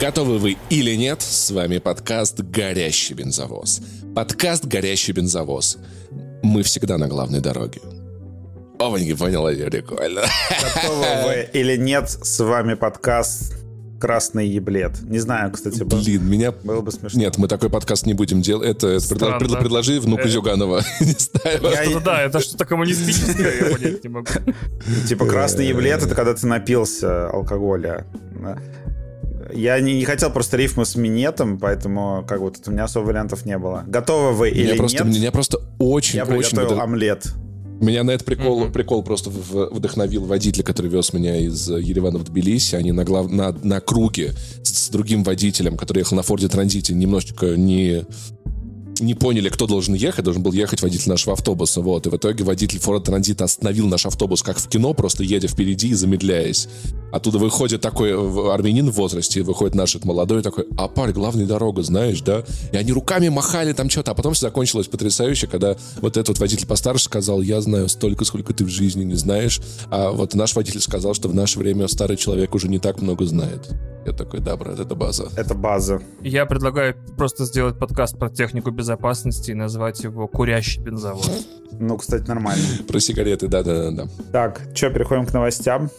Готовы вы или нет? С вами подкаст «Горящий бензовоз». Подкаст «Горящий бензовоз». Мы всегда на главной дороге. Овоньки, поняла, прикольно. Готовы вы или нет? С вами подкаст красный еблет. Не знаю, кстати, был, Блин, меня... было бы смешно. Нет, мы такой подкаст не будем делать. Это, это предло- Странно. предло- предложи внуку Э. Зюганова. Не знаю. Я- Что-то да, это что-то коммунистическое, я понять не могу. Типа красный еблет это когда ты напился алкоголя. Я не, не хотел просто рифму с минетом, поэтому как бы тут у меня особо вариантов не было. Готовы вы Меня или просто, нет? меня просто очень, Я очень... приготовил вдох- омлет. Меня на этот прикол, Мгм. прикол просто в- вдохновил водитель, который вез меня из э, Еревана в Тбилиси. Они на, глав... на, на круге с, с другим водителем, который ехал на Форде Транзите, немножечко не, не поняли, кто должен ехать. Должен был ехать водитель нашего автобуса. Вот. И в итоге водитель Форда Транзита остановил наш автобус, как в кино, просто едя впереди и замедляясь. Оттуда выходит такой э, армянин в возрасте, выходит наш этот молодой такой, а парень, главная дорога, знаешь, да? И они руками махали там что-то, а потом все закончилось потрясающе, когда вот этот вот водитель постарше сказал, я знаю столько, сколько ты в жизни не знаешь, а вот наш водитель сказал, что в наше время старый человек уже не так много знает. Я такой, да, брат, это база. Это база. Я предлагаю просто сделать подкаст про технику безопасности и назвать его «Курящий бензовоз». Ну, кстати, нормально. Про сигареты, да-да-да. Так, что, переходим к новостям.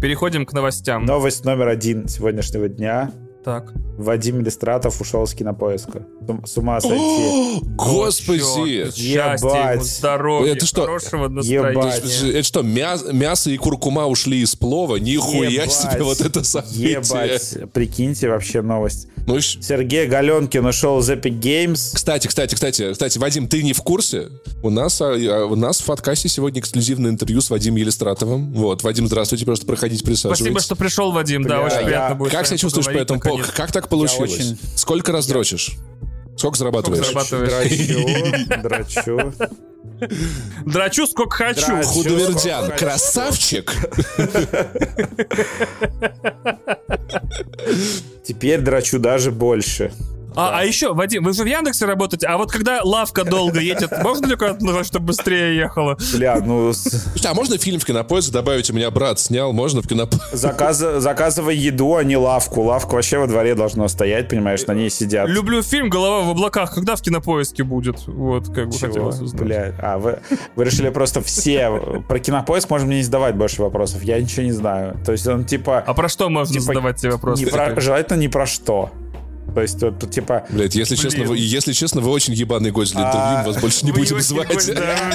Переходим к новостям. Новость номер один сегодняшнего дня. Так. Вадим Иллюстратов ушел с кинопоиска. С- ума сойти. Господи! Ебать. здоровья, Это что? хорошего Ебать. настроения. Это что, мя- мясо и куркума ушли из плова? Нихуя Ебать. себе вот это событие. Ебать. Прикиньте вообще новость. Ну, Сергей Галенкин ушел из Epic Games. Кстати, кстати, кстати, кстати, Вадим, ты не в курсе? У нас, а, у нас в подкасте сегодня эксклюзивное интервью с Вадимом Елистратовым. Вот, Вадим, здравствуйте, просто проходите, присаживайтесь. Спасибо, что пришел, Вадим. Да, Бля, очень я- приятно будет. Как себя чувствуешь по этому поводу? Как так получилось? очень- Сколько раз дрочишь? Сколько зарабатываешь? зарабатываешь? Драчу, драчу. Драчу сколько хочу. Драчу. Худовердян, красавчик. Теперь драчу даже больше. А, а еще, Вадим, вы же в Яндексе работаете, а вот когда лавка долго едет, можно ли куда-то назвать, чтобы быстрее ехала? Бля, ну Слушайте, а можно фильм в кинопоиск добавить? У меня брат снял, можно в кинопоиск? заказа- заказывай еду, а не лавку. Лавка вообще во дворе должна стоять, понимаешь, на ней сидят. Люблю фильм «Голова в облаках». Когда в кинопоиске будет? Вот, как бы Чего? хотелось узнать. Бля, а вы, вы решили просто все... Про кинопоиск можем мне не задавать больше вопросов. Я ничего не знаю. То есть он типа... А про что можно Типа, задавать тебе вопросы? не про- желательно не про что. То есть вот, тут, типа... Блять, если Блин. честно, вы, если честно, вы очень ебаный гость для интервью, А, мы вас больше не будем звать.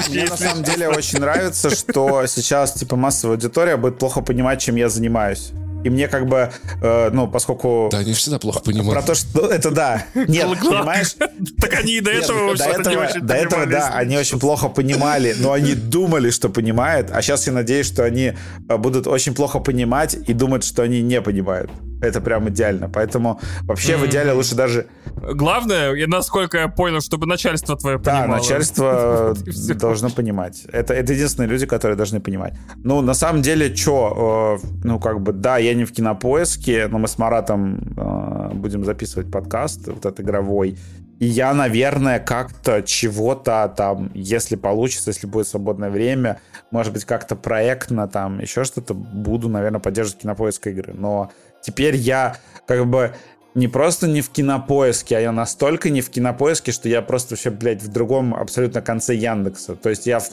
Мне на самом деле очень нравится, что сейчас типа массовая аудитория будет плохо понимать, чем я занимаюсь. И мне как бы, э, ну, поскольку... Да, они всегда плохо Про понимают. то, что это да. Нет, понимаешь? Так они и до этого до этого, очень до этого, да, они очень плохо понимали, но они думали, что понимают, а сейчас я надеюсь, что они э, будут очень плохо понимать и думать, что они не понимают. Это прям идеально. Поэтому вообще в идеале лучше даже... Главное, и насколько я понял, чтобы начальство твое Да, понимало. начальство и всё. должно понимать. Это, это единственные люди, которые должны понимать. Ну, на самом деле, что, ну, как бы, да, я не в кинопоиске, но мы с Маратом э, будем записывать подкаст, вот этот игровой. И я, наверное, как-то чего-то там, если получится, если будет свободное время, может быть, как-то проектно там, еще что-то, буду, наверное, поддерживать кинопоиск игры. Но теперь я как бы не просто не в кинопоиске, а я настолько не в кинопоиске, что я просто вообще, блядь, в другом абсолютно конце Яндекса. То есть я в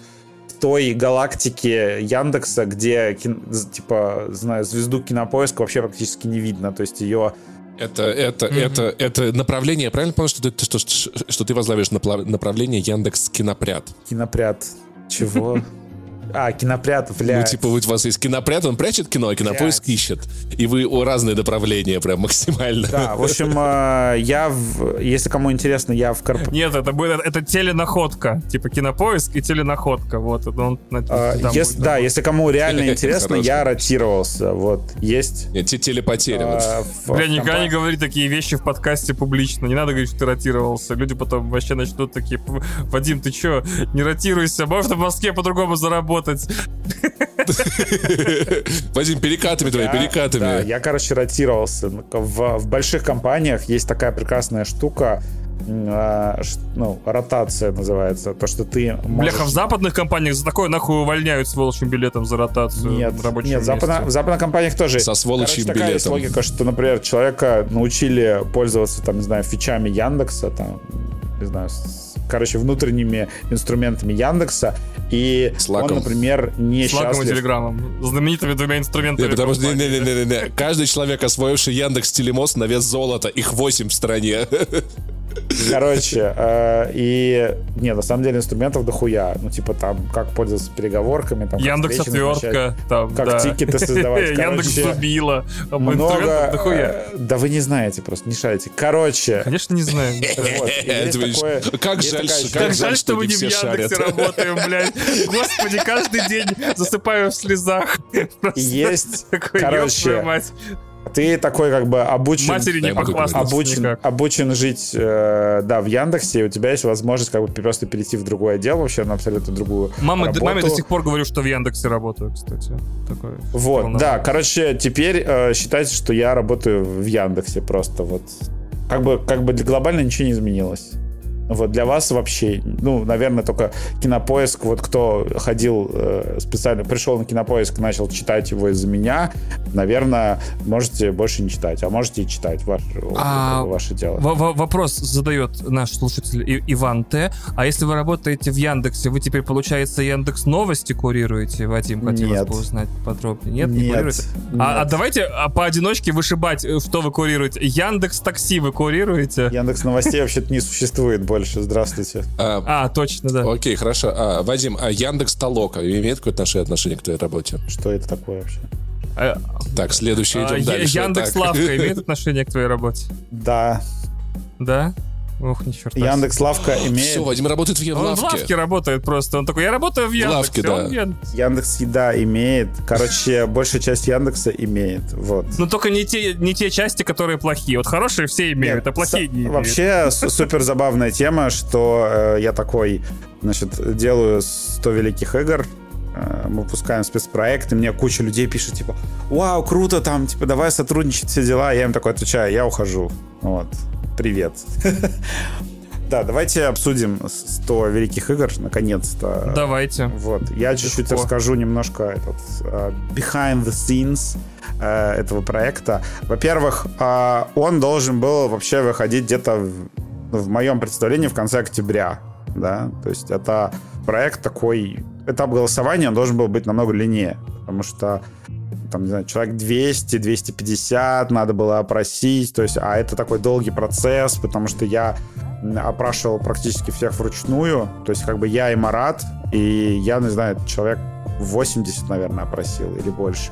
в той галактике Яндекса, где, кин- типа, знаю, звезду кинопоиска вообще практически не видно. То есть ее... Это, это, это, это направление, я правильно понял, что ты, что, что, что ты возглавишь направление Яндекс Кинопряд? Кинопряд. Чего? А, кинопряд, Ну, бля. типа, вот у вас есть кинопряд, он прячет кино, а кинопоиск ищет. И вы о, разные направления прям максимально. Да, в общем, э, я, в- если кому интересно, я в корп... Нет, это будет это теленаходка. Типа кинопоиск и теленаходка. Вот, это он на- там ес- будет. да, если кому реально интересно, я ротировался. Вот, есть... Нет, те- телепотеря. вот. в- Бля, никогда не говори такие вещи в подкасте публично. Не надо говорить, что ты ротировался. Люди потом вообще начнут такие, «П- Вадим, ты чё, не ротируйся, можно в Москве по-другому заработать. Вадим, перекатами твои, перекатами. да, я, короче, ротировался. В, в больших компаниях есть такая прекрасная штука, а, ну, ротация называется. То, что ты можешь... Бляха, в западных компаниях за такое нахуй увольняют с волчьим билетом за ротацию нет, Нет, западно, в западных компаниях тоже. Со сволочьим Короче, билетом. Такая логика, что, например, человека научили пользоваться, там, не знаю, фичами Яндекса, там, не знаю, с, короче, внутренними инструментами Яндекса, и Слаком. он, например, не Слаком счастлив... и Телеграмом. Знаменитыми двумя инструментами. Не, потому что, не, не, не, не, не. Каждый человек, освоивший Яндекс Телемост на вес золота, их восемь в стране. Короче, э, и... Не, на самом деле инструментов дохуя. Ну, типа там, как пользоваться переговорками. Там, Яндекс отвертка. Там, как да. тикеты создавать. Яндекс зубила. Много... Дохуя. Да вы не знаете просто, не шарите. Короче... Конечно, не знаем. Как жаль, как жаль, что мы не в Яндексе работаем, блядь. Господи, каждый день засыпаю в слезах. Есть, короче, ты такой как бы обучен... Матери не обучен, обучен жить, э, да, в Яндексе, и у тебя есть возможность как бы просто перейти в другое дело, вообще на абсолютно другую Мама, работу. Маме до сих пор говорю, что в Яндексе работаю, кстати. Такое вот, да, короче, теперь э, считайте, что я работаю в Яндексе просто вот. Как бы, как бы глобально ничего не изменилось. Вот для вас вообще, ну, наверное, только кинопоиск, вот кто ходил э, специально, пришел на кинопоиск, начал читать его из-за меня, наверное, можете больше не читать, а можете и читать ваш, а, ваше дело. Вопрос задает наш слушатель И Иван Т. А если вы работаете в Яндексе, вы теперь, получается, Яндекс Новости курируете, Вадим? Хотелось Нет. бы узнать подробнее. Нет, не курируете? Нет. А, а давайте а, поодиночке вышибать, э, что вы курируете. Яндекс Такси вы курируете? Яндекс Новостей вообще-то не существует больше больше. Здравствуйте. А, а точно, да. Окей, хорошо. А, Вадим, а Яндекс Толока имеет какое-то отношение к твоей работе? Что это такое вообще? А, так, следующий идем а, дальше. Яндекс Лавка имеет отношение к твоей работе? Да. Да? Ох, ни черта. Яндекс Лавка имеет... Все, Вадим работает в Яндекс. Он в Лавке работает просто. Он такой, я работаю в Яндексе. Лавке, да. Яндекс Еда имеет. Короче, большая часть Яндекса имеет. Вот. Ну, только не те, не те части, которые плохие. Вот хорошие все имеют, Нет, а плохие не имеют. Вообще, супер забавная тема, что э, я такой, значит, делаю 100 великих игр, э, мы выпускаем спецпроект, и мне куча людей пишет, типа, вау, круто, там, типа, давай сотрудничать, все дела. Я им такой отвечаю, я ухожу. Вот привет. Да, давайте обсудим 100 великих игр, наконец-то. Давайте. Вот, я чуть-чуть расскажу немножко этот, uh, behind the scenes uh, этого проекта. Во-первых, uh, он должен был вообще выходить где-то в, в моем представлении в конце октября, да, то есть это проект такой, этап голосования, он должен был быть намного длиннее, потому что там, не знаю, человек 200, 250 надо было опросить, то есть, а это такой долгий процесс, потому что я опрашивал практически всех вручную, то есть, как бы я и Марат, и я, не знаю, человек 80, наверное, опросил или больше.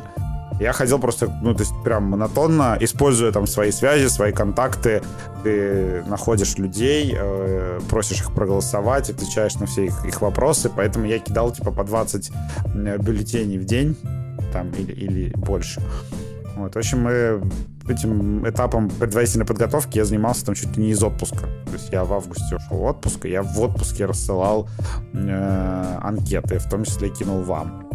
Я ходил просто, ну, то есть прям монотонно, используя там свои связи, свои контакты. Ты находишь людей, э, просишь их проголосовать, отвечаешь на все их, их вопросы. Поэтому я кидал типа по 20 бюллетеней в день там или, или больше. Вот, в общем, мы этим этапом предварительной подготовки я занимался там чуть ли не из отпуска. То есть я в августе ушел в отпуск, и я в отпуске рассылал э, анкеты, в том числе кинул вам.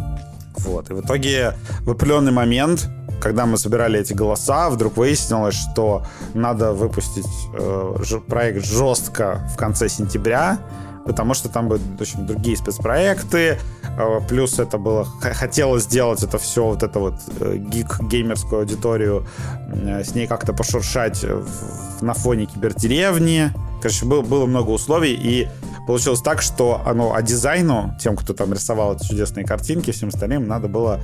Вот. И в итоге в определенный момент, когда мы собирали эти голоса, вдруг выяснилось, что надо выпустить э, проект жестко в конце сентября, потому что там были общем, другие спецпроекты, а, плюс это было, хотелось сделать это все, вот это вот э, гик-геймерскую аудиторию, э, с ней как-то пошуршать на фоне кибердеревни. Короче, было, было много условий, и получилось так, что оно, а дизайну, тем, кто там рисовал эти чудесные картинки, всем остальным, надо было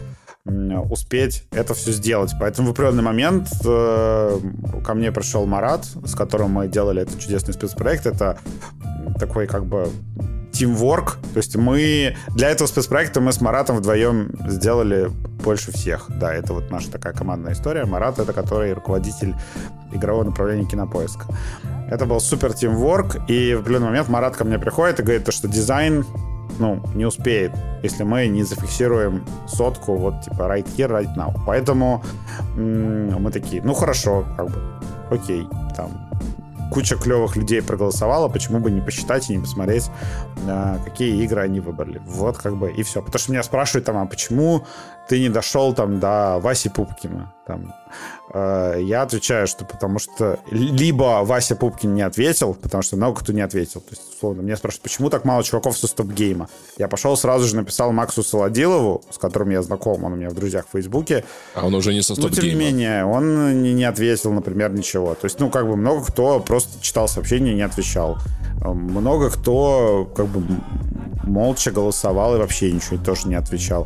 успеть это все сделать. Поэтому в определенный момент э, ко мне пришел Марат, с которым мы делали этот чудесный спецпроект. Это такой как бы teamwork. То есть мы для этого спецпроекта мы с Маратом вдвоем сделали больше всех. Да, это вот наша такая командная история. Марат — это который руководитель игрового направления кинопоиска. Это был супер teamwork, и в определенный момент Марат ко мне приходит и говорит, что дизайн ну, не успеет, если мы не зафиксируем сотку, вот, типа, right here, right now. Поэтому мы такие, ну, хорошо, как бы, окей, там, куча клевых людей проголосовала, почему бы не посчитать и не посмотреть, э, какие игры они выбрали. Вот как бы и все. Потому что меня спрашивают там, а почему ты не дошел там до Васи Пупкина? Там, э, я отвечаю, что потому что либо Вася Пупкин не ответил, потому что много кто не ответил. То есть, условно, меня спрашивают, почему так мало чуваков со стоп-гейма? Я пошел сразу же написал Максу Солодилову, с которым я знаком, он у меня в друзьях в Фейсбуке. А он уже не со стоп-гейма? Ну, тем не менее, он не, не ответил, например, ничего. То есть, ну, как бы много кто просто читал сообщения и не отвечал. Много кто как бы молча голосовал и вообще ничего тоже не отвечал.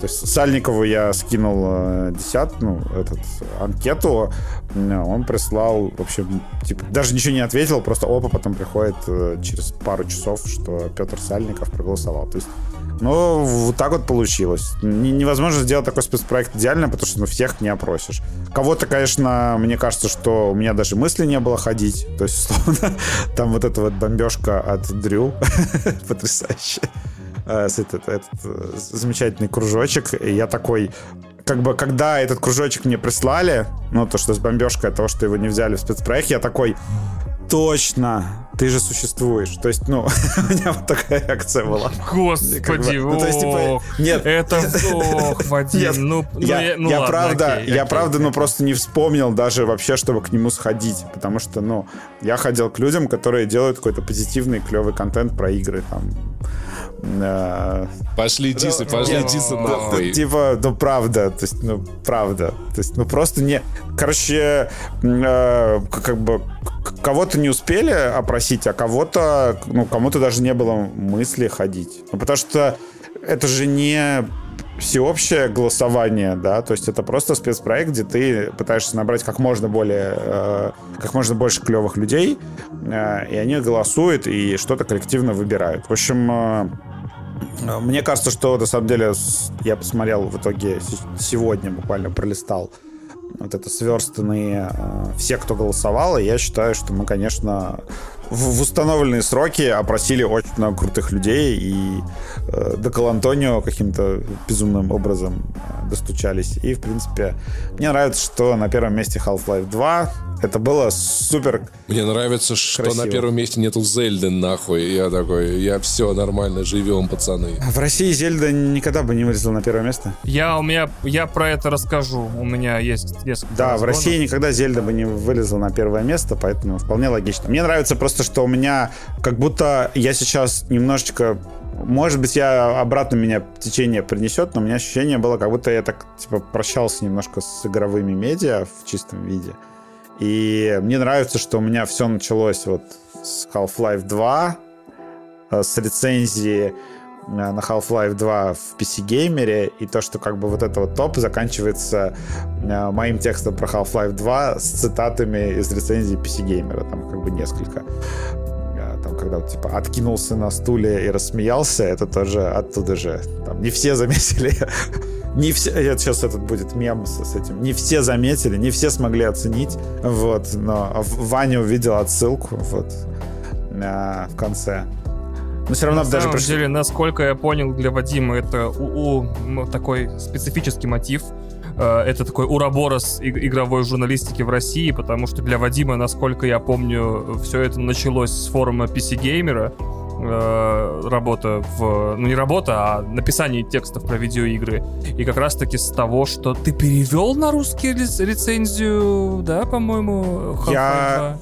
То есть Сальникову я скинул э, десят, ну, этот, анкету, он прислал, в общем, типа, даже ничего не ответил, просто опа, потом приходит э, через пару часов, что Петр Сальников проголосовал. То есть ну, вот так вот получилось. Невозможно сделать такой спецпроект идеально, потому что ну, всех не опросишь. Кого-то, конечно, мне кажется, что у меня даже мысли не было ходить. То есть, условно, там вот эта вот бомбежка от Дрю потрясающая. Э, этот, этот э, замечательный кружочек. И я такой, как бы, когда этот кружочек мне прислали, ну, то, что с бомбежкой, того, что его не взяли в спецпроект, я такой, точно, ты же существуешь. То есть, ну, у меня вот такая реакция была. Господи, как бы, ну, то есть, типа, нет. Это ох, Вадим, нет, ну, я, ну, ну я ладно, правда, окей, я окей, правда, окей. ну, просто не вспомнил даже вообще, чтобы к нему сходить, потому что, ну, я ходил к людям, которые делают какой-то позитивный, клевый контент про игры, там, Пошли дисы, пошли дисы нахуй. Типа, ну правда, то есть, ну правда, то есть, ну просто не, короче, э, как бы кого-то не успели опросить, а кого-то, ну кому-то даже не было мысли ходить, ну потому что это же не всеобщее голосование, да, то есть это просто спецпроект, где ты пытаешься набрать как можно более, э, как можно больше клевых людей, э, и они голосуют и что-то коллективно выбирают. В общем, э, мне кажется, что на самом деле я посмотрел в итоге сегодня буквально пролистал вот это сверстанные э, все, кто голосовал, и я считаю, что мы, конечно, в, в установленные сроки опросили очень много крутых людей, и э, до Калантонио каким-то безумным образом э, достучались. И, в принципе, мне нравится, что на первом месте Half-Life 2 это было супер Мне нравится, что Красиво. на первом месте нету Зельды, нахуй. Я такой, я все нормально, живем, пацаны. В России Зельда никогда бы не вылезла на первое место. Я, у меня, я про это расскажу. У меня есть несколько Да, в разгонов. России никогда Зельда бы не вылезла на первое место, поэтому вполне логично. Мне нравится просто, что у меня как будто я сейчас немножечко... Может быть, я обратно меня течение принесет, но у меня ощущение было, как будто я так, типа, прощался немножко с игровыми медиа в чистом виде. И мне нравится, что у меня все началось вот с Half-Life 2, э, с рецензии на Half-Life 2 в PC-геймере, и то, что как бы вот это вот топ заканчивается э, моим текстом про Half-Life 2 с цитатами из рецензии PC-геймера, там как бы несколько. Э, Там, когда вот, типа откинулся на стуле и рассмеялся, это тоже оттуда же. Там не все заметили. Не все, это сейчас этот будет мем с, с этим. Не все заметили, не все смогли оценить. Вот, но Ваня увидел отсылку вот э, в конце. Но все равно На даже самом пришло- деле, насколько я понял, для Вадима это у, у- м, такой специфический мотив. Э, Это такой ураборос иг- игровой журналистики в России, потому что для Вадима, насколько я помню, все это началось с форума PC Gamer, э, работа в... Ну, не работа, а написание текстов про видеоигры. И как раз-таки с того, что ты перевел на русский рец- рецензию, да, по-моему, Я- 2? Н-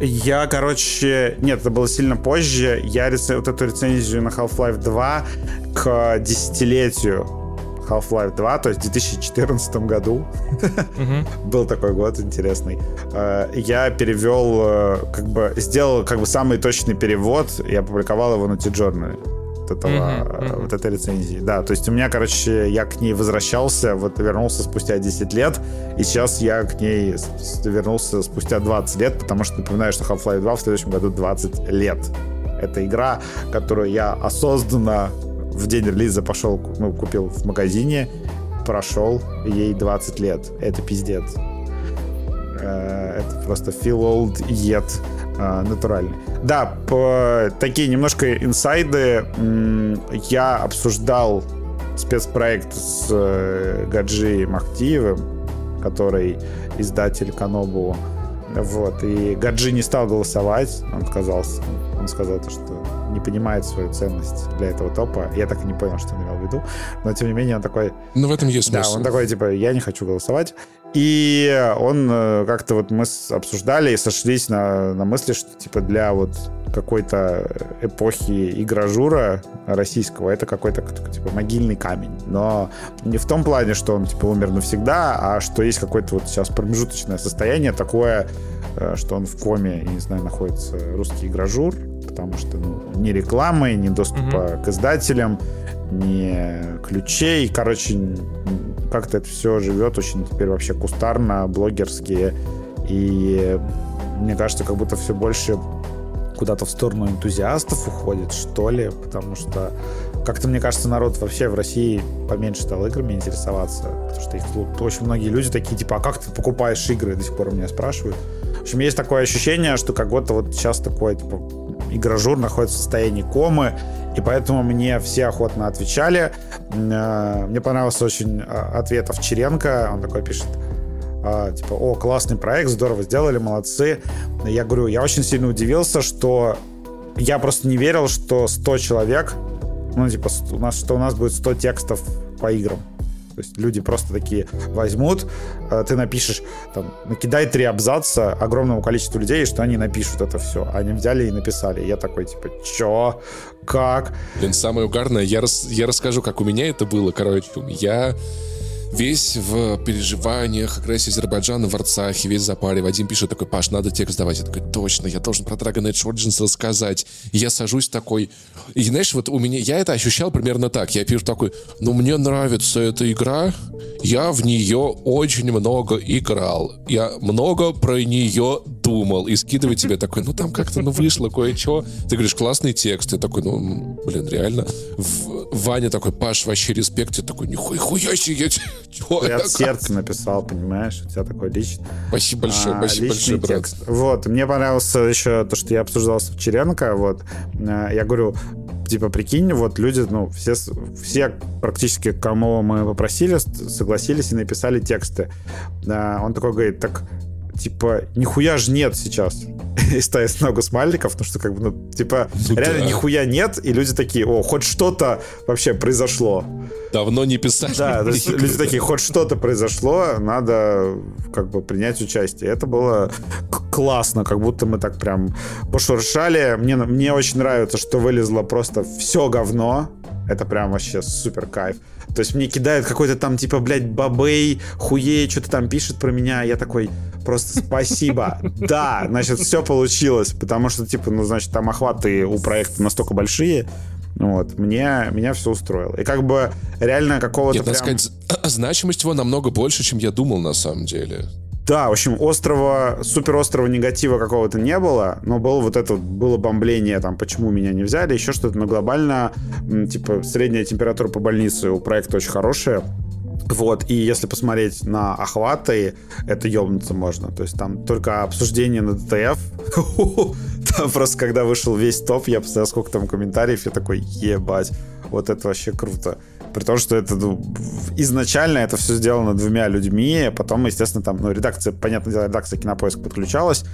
Я, короче... Нет, это было сильно позже. Я реце- вот эту рецензию на Half-Life 2 к десятилетию Half-Life 2, то есть в 2014 году, Мгм. был такой год интересный. Э, Я перевел, э, как бы, сделал как бы самый точный перевод и опубликовал его на T-Journal. Вот, этого, э, мгм. вот этой рецензии. Да, то есть у меня, короче, я к ней возвращался, вот вернулся спустя 10 лет, и сейчас я к ней вернулся спустя 20 лет, потому что напоминаю, что Half-Life 2 в следующем году 20 лет. Это игра, которую я осознанно в день релиза пошел, ну, купил в магазине, прошел, ей 20 лет. Это пиздец. Э, Это просто feel old yet э, натуральный. Да, по- такие немножко инсайды. Я обсуждал спецпроект с э, Гаджи Махтиевым, который издатель Канобу Вот. И Гаджи не стал голосовать, он отказался. Он сказал то, что не понимает свою ценность для этого топа. Я так и не понял, что он имел в виду. Но, тем не менее, он такой... Ну, в этом есть смысл. Да, он такой, типа, я не хочу голосовать. И он э, как-то вот мы обсуждали и сошлись на, на мысли, что типа для вот какой-то эпохи игражура российского это какой-то типа могильный камень. Но не в том плане, что он типа умер навсегда, а что есть какое-то вот сейчас промежуточное состояние такое, э, что он в коме, я не знаю, находится русский игражур, потому что ну, ни рекламы, ни доступа mm-hmm. к издателям, ни ключей, короче, как-то это все живет очень теперь вообще кустарно, блогерски. И мне кажется, как будто все больше куда-то в сторону энтузиастов уходит, что ли, потому что как-то, мне кажется, народ вообще в России поменьше стал играми интересоваться, потому что их очень многие люди такие, типа, а как ты покупаешь игры, до сих пор меня спрашивают. В общем, есть такое ощущение, что как будто вот сейчас такое, типа, игражур находится в состоянии комы, и поэтому мне все охотно отвечали. Э, мне понравился очень а, ответ Овчаренко. Он такой пишет, а, типа, о, классный проект, здорово сделали, молодцы. Я говорю, я очень сильно удивился, что я просто не верил, что 100 человек, ну, типа, у нас, что у нас будет 100 текстов по играм. То есть люди просто такие возьмут, э, ты напишешь, там, накидай три абзаца огромному количеству людей, что они напишут это все. Они взяли и написали. Я такой, типа, чё? Как? Блин, самое угарное, я, рас, я расскажу, как у меня это было, короче. Я весь в переживаниях, агрессии Азербайджана в Арцахе, весь в запаре. Вадим пишет такой, Паш, надо текст давать. Я такой, точно, я должен про Dragon Age Origins рассказать. Я сажусь такой... И знаешь, вот у меня... Я это ощущал примерно так. Я пишу такой, ну, мне нравится эта игра, я в нее очень много играл. Я много про нее думал. И скидывает тебе такой, ну, там как-то, ну, вышло кое-что. Ты говоришь, классный текст. Я такой, ну, блин, реально. В... Ваня такой, Паш, вообще респект. Я такой, нихуя себе, чего? Ты от сердца написал, понимаешь? У тебя такой личный... Спасибо большое, а, спасибо большое, брат. Текст. Вот, мне понравилось еще то, что я обсуждал с Овчаренко, вот. Э, я говорю, типа, прикинь, вот люди, ну, все, все практически, кому мы попросили, согласились и написали тексты. Э, он такой говорит, так типа, нихуя же нет сейчас. и ставит много смайликов, потому что, как бы, ну, типа, ну, реально нихуя нет, и люди такие, о, хоть что-то вообще произошло. Давно не писали. Да, то есть люди такие, хоть что-то произошло, надо как бы принять участие. Это было классно, как будто мы так прям пошуршали. Мне, мне очень нравится, что вылезло просто все говно. Это прям вообще супер кайф. То есть мне кидают какой-то там, типа, блядь, бабей, хуей, что-то там пишет про меня. Я такой, просто спасибо. Да, значит, все получилось. Потому что, типа, ну, значит, там охваты у проекта настолько большие, вот, мне, меня все устроило. И как бы реально какого-то Нет, прям... сказать, значимость его намного больше, чем я думал на самом деле. Да, в общем, острого, супер острого негатива какого-то не было, но было вот это, было бомбление, там, почему меня не взяли, еще что-то, но глобально, типа, средняя температура по больнице у проекта очень хорошая, вот, и если посмотреть на охваты, это ёбнуться можно. То есть там только обсуждение на ДТФ. Там просто, когда вышел весь топ, я посмотрел, сколько там комментариев, я такой, ебать, вот это вообще круто. При том, что это ну, изначально это все сделано двумя людьми, потом, естественно, там, ну, редакция, понятное дело, редакция Кинопоиск подключалась,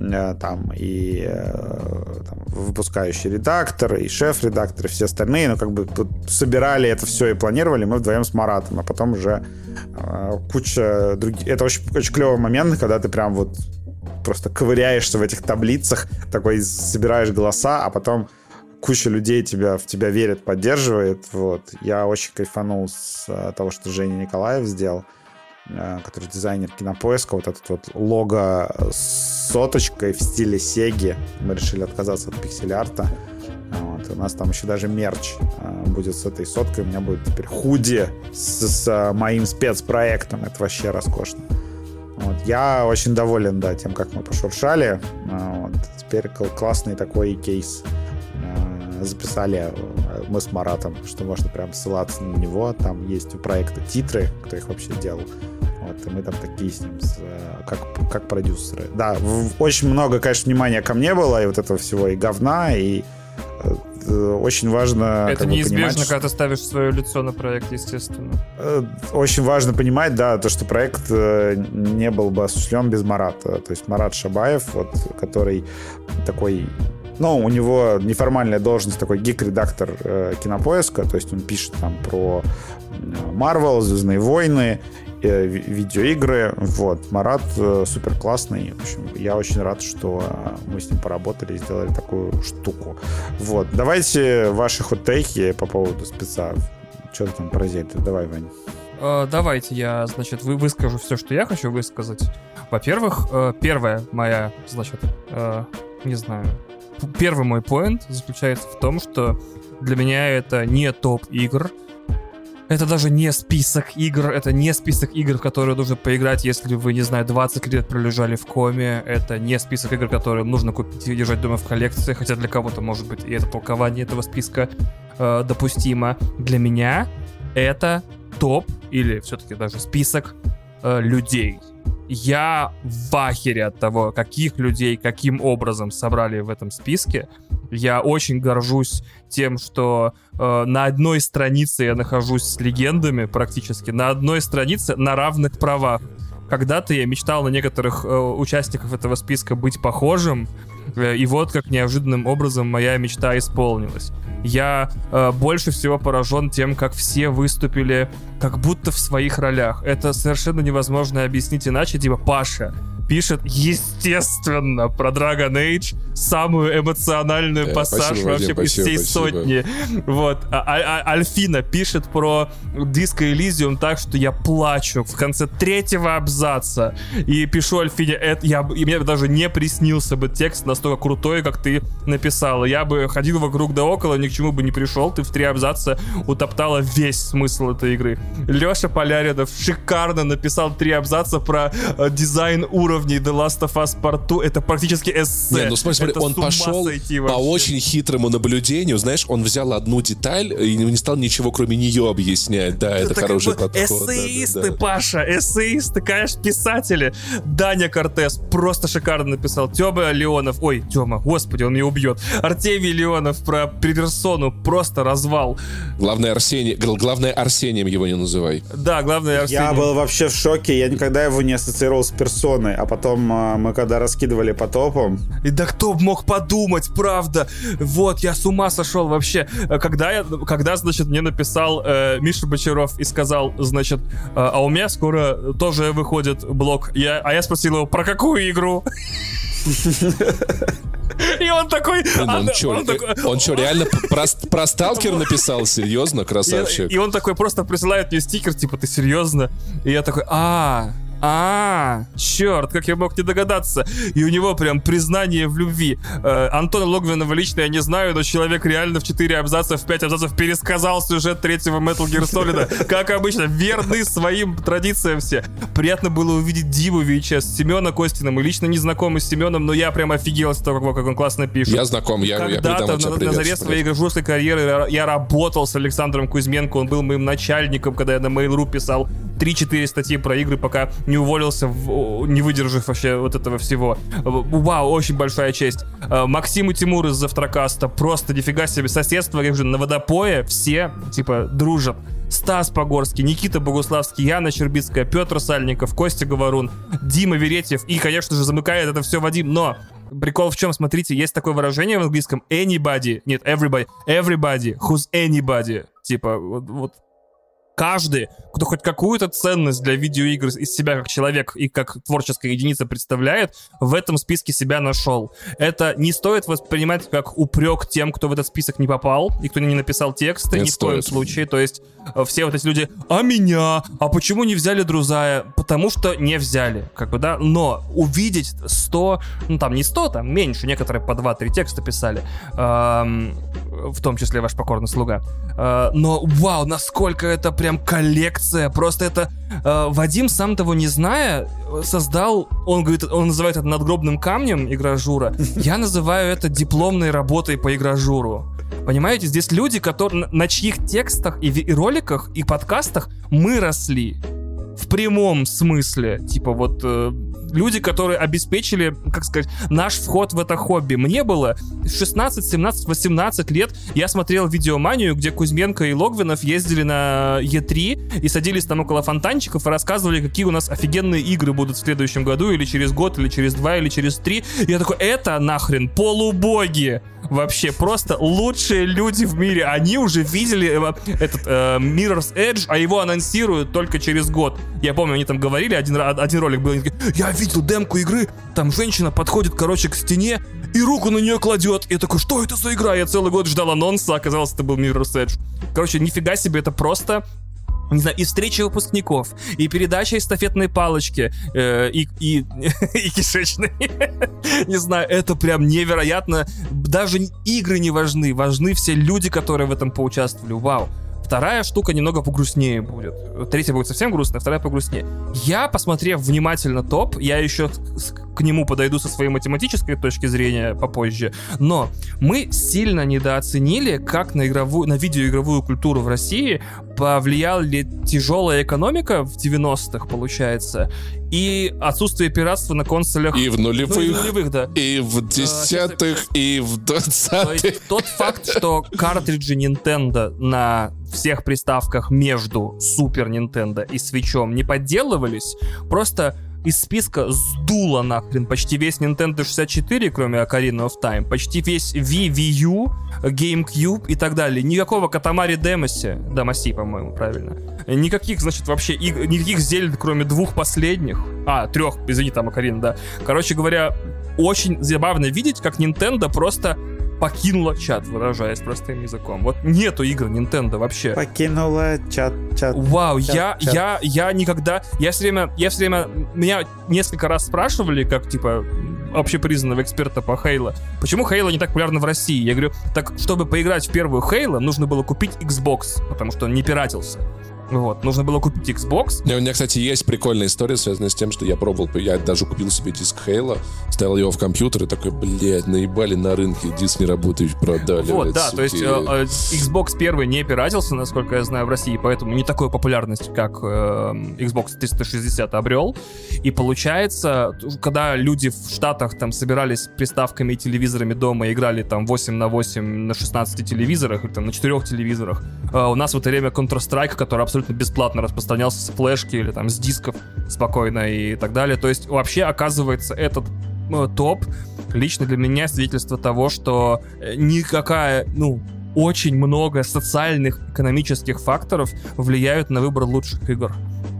э, там, и э, там, выпускающий редактор, и шеф-редактор, и все остальные, ну, как бы собирали это все и планировали мы вдвоем с Маратом, а потом уже э, куча других... Это очень, очень клевый момент, когда ты прям вот просто ковыряешься в этих таблицах, такой собираешь голоса, а потом куча людей тебя, в тебя верит, поддерживает. Вот. Я очень кайфанул с а, того, что Женя Николаев сделал, а, который дизайнер кинопоиска. Вот этот вот лого с соточкой в стиле Сеги. Мы решили отказаться от пиксель-арта. Вот. У нас там еще даже мерч а, будет с этой соткой. У меня будет теперь худи с, с моим спецпроектом. Это вообще роскошно. Вот. Я очень доволен, да, тем, как мы пошуршали. Вот. Теперь классный такой кейс записали э, мы с Маратом, что можно прям ссылаться на него. Там есть у проекта титры, кто их вообще делал. Вот, и мы там такие с ним, с, э, как, как продюсеры. Да, очень много, конечно, внимания ко мне было, и вот этого всего, и говна, и э, э, очень важно Это неизбежно, понимать, когда ты ставишь свое лицо на проект, естественно. Э, Очень важно понимать, да, то, что проект э, не был бы осуществлен без Марата. То есть Марат Шабаев, вот, который такой ну, у него неформальная должность, такой гик-редактор э, кинопоиска, то есть он пишет там про Марвел, Звездные войны, э, ви- видеоигры. Вот. Марат э, супер классный. В общем, я очень рад, что э, мы с ним поработали и сделали такую штуку. Вот. Давайте ваши хот-тейки по поводу спеца. Что ты там про Зельду? Давай, Вань. Э, Давайте я, значит, вы выскажу все, что я хочу высказать. Во-первых, э, первая моя, значит, э, не знаю, первый мой поинт заключается в том, что для меня это не топ игр, это даже не список игр, это не список игр, в которые нужно поиграть, если вы, не знаю, 20 лет пролежали в коме. Это не список игр, которые нужно купить и держать дома в коллекции, хотя для кого-то, может быть, и это толкование этого списка э, допустимо. Для меня это топ или все-таки даже список э, людей. Я в ахере от того, каких людей, каким образом собрали в этом списке. Я очень горжусь тем, что э, на одной странице я нахожусь с легендами практически, на одной странице на равных правах. Когда-то я мечтал на некоторых э, участников этого списка быть похожим, и вот как неожиданным образом моя мечта исполнилась. Я э, больше всего поражен тем, как все выступили как будто в своих ролях. Это совершенно невозможно объяснить иначе. Типа Паша пишет, естественно, про Dragon Age самую эмоциональную Э, пассаж спасибо, вообще Вадим, из всей спасибо, спасибо. сотни. Вот. А- а- а- Альфина пишет про Диско Элизиум так, что я плачу в конце третьего абзаца. И пишу Альфине, это я, и мне даже не приснился бы текст настолько крутой, как ты написала. Я бы ходил вокруг да около, ни к чему бы не пришел. Ты в три абзаца утоптала весь смысл этой игры. Леша Поляринов шикарно написал три абзаца про э, дизайн уровней The Last of Us Part 2. Это практически эссе. Не, ну смотри, смотри, Это он пошел по очень хитрому наблюдению, знаешь, он взял одну деталь и не стал ничего кроме нее объяснять. Да, это Так хороший как бы подход. да, да, Эссеисты, да. Паша, эссеисты, конечно, писатели. Даня Кортес просто шикарно написал. Тёма Леонов, ой, Тёма, господи, он меня убьет. Артемий Леонов про персону, просто развал. Главное, Арсений, гл- главное, Арсением его не называй. Да, главное Арсений. Я был вообще в шоке. Я никогда его не ассоциировал с персоной. А потом а, мы когда раскидывали по топам, И да кто б мог подумать, правда? Вот, я с ума сошел вообще. Э, Когда, я, когда значит, мне написал э, Миша Бочаров и сказал, значит, э, а у меня скоро тоже выходит блог. Я, а я спросил его, про какую игру? И он такой... Блин, а, он да, чё, он э, такой- он чё, реально про, про сталкер написал? Серьезно, красавчик? И, и он такой просто присылает мне стикер, типа, ты серьезно? И я такой, а, а, черт, как я мог не догадаться. И у него прям признание в любви. Э, Антона Логвинова лично я не знаю, но человек реально в 4 абзаца, в 5 абзацев пересказал сюжет третьего Metal Gear Solid. Как обычно, верны своим традициям все. Приятно было увидеть Диву VHS, Семена Костина. Мы лично не знакомы с Семеном, но я прям офигел с того, как он классно пишет. Я знаком, я, Когда-то на, на заре своей игрожурской карьеры я работал с Александром Кузьменко, он был моим начальником, когда я на Mail.ru писал 3-4 статьи про игры, пока не уволился, в- не выдержав вообще вот этого всего. Вау, очень большая честь. Э, Максим и Тимур из Завтракаста, просто нифига себе соседство, я говорю, на водопое все, типа, дружат. Стас Погорский, Никита Богуславский, Яна Щербицкая, Петр Сальников, Костя Говорун, Дима Веретьев и, конечно же, замыкает это все Вадим. Но прикол в чем, смотрите, есть такое выражение в английском anybody, нет, everybody, everybody, who's anybody. Типа, вот, вот каждый, кто хоть какую-то ценность для видеоигр из себя как человек и как творческая единица представляет, в этом списке себя нашел. Это не стоит воспринимать как упрек тем, кто в этот список не попал и кто не написал тексты, Нет, ни в коем стоит. случае. То есть э, все вот эти люди, а меня? А почему не взяли Друзая? Потому что не взяли, как бы, да? Но увидеть 100, ну там не 100, там меньше, некоторые по 2-3 текста писали, эм, в том числе ваш покорный слуга. Э, но вау, насколько это прям коллекция, просто это э, Вадим, сам того не зная, создал, он говорит, он называет это надгробным камнем игражура, я называю это дипломной работой по игражуру. Понимаете, здесь люди, которые, на- чьих текстах и роликах, и подкастах мы росли. В прямом смысле. Типа вот э, люди, которые обеспечили, как сказать, наш вход в это хобби. Мне было 16, 17, 18 лет, я смотрел видеоманию, где Кузьменко и Логвинов ездили на Е3 и садились там около фонтанчиков и рассказывали, какие у нас офигенные игры будут в следующем году, или через год, или через два, или через три. Я такой, это нахрен полубоги! Вообще, просто лучшие люди в мире. Они уже видели э, этот э, Mirror's Edge, а его анонсируют только через год. Я помню, они там говорили, один, один ролик был, они такие, я видел демку игры, там женщина подходит, короче, к стене, и руку на нее кладет. Я такой, что это за игра? Я целый год ждал анонса, оказалось, это был Mirror's Edge. Короче, нифига себе, это просто не знаю, и встречи выпускников, и передача эстафетной палочки, э, и, и, и кишечной. не знаю, это прям невероятно. Даже игры не важны, важны все люди, которые в этом поучаствовали. Вау. Вторая штука немного погрустнее будет. Третья будет совсем грустная, вторая погрустнее. Я, посмотрев внимательно топ, я еще к нему подойду со своей математической точки зрения попозже, но мы сильно недооценили, как на, игровую, на видеоигровую культуру в России повлияла ли тяжелая экономика в 90-х, получается, и отсутствие пиратства на консолях. И в нулевых, ну, и в нулевых да. И в десятых, а, и в двадцатых. Тот факт, что картриджи Nintendo на всех приставках между Super Nintendo и Switch не подделывались, просто из списка сдуло нахрен почти весь Nintendo 64, кроме Ocarina of Time, почти весь Wii, Wii U, GameCube и так далее. Никакого Катамари Демоси, Дамаси, по-моему, правильно. Никаких, значит, вообще, иг- никаких зелень, кроме двух последних. А, трех, извини, там Ocarina, да. Короче говоря, очень забавно видеть, как Nintendo просто покинула чат, выражаясь простым языком. Вот нету игр Nintendo вообще. Покинула чат, чат. Вау, чат, я, чат. я, я никогда, я все время, я все время, меня несколько раз спрашивали, как типа общепризнанного эксперта по Хейла, почему Хейла не так популярна в России? Я говорю, так чтобы поиграть в первую Хейла, нужно было купить Xbox, потому что он не пиратился. Вот, нужно было купить Xbox. У меня, кстати, есть прикольная история, связанная с тем, что я пробовал, я даже купил себе диск Хейла, ставил его в компьютер и такой, блядь, наебали на рынке, диск не работающий, продали. Вот, да, суки. то есть э, э, Xbox первый не пиратился, насколько я знаю, в России, поэтому не такую популярность, как э, Xbox 360 обрел. И получается, когда люди в Штатах там собирались приставками и телевизорами дома, играли там 8 на 8 на 16 телевизорах, или там на 4 телевизорах, э, у нас в это время Counter-Strike, который абсолютно абсолютно бесплатно распространялся с флешки или там с дисков спокойно и так далее. То есть вообще оказывается этот э, топ лично для меня свидетельство того, что э, никакая, ну, очень много социальных, экономических факторов влияют на выбор лучших игр.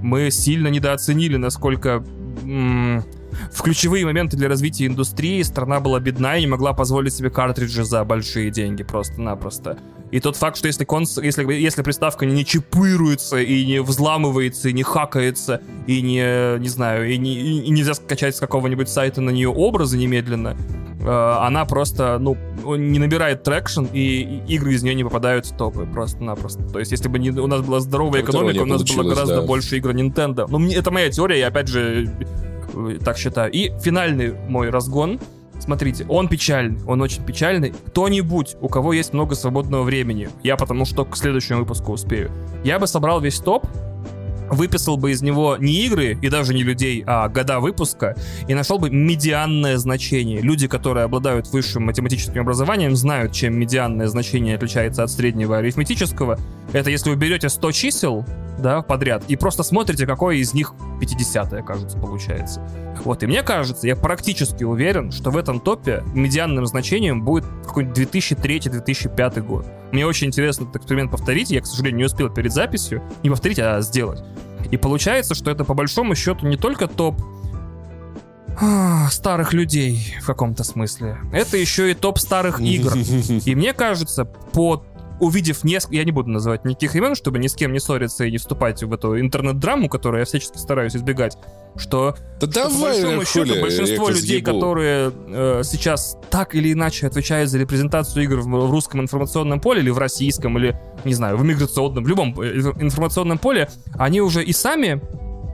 Мы сильно недооценили, насколько м- в ключевые моменты для развития индустрии страна была бедна и не могла позволить себе картриджи за большие деньги просто-напросто. И тот факт, что если, конс... если, если приставка не чипируется и не взламывается, и не хакается, и не, не знаю, и, не, и нельзя скачать с какого-нибудь сайта на нее образы немедленно, э, она просто, ну, не набирает traction, и, и игры из нее не попадают в топы просто-напросто. То есть, если бы не, у нас была здоровая экономика, у нас было гораздо да. больше игр Nintendo. Ну, мне, это моя теория, я опять же так считаю. И финальный мой разгон — Смотрите, он печальный, он очень печальный. Кто-нибудь, у кого есть много свободного времени, я потому что к следующему выпуску успею, я бы собрал весь топ, выписал бы из него не игры и даже не людей, а года выпуска, и нашел бы медианное значение. Люди, которые обладают высшим математическим образованием, знают, чем медианное значение отличается от среднего арифметического. Это если вы берете 100 чисел, да, подряд, и просто смотрите, какое из них 50 кажется, получается. Вот, и мне кажется, я практически уверен, что в этом топе медианным значением будет какой-нибудь 2003-2005 год. Мне очень интересно этот эксперимент повторить, я, к сожалению, не успел перед записью, не повторить, а сделать. И получается, что это по большому счету не только топ а, старых людей в каком-то смысле. Это еще и топ старых игр. И мне кажется, по увидев несколько... Я не буду называть никаких имен, чтобы ни с кем не ссориться и не вступать в эту интернет-драму, которую я всячески стараюсь избегать, что, да что давай, по большому счету большинство людей, съебу. которые э, сейчас так или иначе отвечают за репрезентацию игр в, в русском информационном поле или в российском, или, не знаю, в миграционном, в любом э, информационном поле, они уже и сами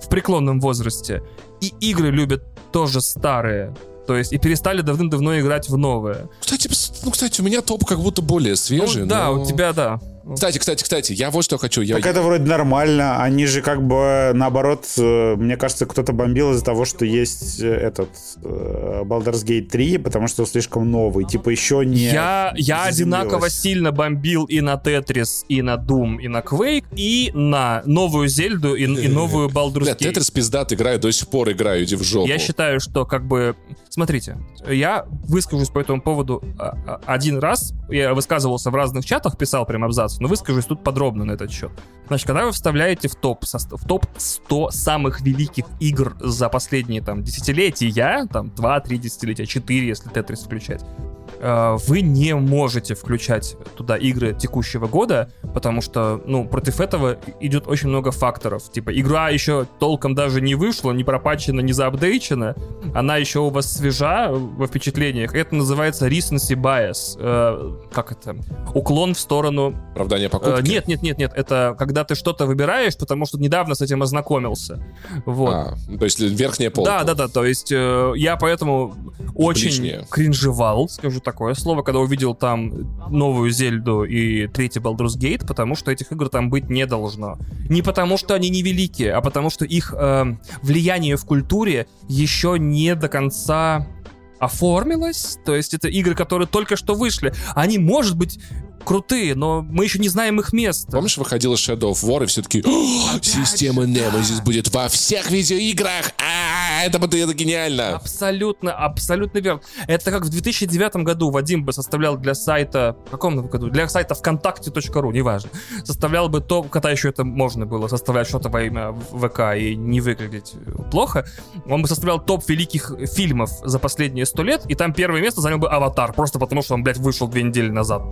в преклонном возрасте, и игры любят тоже старые. То есть и перестали давным-давно играть в новое. Кстати, ну, кстати, у меня топ как будто более свежий. Ну, да, но... у тебя, да. Кстати, кстати, кстати, я вот что хочу. Я... Так это вроде нормально. Они же как бы наоборот, э, мне кажется, кто-то бомбил из-за того, что есть э, этот э, Baldur's Gate 3, потому что он слишком новый. Типа еще не... Я, я одинаково сильно бомбил и на Tetris, и на Doom, и на Quake, и на новую Зельду, и, и новую Baldur's Бля, Gate. Tetris пиздат играю, до сих пор играю, иди в жопу. Я считаю, что как бы... Смотрите, я выскажусь по этому поводу а, а, один раз. Я высказывался в разных чатах, писал прям абзац, но выскажусь тут подробно на этот счет. Значит, когда вы вставляете в топ, в топ 100 самых великих игр за последние там десятилетия, там 2-3 десятилетия, 4, если Тетрис включать, вы не можете включать туда игры текущего года, потому что, ну, против этого идет очень много факторов. Типа, игра еще толком даже не вышла, не пропачена, не заапдейчена, она еще у вас свежа во впечатлениях. Это называется recency bias. Э, как это? Уклон в сторону... Оправдание покупки? Э, нет, нет, нет, нет. Это когда ты что-то выбираешь, потому что недавно с этим ознакомился. Вот. А, то есть верхняя полка. Да, да, да. То есть э, я поэтому очень Ближнее. кринжевал, скажу такое слово, когда увидел там новую Зельду и третий Baldur's Gate, потому что этих игр там быть не должно. Не потому что они невеликие, а потому что их э, влияние в культуре еще не до конца оформилось. То есть это игры, которые только что вышли. Они, может быть, крутые, но мы еще не знаем их места. Помнишь, выходила Shadow of War, и все таки система Nemesis будет во всех видеоиграх! А, это будет это гениально! Абсолютно, абсолютно верно. Это как в 2009 году Вадим бы составлял для сайта... В каком году? Для сайта вконтакте.ру, неважно. Составлял бы то, когда еще это можно было составлять что-то во имя ВК и не выглядеть плохо. Он бы составлял топ великих фильмов за последние сто лет, и там первое место занял бы «Аватар», просто потому что он, блядь, вышел две недели назад.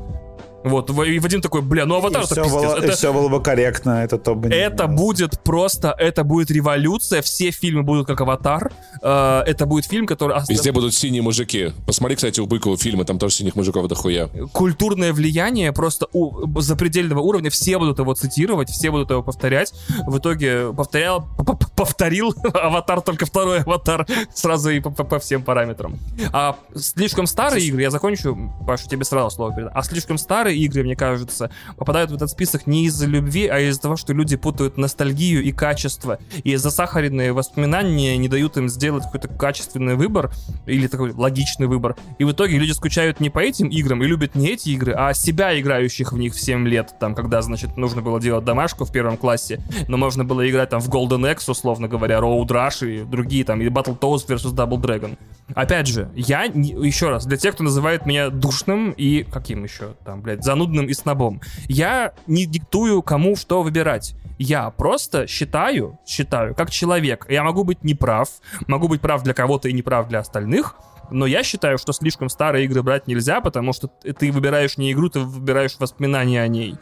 Вот, в- и Вадим такой, бля, ну аватар это все, пиздец. было, Это- все было бы корректно, это то бы не это было. будет просто, это будет революция, все фильмы будут как «Аватар», Э, это будет фильм, который... Везде будут синие мужики. Посмотри, кстати, у Быкова фильмы, там тоже синих мужиков дохуя. культурное влияние просто у запредельного уровня, все будут его цитировать, все будут его повторять. В итоге повторял, повторил аватар, только второй аватар, сразу и по, по- по всем параметрам. А слишком старые игры, я закончу, Паша, тебе сразу слово передам. А слишком старые игры, мне кажется, попадают в этот список не из-за любви, а из-за того, что люди путают ностальгию и качество. И засахаренные воспоминания не дают им сделать какой-то качественный выбор или такой логичный выбор. И в итоге люди скучают не по этим играм и любят не эти игры, а себя, играющих в них в 7 лет. Там, когда, значит, нужно было делать домашку в первом классе, но можно было играть там в Golden Axe, условно говоря, Road Rush и другие там, и Battletoads vs Double Dragon. Опять же, я, еще раз, для тех, кто называет меня душным и каким еще там, блядь, занудным и снобом, я не диктую, кому что выбирать. Я просто считаю, считаю, как человек. Я могу быть неправ, могу быть прав для кого-то и неправ для остальных, но я считаю, что слишком старые игры брать нельзя, потому что ты выбираешь не игру, ты выбираешь воспоминания о ней.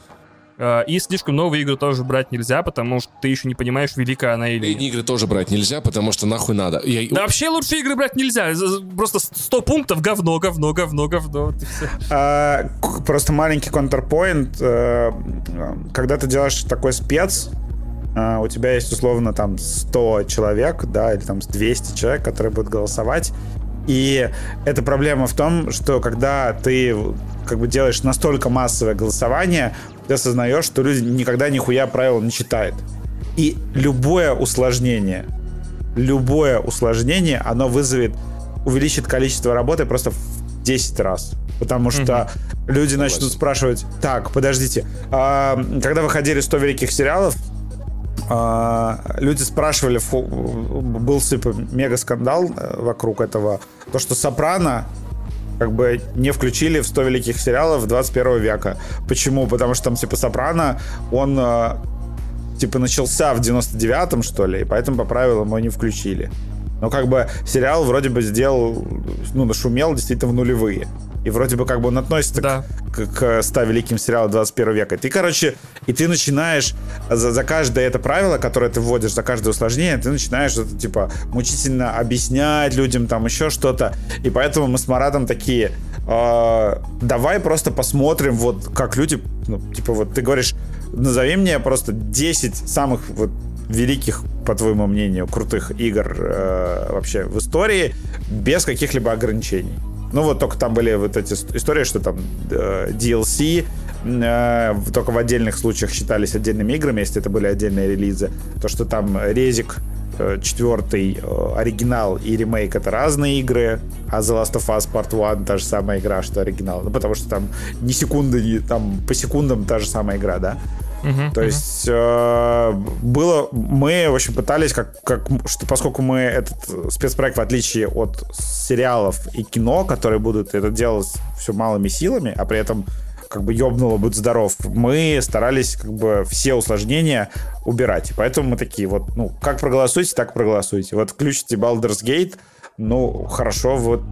Э, И слишком новые игры тоже брать нельзя, потому что ты еще не понимаешь, велика она или нет. Игры тоже брать нельзя, потому что нахуй надо. Я- Да вообще лучше игры брать нельзя. Просто 100 пунктов говно, говно, говно, говно. А, просто маленький контрпоинт. э, Когда ты делаешь такой спец, а, у тебя есть условно там 100 человек, да, или там 200 человек, которые будут голосовать. И эта проблема в том, что когда ты как бы делаешь настолько массовое голосование, ты осознаешь, что люди никогда нихуя правил не читают. И любое усложнение, любое усложнение, оно вызовет, увеличит количество работы просто в 10 раз. Потому что люди начнут спрашивать, так, подождите, а, когда выходили 100 великих сериалов, люди спрашивали, был типа мега скандал э, вокруг этого, то, что Сопрано как бы не включили в 100 великих сериалов 21 века. Почему? Потому что там типа Сопрано, он э, типа начался в 99-м, что ли, и поэтому по правилам его не включили. Но как бы сериал вроде бы сделал, ну, нашумел действительно в нулевые. И вроде бы как бы он относится Да. к, к 100 великим сериалам 21 века. Ты, короче, и ты начинаешь за, за каждое это правило, которое ты вводишь, за каждое усложнение, ты начинаешь это, типа, мучительно объяснять людям там еще что-то. И поэтому мы с Маратом такие, «А, давай просто посмотрим, вот как люди, ну, типа, вот ты говоришь, назови мне просто 10 самых вот великих, по твоему мнению, крутых игр э, вообще в истории без каких-либо ограничений. Ну вот только там были вот эти ст- истории, что там э, DLC, э, только в отдельных случаях считались отдельными играми, если это были отдельные релизы. То, что там резик э, четвертый э, оригинал и ремейк это разные игры, а The Last of Us Part 1 та же самая игра, что оригинал. Ну, потому что там ни секунды, ни, там по секундам та же самая игра, да? Uh-huh, То uh-huh. есть э, было, мы, в общем, пытались, как, как, что поскольку мы этот спецпроект, в отличие от сериалов и кино, которые будут это делать все малыми силами, а при этом как бы ёбнуло, будь здоров, мы старались как бы все усложнения убирать. Поэтому мы такие вот, ну, как проголосуете, так проголосуйте. Вот включите Baldur's Gate, ну, хорошо, вот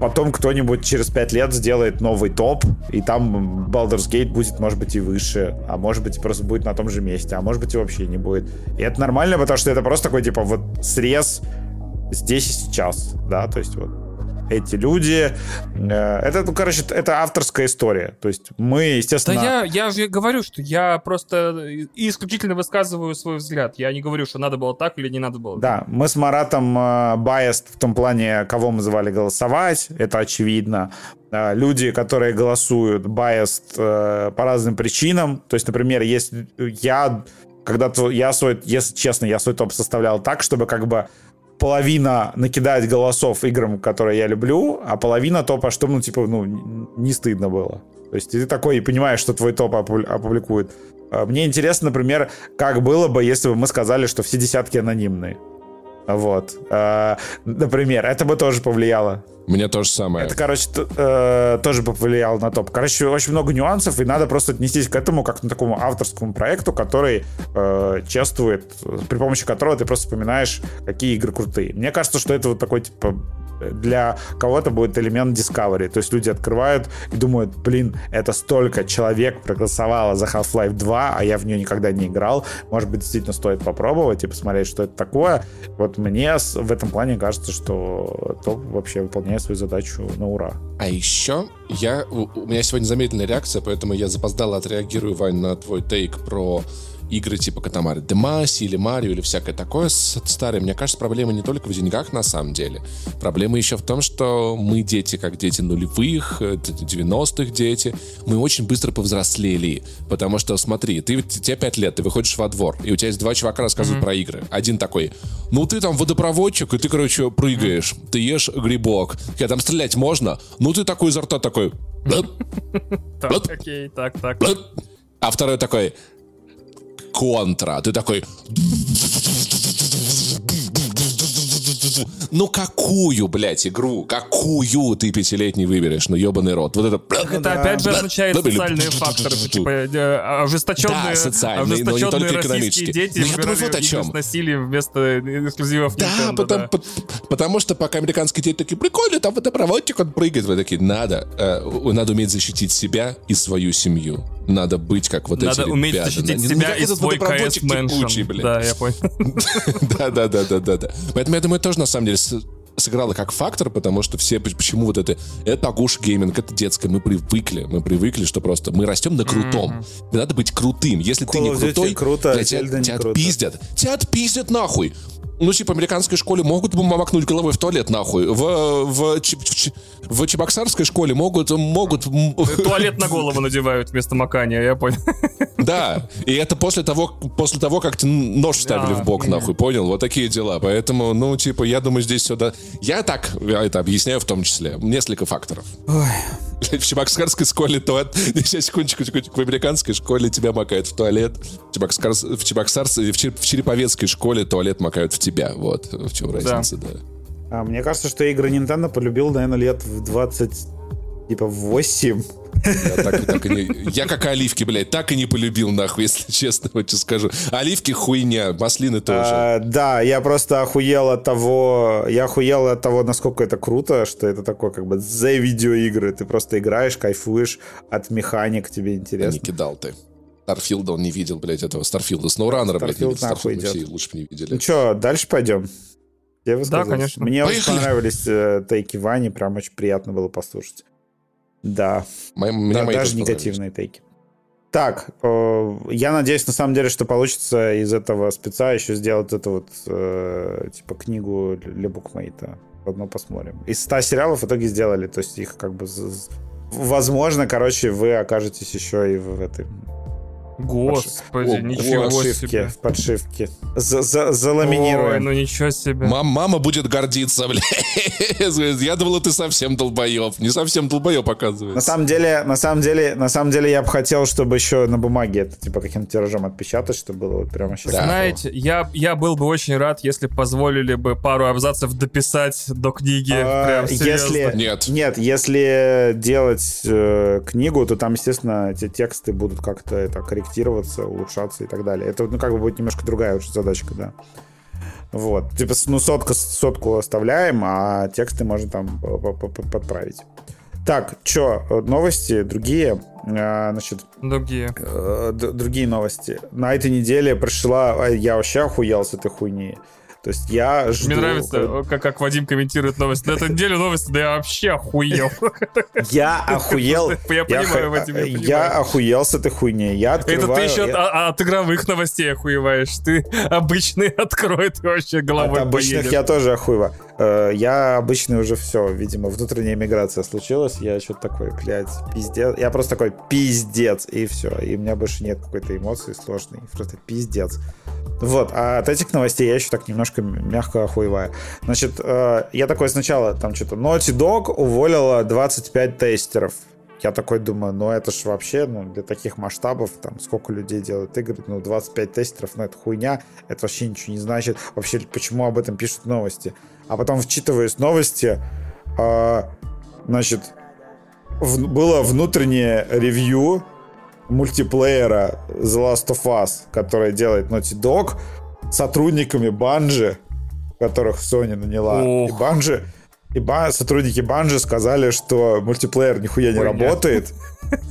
потом кто-нибудь через пять лет сделает новый топ, и там Baldur's Gate будет, может быть, и выше, а может быть, просто будет на том же месте, а может быть, и вообще не будет. И это нормально, потому что это просто такой, типа, вот срез здесь и сейчас, да, то есть вот эти люди. Э, это, ну, короче, это авторская история. То есть мы, естественно... Да я, я же говорю, что я просто исключительно высказываю свой взгляд. Я не говорю, что надо было так или не надо было. Да, мы с Маратом э, в том плане, кого мы звали голосовать, это очевидно. Э, люди, которые голосуют biased э, по разным причинам. То есть, например, если я когда-то я свой, если честно, я свой топ составлял так, чтобы как бы половина накидать голосов играм, которые я люблю, а половина топа, чтобы, ну, типа, ну, не стыдно было. То есть ты такой понимаешь, что твой топ опубликует. А, мне интересно, например, как было бы, если бы мы сказали, что все десятки анонимные. Вот. А, например, это бы тоже повлияло. Мне то же самое. Это, короче, э, тоже повлияло на топ. Короче, очень много нюансов, и надо просто отнестись к этому как к такому авторскому проекту, который э, чествует, при помощи которого ты просто вспоминаешь, какие игры крутые. Мне кажется, что это вот такой, типа, для кого-то будет элемент Discovery. То есть люди открывают и думают, блин, это столько человек проголосовало за Half-Life 2, а я в нее никогда не играл. Может быть, действительно стоит попробовать и посмотреть, что это такое. Вот мне в этом плане кажется, что топ вообще выполняет свою задачу на ура. А еще я, у меня сегодня замедленная реакция, поэтому я запоздало отреагирую, Вань, на твой тейк про игры типа Катамари Демаси или Марио или всякое такое старое, мне кажется, проблема не только в деньгах на самом деле. Проблема еще в том, что мы дети, как дети нулевых, 90-х э, дети, мы очень быстро повзрослели. Потому что, смотри, ты, тебе 5 лет, ты выходишь во двор, и у тебя есть два чувака рассказывают mm-hmm. про игры. Один такой, ну ты там водопроводчик, и ты, короче, прыгаешь, mm-hmm. ты ешь грибок. Я там стрелять можно? Ну ты такой изо рта такой... Так, окей, так, так. А второй такой, контра. Ты такой... Ну какую, блядь, игру? Какую ты пятилетний выберешь? Ну ебаный рот. Вот это... Это опять же означает социальные факторы. Типа э, ожесточенные, да, социальные, но не только экономические. дети но я думаю, вот о чем. насилие вместо эксклюзивов да, Nintendo, потому, да. потому что пока американские дети такие, прикольно, там водопроводчик, он прыгает. Вы такие, надо, э, надо уметь защитить себя и свою семью. Надо быть как вот надо эти Надо уметь защитить ну, себя и свой КС Да, я понял. Да-да-да-да-да. Поэтому я думаю, тоже на самом деле сыграла как фактор, потому что все, почему вот это, это Агуш гейминг, это детское, мы привыкли, мы привыкли, что просто мы растем на крутом. Mm-hmm. Надо быть крутым. Если Call ты не крутой, круто, тебя, тебя, тебя отпиздят. Тебя отпиздят нахуй ну, типа, в американской школе могут макнуть головой в туалет, нахуй. В, в, в, в чебоксарской школе могут... могут... Туалет на голову надевают вместо макания, я понял. Да, и это после того, после того как нож ставили в бок, нахуй, понял? Вот такие дела. Поэтому, ну, типа, я думаю, здесь все... Да... Я так это объясняю в том числе. Несколько факторов. Ой. В чебоксарской школе туалет... Сейчас, секундочку, секундочку. В американской школе тебя макают в туалет. В, Чебоксар... в, Чебоксарской... в Череповецкой школе туалет макают в тебя. Вот в чем разница, да. да. А, мне кажется, что игры Nintendo полюбил, наверное, лет в 20 типа 8. Я, так, так не, я как оливки, блядь, так и не полюбил, нахуй, если честно, вот тебе скажу. Оливки хуйня, маслины тоже. А, да, я просто охуел от того, я охуел от того, насколько это круто, что это такое как бы за видеоигры. Ты просто играешь, кайфуешь от механик, тебе интересно. А не кидал ты. Starfield а он не видел, блядь, этого Starfield а. SnowRunner а, блядь, не видел. Starfield все лучше бы не видели. Ну что, дальше пойдем? Я да, конечно. Мне Поехали. очень понравились э, take и Вани, прям очень приятно было послушать. Да. Мои, мне да мои даже негативные take и. Так, э, я надеюсь, на самом деле, что получится из этого спеца еще сделать эту вот, э, типа, книгу для букмейта. Одно посмотрим. Из 100 сериалов в итоге сделали, то есть их как бы возможно, короче, вы окажетесь еще и в этой Господи, О, ничего в подшивке, себе. В подшивке. За, за, заламинируем. Ой, ну ничего себе. Мам, мама будет гордиться, бля. Я думала, ты совсем долбоеб. Не совсем долбоеб, На оказывается. самом деле, на самом деле, на самом деле, я бы хотел, чтобы еще на бумаге это типа каким-то тиражом отпечатать, чтобы было вот прямо сейчас. Да. Знаете, я, я был бы очень рад, если позволили бы пару абзацев дописать до книги. А, Прям серьезно. если Нет. нет, если делать э, книгу, то там, естественно, эти тексты будут как-то это корректироваться, улучшаться и так далее. Это ну как бы будет немножко другая уже задачка, да. Вот, типа, ну сотка, сотку оставляем, а тексты можно там по- по- по- подправить. Так, что, новости другие, А, значит, Другие. э, другие новости. На этой неделе пришла, я вообще охуел с этой хуйни. То есть я жду... Мне нравится, как, как Вадим комментирует новости. На этой неделе новости, да я вообще охуел. Я охуел. Я понимаю, Вадим, я я охуел с этой хуйней. Я Это открываю... ты еще от, я- а- от игровых новостей охуеваешь. Ты обычный открой, ты вообще От головой обычных поедешь. я тоже охуева. Э, Я обычный уже все, видимо, внутренняя миграция случилась. Я что-то такой, блядь, пиздец. Я просто такой пиздец, и все. И у меня больше нет какой-то эмоции сложной. Просто пиздец. Вот, а от этих новостей я еще так немножко мягко охуеваю. Значит, э, я такой сначала там что-то... Naughty Dog уволила 25 тестеров. Я такой думаю, ну это ж вообще, ну, для таких масштабов, там, сколько людей делают игры, ну, 25 тестеров, ну, это хуйня, это вообще ничего не значит. Вообще, почему об этом пишут новости? А потом, вчитываясь новости, а, значит, было внутреннее ревью мультиплеера The Last of Us, которое делает Naughty Dog, сотрудниками Банжи, которых Sony наняла. Ох. И Банжи, и ба- сотрудники Банжи сказали, что мультиплеер нихуя не Хуйня. работает,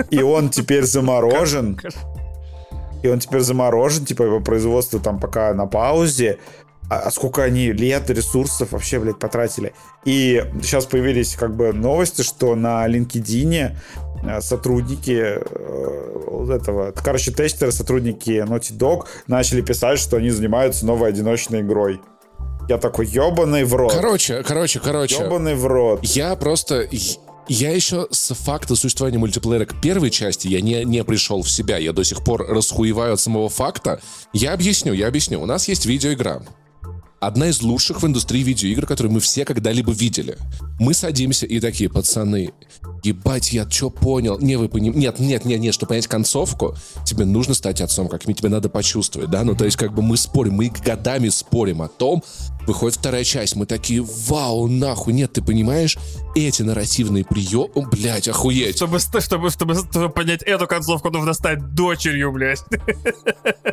и он теперь заморожен. И он теперь заморожен, типа его производство там пока на паузе. А, а сколько они лет, ресурсов вообще, блядь, потратили. И сейчас появились как бы новости, что на LinkedIn сотрудники э, этого, короче, тестеры, сотрудники Naughty Dog начали писать, что они занимаются новой одиночной игрой. Я такой, ебаный в рот. Короче, короче, короче. Ебаный в рот. Я просто... Я еще с факта существования мультиплеера к первой части я не, не пришел в себя. Я до сих пор расхуеваю от самого факта. Я объясню, я объясню. У нас есть видеоигра. Одна из лучших в индустрии видеоигр, которые мы все когда-либо видели. Мы садимся и такие, пацаны, ебать, я что понял? Не, вы поним... Нет, нет, нет, нет, чтобы понять концовку, тебе нужно стать отцом, как мне тебе надо почувствовать, да? Ну, то есть, как бы мы спорим, мы годами спорим о том, выходит вторая часть, мы такие, вау, нахуй, нет, ты понимаешь, эти нарративные приемы, блядь, охуеть. Чтобы, чтобы, чтобы, чтобы понять эту концовку, нужно стать дочерью, блядь.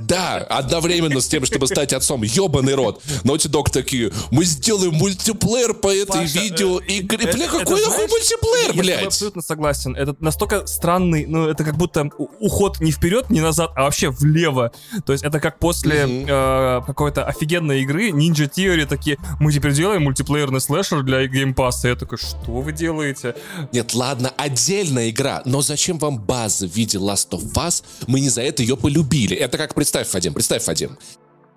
Да, одновременно с тем, чтобы стать отцом. Ебаный рот. Naughty Dog такие, мы сделаем мультиплеер по этой Паша, видеоигре. э, Бля, какой нахуй мультиплеер, блядь? Абсолютно согласен. Это настолько странный, ну, это как будто уход не вперед, не назад, а вообще влево. То есть это как после Мгм. э, какой-то офигенной игры Ninja Theory такие, мы теперь делаем мультиплеерный слэшер для Game. И я такой, что вы делаете? Нет, ладно, отдельная игра, но зачем вам база в виде Last of Us? Мы не за это ее полюбили. Это как, представь, Вадим, представь, Вадим.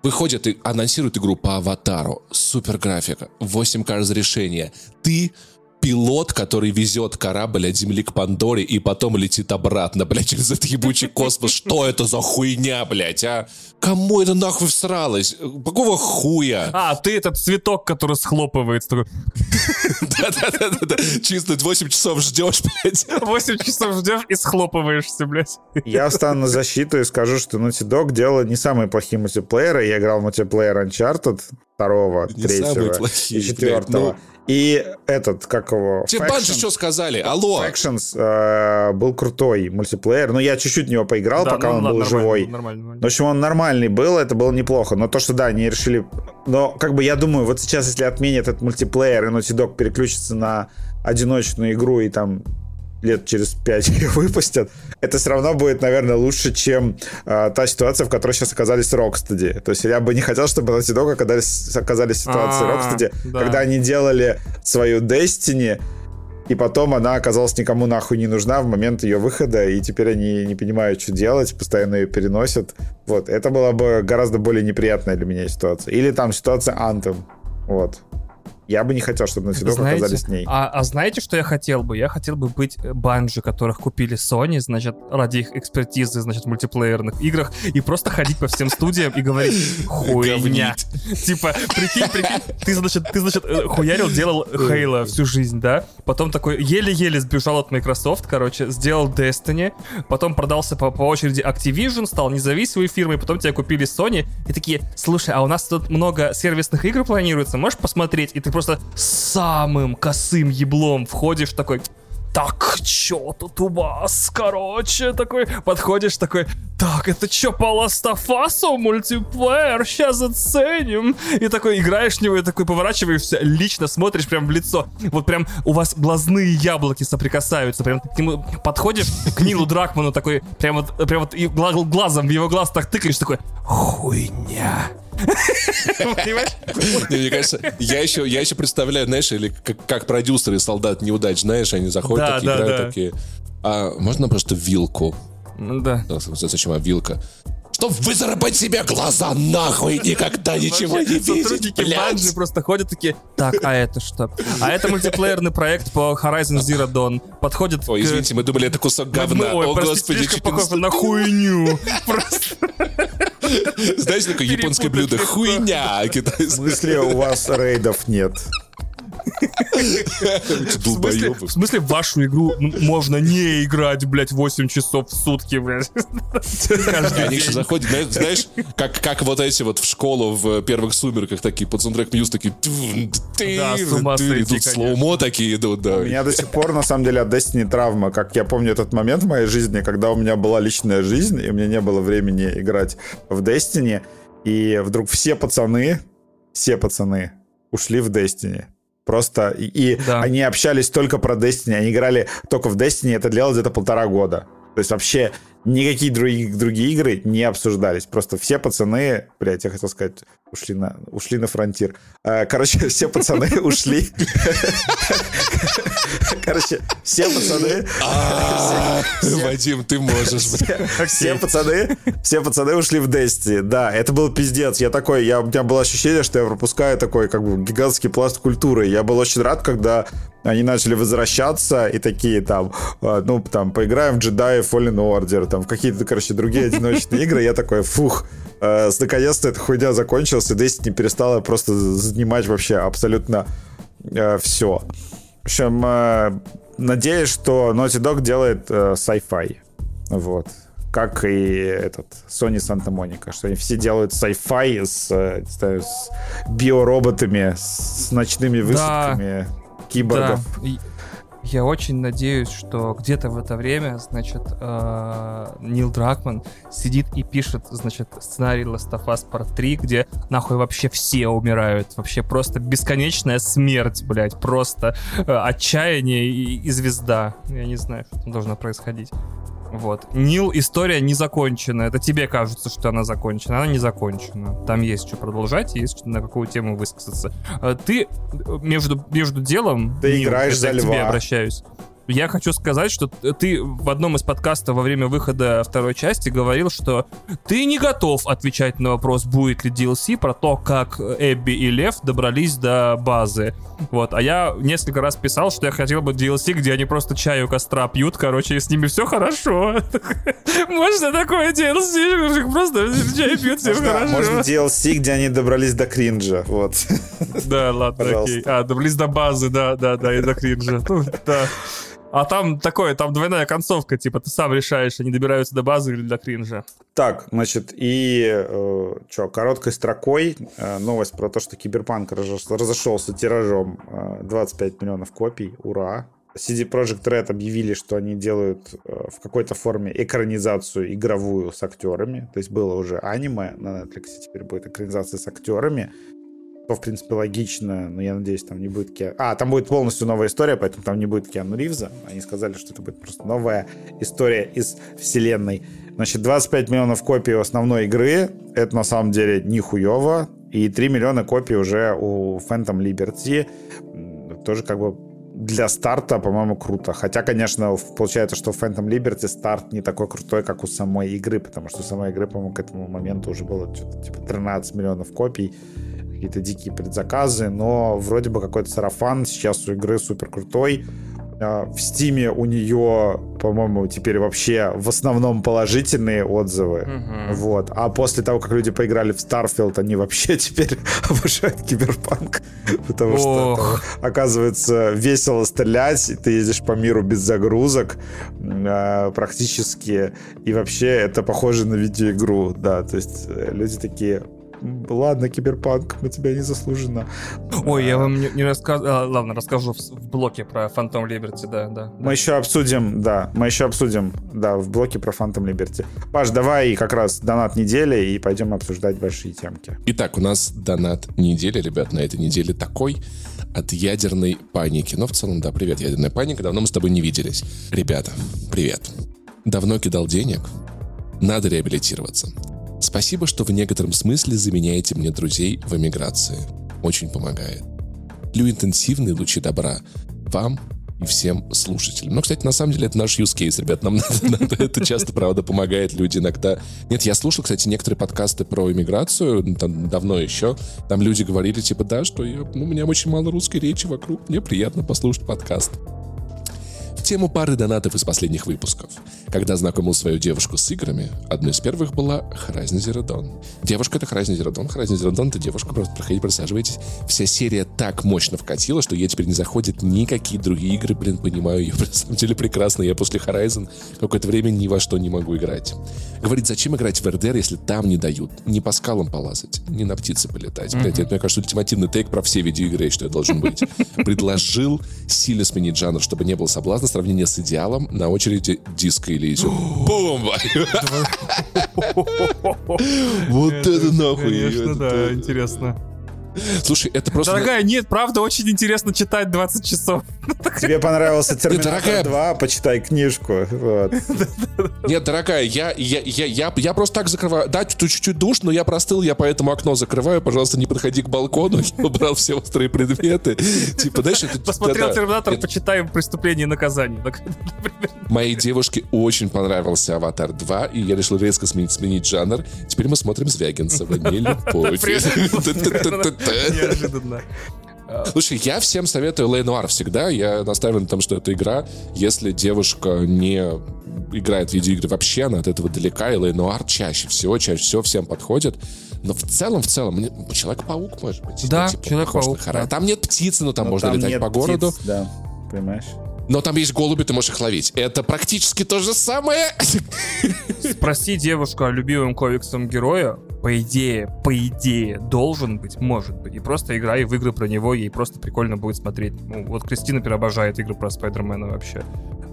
Выходит и анонсирует игру по аватару. Супер графика, 8К разрешение. Ты пилот, который везет корабль от Земли к Пандоре и потом летит обратно, блядь, через этот ебучий космос. Что это за хуйня, блядь, а? Кому это нахуй всралось? Какого хуя? А, ты этот цветок, который схлопывается. Да-да-да-да. Чисто 8 часов ждешь, блядь. 8 часов ждешь и схлопываешься, блядь. Я встану на защиту и скажу, что Naughty Dog делала не самые плохие мультиплееры. Я играл в мультиплеер Uncharted второго, Не третьего и четвертого. блядь, ну. И этот, как его... Тебе Банжи что сказали? Алло. Factions э, был крутой мультиплеер. Но я чуть-чуть в него поиграл, Да, пока ну он ладно, был нормально, живой. Нормально, нормально. В общем, он нормальный был, это было неплохо. Но то, что да, они решили... Но как бы я думаю, вот сейчас, если отменят этот мультиплеер, и Naughty Dog переключится на одиночную игру и там лет через пять ее выпустят, это все равно будет, наверное, лучше, чем э, та ситуация, в которой сейчас оказались Rocksteady. То есть я бы не хотел, чтобы Naughty Dog оказались, оказались в ситуации А, Rocksteady, да. когда они делали свою Destiny, и потом она оказалась никому нахуй не нужна в момент ее выхода, и теперь они не понимают, что делать, постоянно ее переносят. Вот, это была бы гораздо более неприятная для меня ситуация. Или там ситуация Anthem. Вот. Я бы не хотел, чтобы Naughty Dog Знаете, оказались с ней. А, а знаете, что я хотел бы? Я хотел бы быть банжи, которых купили Sony, значит, ради их экспертизы, значит, в мультиплеерных играх, и просто ходить по всем студиям и говорить хуйня. Типа, прикинь, прикинь, ты, значит, ты, значит, э, хуярил, делал Хейла всю жизнь, да? Потом такой еле-еле сбежал от Microsoft, короче, сделал Destiny, потом продался по, по очереди Activision, стал независимой фирмой, потом тебя купили Sony, и такие, слушай, а у нас тут много сервисных игр планируется, можешь посмотреть? И ты просто самым косым еблом входишь такой, так, чё тут у вас, короче, такой, подходишь такой, так, это чё, по Ластафасу мультиплеер, сейчас заценим, и такой играешь в него, и такой поворачиваешься, лично смотришь прям в лицо, вот прям у вас глазные яблоки соприкасаются, прям к нему подходишь, к Нилу Дракману такой, прям вот, прям вот и гла- глазом в его глаз так тыкаешь, такой, хуйня. Понимаешь? Не, Мне кажется, я еще, я еще представляю, знаешь, или как, как продюсеры солдат неудач, знаешь, они заходят, Да, такие, да, играют да. такие. А можно просто вилку? Ну Да. Да, Зачем а вилка? Чтоб выцарапать себе глаза нахуй никогда ничего не видеть, Сотрудники. Банжи просто ходят такие, так, а это что? А это мультиплеерный проект по Horizon Zero Dawn. Подходит Ой, извините, мы думали, это кусок говна. Ой, О, господи, на хуйню. Просто Знаете, такое японское блюдо? Хуйня В смысле, у вас рейдов нет? В смысле, в вашу игру можно не играть, блядь, 8 часов в сутки, блядь. Они день. заходят, знаешь, как, вот эти вот в школу в первых сумерках такие под саундтрек Мьюз такие идут слоумо такие идут, да. У меня до сих пор, на самом деле, от Destiny травма. Как я помню этот момент в моей жизни, когда у меня была личная жизнь, и у меня не было времени играть в Destiny, и вдруг все пацаны, все пацаны ушли в Destiny. Просто, и, и Да. они общались только про Destiny, они играли только в Destiny, это длилось где-то полтора года. То есть вообще никакие другие, другие игры не обсуждались. Просто все пацаны, блядь, я хотел сказать, ушли на, ушли на фронтир. Э, Короче, все пацаны ушли. Короче, все пацаны... А, Вадим, ты можешь. Все, пацаны, все пацаны ушли в Destiny. Да, это был пиздец. Я такой, я, у меня было ощущение, что я пропускаю такой, как бы, гигантский пласт культуры. Я был очень рад, когда они начали возвращаться и такие там, э, ну, там, поиграем в Jedi Fallen Order, там, в какие-то, короче, другие одиночные игры. Я такой, фух, э, наконец-то эта хуйня закончилась, и Destiny перестала просто занимать вообще абсолютно все. В общем, э, надеюсь, что Naughty Dog делает э, sci-fi. Вот. Как и этот Sony Santa Monica, что они все делают sci-fi с, э, не с биороботами, с ночными высадками киборгов. Да. Я очень надеюсь, что где-то в это время, значит, э, Нил Дракман сидит и пишет, значит, сценарий Last of Us Part 3, где нахуй вообще все умирают. Вообще просто бесконечная смерть, блядь. Просто э, отчаяние и, и звезда. Я не знаю, что там должно происходить. Вот. Нил, история не закончена. Это тебе кажется, что она закончена. Она не закончена. Там есть что продолжать, есть на какую тему высказаться. А Ты э, между, между делом... Ты Нил, играешь за я к тебе льва. обращаюсь. Я хочу сказать, что ты в одном из подкастов во время выхода второй части говорил, что ты не готов отвечать на вопрос, будет ли DLC, про то, как Эбби и Лев добрались до базы. Вот, а я несколько раз писал, что я хотел бы DLC, где они просто чай у костра пьют, короче, и с ними все хорошо. Можно такое DLC, просто чай пьют, все хорошо. можно DLC, где они добрались до кринжа. Вот. Да, ладно, окей. А, добрались до базы, да, да, да, и до кринжа. Ну, да. А там такое, там двойная концовка, типа ты сам решаешь, они добираются до базы или до кринжа. Так, значит, и э, что, короткой строкой э, новость про то, что Киберпанк разош- разошелся тиражом э, 25 миллионов копий. Ура! CD Projekt Red объявили, что они делают э, в какой-то форме экранизацию игровую с актерами. То есть было уже аниме на Netflix, теперь будет экранизация с актерами. Что, в принципе, логично, но я надеюсь, там не будет Ке... А, там будет полностью новая история, поэтому там не будет Киану Ривза. Они сказали, что это будет просто новая история из вселенной. Значит, 25 миллионов копий основной игры. Это на самом деле нихуево. И 3 миллиона копий уже у Phantom Liberty. Тоже как бы для старта, по-моему, круто. Хотя, конечно, получается, что в Phantom Liberty старт не такой крутой, как у самой игры, потому что у самой игры, по-моему, к этому моменту уже было типа 13 миллионов копий. Какие-то дикие предзаказы, но вроде бы какой-то сарафан сейчас у игры супер крутой. А, в Стиме у нее, по-моему, теперь вообще в основном положительные отзывы. Мгм. Вот. А после того, как люди поиграли в Starfield, они вообще теперь обожают киберпанк. Потому что там, оказывается весело стрелять, ты ездишь по миру без загрузок э, практически. И вообще это похоже на видеоигру. Да, то есть э, люди такие... «М, Ладно, киберпанк, мы тебя незаслуженно. Ой, я вам не, не рассказывал. Ладно, расскажу в, в блоке про Phantom Liberty, да, да. Мы еще обсудим, да, мы еще обсудим, да, в блоке про Phantom Liberty. Паш, давай как раз донат недели и пойдем обсуждать большие темки. Итак, у нас донат недели, ребят, на этой неделе такой от ядерной паники. Но в целом, да, привет, ядерная паника. Давно мы с тобой не виделись. Ребята, привет. Давно кидал денег? Надо реабилитироваться. Спасибо, что в некотором смысле заменяете мне друзей в эмиграции. Очень помогает. Лю интенсивные лучи добра вам и всем слушателям. Но, кстати, на самом деле это наш use case, ребят. Нам надо, надо- это часто, правда, помогает люди иногда. Нет, я слушал, кстати, некоторые подкасты про иммиграцию, ну, там, давно еще. Там люди говорили, типа, да, что я, ну, у меня очень мало русской речи вокруг, мне приятно послушать подкаст. Тему пары донатов из последних выпусков. Когда знакомил свою девушку с играми, одной из первых была Харазни Зерадон. Девушка — это Харазни Зерадон. Харазни Зерадон — это девушка, просто проходите, присаживайтесь. Вся серия так мощно вкатила, что ей теперь не заходят никакие другие игры. Блин, понимаю ее, на самом деле прекрасно. Я после Horizon какое-то время ни во что не могу играть. Говорит, зачем играть в РДР, если там не дают? Не по скалам полазать, не на птицы полетать. Блядь, это, мне кажется, ультимативный тейк про все видеоигры, что я должен быть. Предложил сильно сменить жанр, чтобы не было соблазна сравнения с идеалом. На очереди диско Элизиум. Бомба! Вот это нахуй! Конечно, да, интересно. Слушай, это просто... Дорогая, нет, правда, очень интересно читать 20 часов. Тебе понравился Терминатор дорогая. 2, почитай книжку. Вот. Нет, дорогая, я, я, я, я, я просто так закрываю. Да, тут чуть-чуть душ, но я простыл, я поэтому окно закрываю. Пожалуйста, не подходи к балкону. Я убрал все острые предметы. Типа, знаешь, это... Посмотрел да-да. Терминатор, Это- почитаем «Преступление и наказание». Моей девушке очень понравился «Аватар 2», и я решил резко сменить, сменить жанр. Теперь мы смотрим Звягинцева, не любовь. Неожиданно. Слушай, я всем советую Лейнуар всегда. Я настаиваю на том, что это игра. Если девушка не играет в видеоигры вообще, она от этого далека, и Лейнуар чаще всего, чаще всего всем подходит. Но в целом, в целом, мне- Человек-паук, может быть. Да, типа, Человек-паук, да. Там нет птицы, но там Но можно там летать нет по городу. птиц, Да, понимаешь? Но там есть голуби, ты можешь их ловить. Это практически то же самое. Спроси девушку о любимом комиксом героя, по идее, по идее, должен быть, может быть. И просто играй в игры про него, ей просто прикольно будет смотреть. Ну, вот Кристина, например, обожает игры про Спайдермена вообще.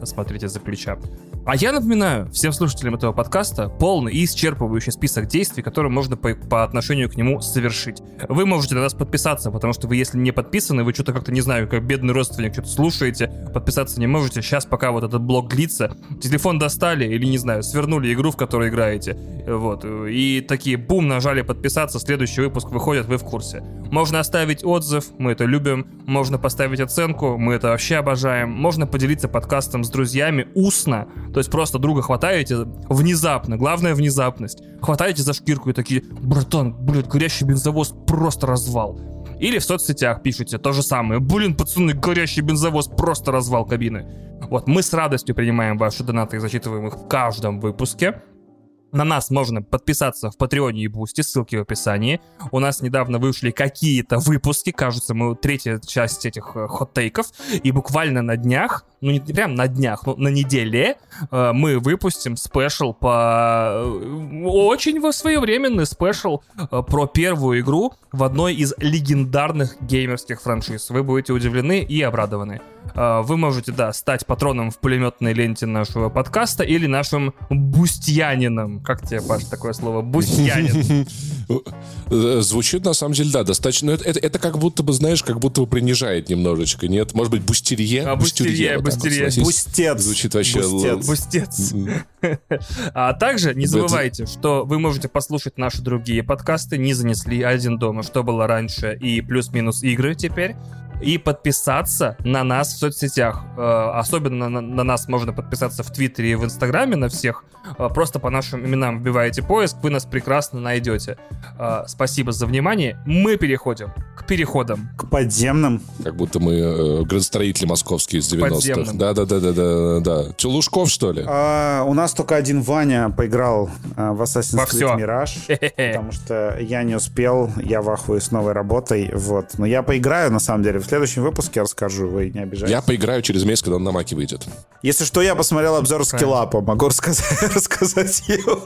Смотрите за плеча. А я напоминаю всем слушателям этого подкаста полный и исчерпывающий список действий, которые можно по, по отношению к нему совершить. Вы можете на нас подписаться, потому что вы, если не подписаны, вы что-то как-то, не знаю, как бедный родственник, что-то слушаете, подписаться не можете. Сейчас, пока вот этот блок длится, телефон достали или, не знаю, свернули игру, в которой играете. Вот. И такие, бум, нажали подписаться, следующий выпуск выходит, вы в курсе. Можно оставить отзыв, мы это любим. Можно поставить оценку, мы это вообще обожаем. Можно поделиться подкастом с друзьями устно. То есть просто друга хватаете внезапно, главное внезапность. Хватаете за шкирку и такие, братан, блядь, горящий бензовоз просто развал. Или в соцсетях пишите то же самое. Блин, пацаны, горящий бензовоз, просто развал кабины. Вот, мы с радостью принимаем ваши донаты и зачитываем их в каждом выпуске. На нас можно подписаться в Patreon е и Boosty, ссылки в описании. У нас недавно вышли какие-то выпуски, кажется, мы третья часть этих э, hot take ов, и буквально на днях, ну не прям на днях, но на неделе э, мы выпустим special по... э, очень во своевременный special э, про первую игру в одной из легендарных геймерских франшиз. Вы будете удивлены и обрадованы. Э, Вы можете, да, стать патроном в пулеметной ленте нашего подкаста или нашим бустьянином. Как тебе, Паш, такое слово? Бустьянин. Звучит, на самом деле, да, достаточно. Это, это- это как будто бы, знаешь, как будто бы принижает немножечко, нет? Может быть, бустерье? А, бустерье, бустерье. Согласись? Бустец. Звучит вообще Бустец. А также не забывайте, что вы можете послушать наши другие подкасты. Не занесли один дома, что было раньше, и плюс-минус игры теперь. И подписаться на нас в соцсетях. Э, особенно на, на нас можно подписаться в Твиттере и в Инстаграме на всех. Э, просто по нашим именам вбиваете поиск, вы нас прекрасно найдете. Э, спасибо за внимание. Мы переходим к переходам. К подземным. Как будто мы э, градостроители московские из 90-х. Да-да-да-да-да. да. Че, Лужков, что ли? А, у нас только один Ваня поиграл а, в Assassin's Creed Mirage, потому что я не успел, я в ахуе с новой работой, вот. Но я поиграю, на самом деле, в следующем выпуске расскажу, вы не обижайтесь. Я поиграю через месяц, когда он на маке выйдет. Если что, я посмотрел обзор скиллапа, могу рассказать, рассказать его.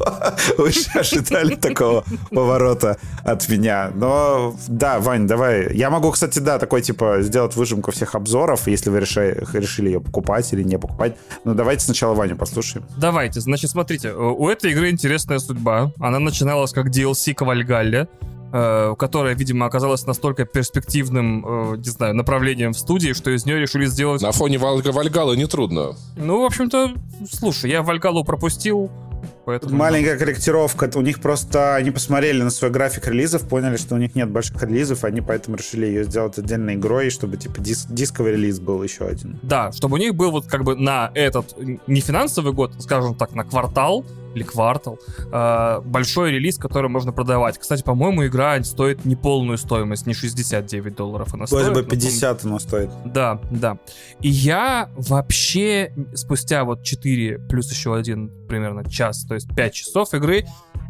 Вы же ожидали такого поворота от меня. Но да, Вань, давай. Я могу, кстати, да, такой, типа, сделать выжимку всех обзоров, если вы решили, решили ее покупать или не покупать. Но давайте сначала Ваню послушаем. Давайте. Значит, смотрите, у этой игры интересная судьба. Она начиналась как DLC к Вальгалле. Э, которая, видимо, оказалась настолько перспективным, э, не знаю, направлением в студии, что из нее решили сделать... На фоне Валь... Вальгала нетрудно. Ну, в общем-то, слушай, я Вальгалу пропустил, Поэтому... Маленькая корректировка. У них просто... Они посмотрели на свой график релизов, поняли, что у них нет больших релизов, они поэтому решили ее сделать отдельной игрой, чтобы, типа, дис дисковый релиз был еще один. Да, чтобы у них был вот как бы на этот, не финансовый год, скажем так, на квартал, или квартал, э, большой релиз, который можно продавать. Кстати, по-моему, игра стоит не полную стоимость, не 69 долларов она стоит. Бы 50 она стоит. Да, да. И я вообще спустя вот 4 плюс еще один примерно час, то есть 5 часов игры,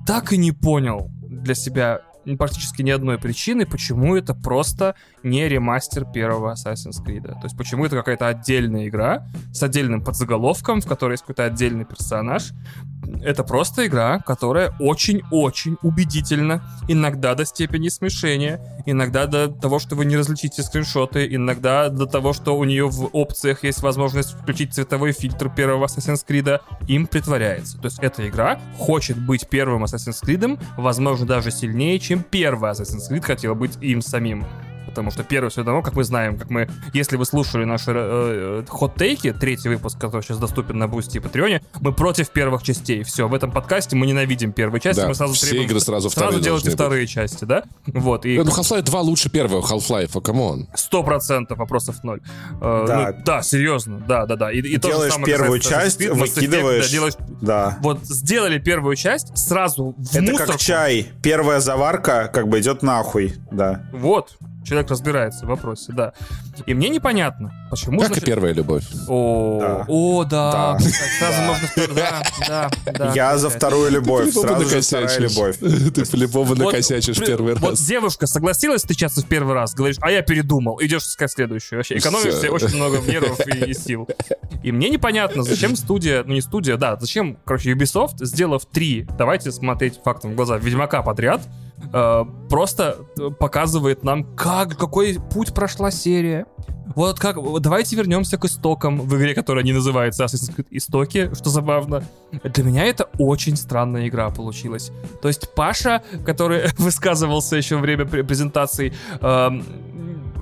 так и не понял для себя практически ни одной причины, почему это просто не ремастер первого Assassin's Creed. То есть почему это какая-то отдельная игра с отдельным подзаголовком, в которой есть какой-то отдельный персонаж. Это просто игра, которая очень-очень убедительна, иногда до степени смешения, иногда до того, что вы не различите скриншоты, иногда до того, что у нее в опциях есть возможность включить цветовой фильтр первого Assassin's Creed, им притворяется. То есть эта игра хочет быть первым Assassin's Creed, возможно, даже сильнее, чем первый Assassin's Creed хотел быть им самим потому что первый все равно, как мы знаем, как мы, если вы слушали наши э, hot take и, третий выпуск, который сейчас доступен на Boosty и Patreon е, мы против первых частей. Все, в этом подкасте мы ненавидим первые части, да, мы сразу все требуем, игры сразу, сразу делайте быть. вторые части, да? Вот, и... ну, Half-Life 2 лучше первого Half-Life, come on. Сто процентов вопросов ноль. Э, да. Ну, да, серьезно, да, да, да. И, и делаешь самое, первую часть, выкидываешь... Да, делаешь... да. Вот сделали первую часть, сразу в Это мусорку. как чай. Первая заварка как бы идет нахуй, да. Вот, Человек разбирается в вопросе, да. И мне непонятно, почему... Как значит... и первая любовь. О, да. О, да. да. Сразу можно... Да, да, да. Я за вторую любовь. Сразу же вторая любовь. Ты по-любому накосячишь первый раз. Вот девушка согласилась встречаться в первый раз, говоришь, а я передумал. Идешь искать следующую. Вообще экономишь себе очень много нервов и сил. И мне непонятно, зачем студия, ну не студия, да, зачем, короче, Ubisoft, сделав три, давайте смотреть фактом в глаза, Ведьмака подряд, Э, просто показывает нам, как, какой путь прошла серия. Вот как, давайте вернемся к истокам в игре, которая не называется Assassin's Creed Истоки, что забавно. Для меня это очень странная игра получилась. То есть Паша, который высказывался еще во время презентации, э,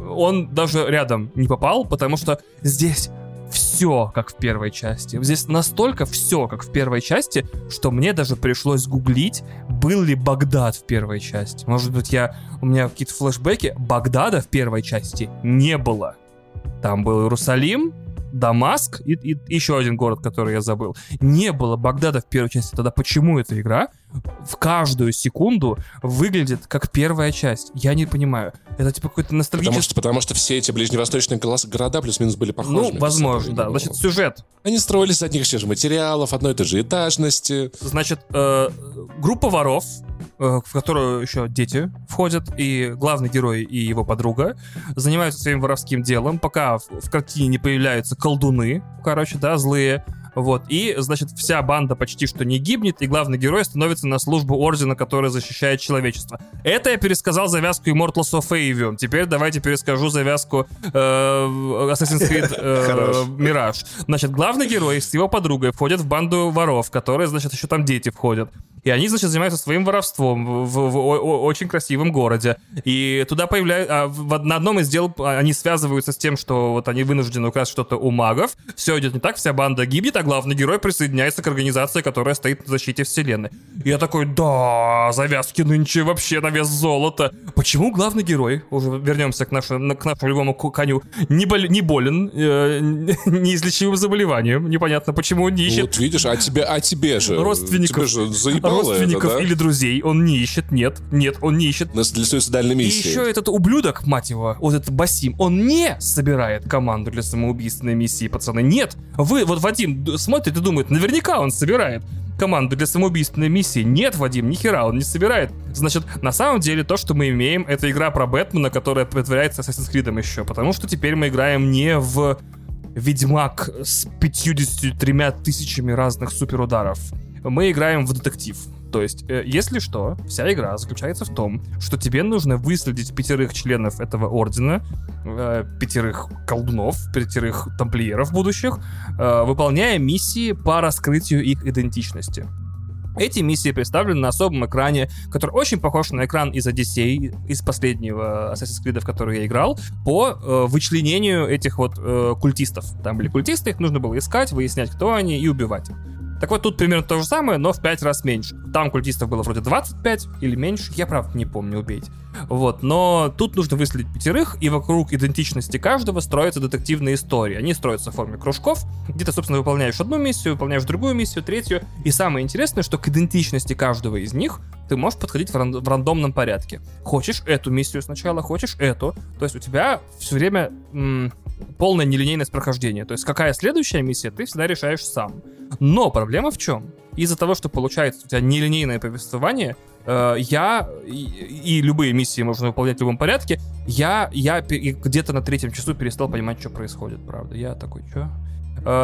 он даже рядом не попал, потому что здесь все, как в первой части. Здесь настолько все, как в первой части, что мне даже пришлось гуглить, был ли Багдад в первой части. Может быть, я у меня какие-то флешбеки. Багдада в первой части не было. Там был Иерусалим, Дамаск и, и еще один город, который я забыл. Не было Багдада в первой части. Тогда почему эта игра в каждую секунду выглядит как первая часть? Я не понимаю. Это типа какой-то ностальгический... Потому что, потому что все эти ближневосточные города плюс-минус были похожи. Ну, возможно, да. Значит, сюжет. Они строились из одних и тех же материалов, одной и той же этажности. Значит, э, группа воров Э, в которую еще дети входят, и главный герой и его подруга занимаются своим воровским делом, пока в, в картине не появляются колдуны, короче, да, злые, вот, и, значит, вся банда почти что не гибнет, и главный герой становится на службу Ордена, который защищает человечество. Это я пересказал завязку Immortals of Avium. Теперь давайте перескажу завязку э, Assassin's Creed э, Mirage. Значит, главный герой с его подругой входят в банду воров, которые, значит, еще там дети входят. И они, значит, занимаются своим воровством в, в, в очень красивом городе. И туда появляются... А, в, на одном из дел они связываются с тем, что вот они вынуждены украсть что-то у магов. Все идет не так, вся банда гибнет, а главный герой присоединяется к организации, которая стоит на защите вселенной. И я такой, да, завязки нынче вообще на вес золота. Почему главный герой, уже вернемся к нашему, к нашему любому коню, не, бол, не болен э, неизлечимым заболеванием? Непонятно, почему он не ищет... Вот видишь, а тебе, а тебе же... Родственников. Тебе же родственников это, да? или друзей он не ищет, нет, нет, он не ищет. На- Для суицидальной И миссии. еще этот ублюдок, мать его, вот этот Басим, он не собирает команду для самоубийственной миссии, пацаны. Нет. Вы, вот Вадим смотрит и думает, наверняка он собирает команду для самоубийственной миссии. Нет, Вадим, ни хера он не собирает. Значит, на самом деле то, что мы имеем, это игра про Бэтмена, которая притворяется Assassin's Creed еще. Потому что теперь мы играем не в Ведьмак с 53 тысячами разных суперударов. Мы играем в детектив. То есть, э, если что, вся игра заключается в том, что тебе нужно выследить пятерых членов этого ордена, э, пятерых колдунов, пятерых тамплиеров будущих, э, выполняя миссии по раскрытию их идентичности. Эти миссии представлены на особом экране, который очень похож на экран из Одиссей, из последнего Assassin's Creed, в который я играл, по э, вычленению этих вот э, культистов. Там были культисты, их нужно было искать, выяснять, кто они и убивать. Так вот, тут примерно то же самое, но в 5 раз меньше. Там культистов было вроде 25 или меньше, я правда не помню, убейте. Вот, но тут нужно выследить пятерых, и вокруг идентичности каждого строятся детективные истории. Они строятся в форме кружков, где ты, собственно, выполняешь одну миссию, выполняешь другую миссию, третью. И самое интересное, что к идентичности каждого из них ты можешь подходить в, ран- в рандомном порядке. Хочешь эту миссию сначала, хочешь эту. То есть у тебя все время м, полная нелинейность прохождения. То есть какая следующая миссия, ты всегда решаешь сам. Но проблема в чем? Из-за того, что получается у тебя нелинейное повествование, э, я и, и любые миссии можно выполнять в любом порядке, я, я где-то на третьем часу перестал понимать, что происходит, правда. Я такой, что?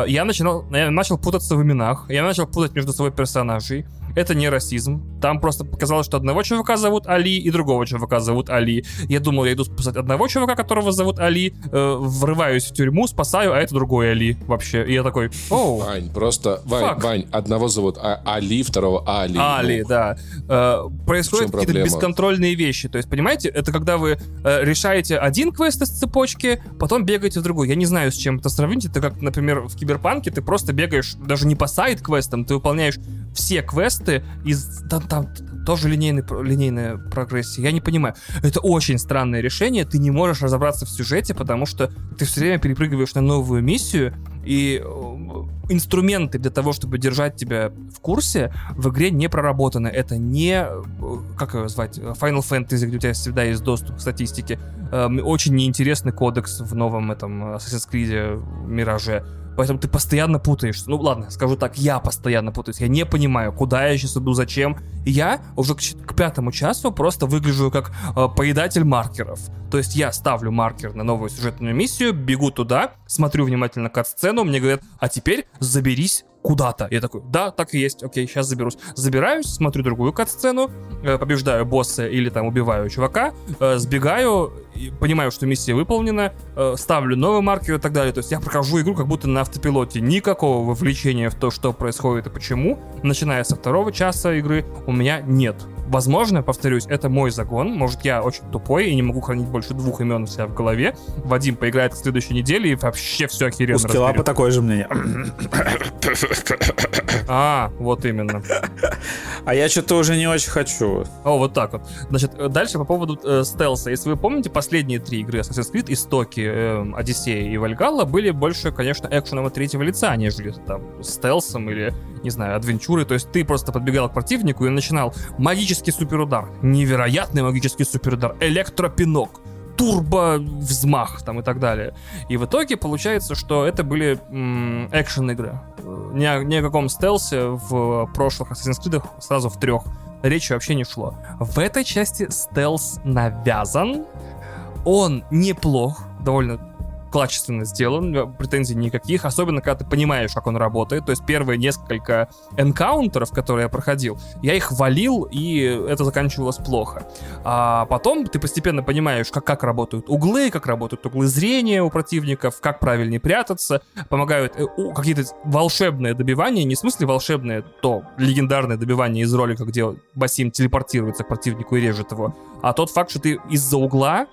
Я начинал, я начал путаться в именах, я начал путать между собой персонажей. Это не расизм. Там просто показалось, что одного чувака зовут Али и другого чувака зовут Али. Я думал, я иду спасать одного чувака, которого зовут Али, э, врываюсь в тюрьму, спасаю, а это другой Али вообще. И я такой, оу, Вань, просто... Вань, Фак. Вань, одного зовут А- Али, второго Али. Али, Ну, да. Э, происходят какие-то бесконтрольные вещи. То есть, понимаете, это когда вы э, решаете один квест из цепочки, потом бегаете в другой. Я не знаю, с чем это сравнить. Это как, например, в Киберпанке ты просто бегаешь даже не по сайт-квестам, ты выполняешь все квесты из... Там, там тоже линейный, линейная прогрессия. Я не понимаю. Это очень странное решение. Ты не можешь разобраться в сюжете, потому что ты все время перепрыгиваешь на новую миссию, и э, инструменты для того, чтобы держать тебя в курсе, в игре не проработаны. Это не, э, как его звать, Final Fantasy, где у тебя всегда есть доступ к статистике. Эм, Очень неинтересный кодекс в новом этом Assassin's Creed Мираже. Поэтому ты постоянно путаешься. Ну ладно, скажу так, я постоянно путаюсь. Я не понимаю, куда я сейчас иду, зачем. И я уже к, к пятому часу просто выгляжу как э, поедатель маркеров. То есть я ставлю маркер на новую сюжетную миссию, бегу туда, смотрю внимательно кат-сцену, мне говорят, а теперь заберись куда-то. Я такой, да, так и есть, окей, сейчас заберусь. Забираюсь, смотрю другую кат-сцену, э, побеждаю босса или там убиваю чувака, э, сбегаю, понимаю, что миссия выполнена, э, ставлю новый маркер и так далее. То есть я прохожу игру как будто на автопилоте. Никакого вовлечения в то, что происходит и почему, начиная со второго часа игры, у меня нет. Возможно, повторюсь, это мой загон. Может, я очень тупой и не могу хранить больше двух имен у себя в голове. Вадим поиграет к следующей неделе и вообще все охеренно У Скиллапа такое же мнение. А, вот именно. А я что-то уже не очень хочу. О, вот так вот. Значит, э, дальше по поводу э, стелса. Если вы помните, последние три игры Assassin's Creed, Истоки, э, Одиссея и Вальгалла были больше, конечно, экшеном от третьего лица, нежели там стелсом или, не знаю, адвенчурой. То есть ты просто подбегал к противнику и начинал магический суперудар, невероятный магический суперудар, электропинок, турбо взмах там и так далее. И в итоге получается, что это были м, экшен-игры. Э, Ни ни о каком стелсе в прошлых Assassin's Creed сразу в трех речи вообще не шло. В этой части стелс навязан. Он неплох, довольно качественно сделан, претензий никаких, особенно когда ты понимаешь, как он работает. То есть первые несколько энкаунтеров, которые я проходил, я их валил, и это заканчивалось плохо. А потом ты постепенно понимаешь, как, как работают углы, как работают углы зрения у противников, как правильнее прятаться, помогают э, какие-то волшебные добивания, не в смысле волшебные, то легендарное добивание из ролика, где Басим телепортируется к противнику и режет его, а тот факт, что ты из-за угла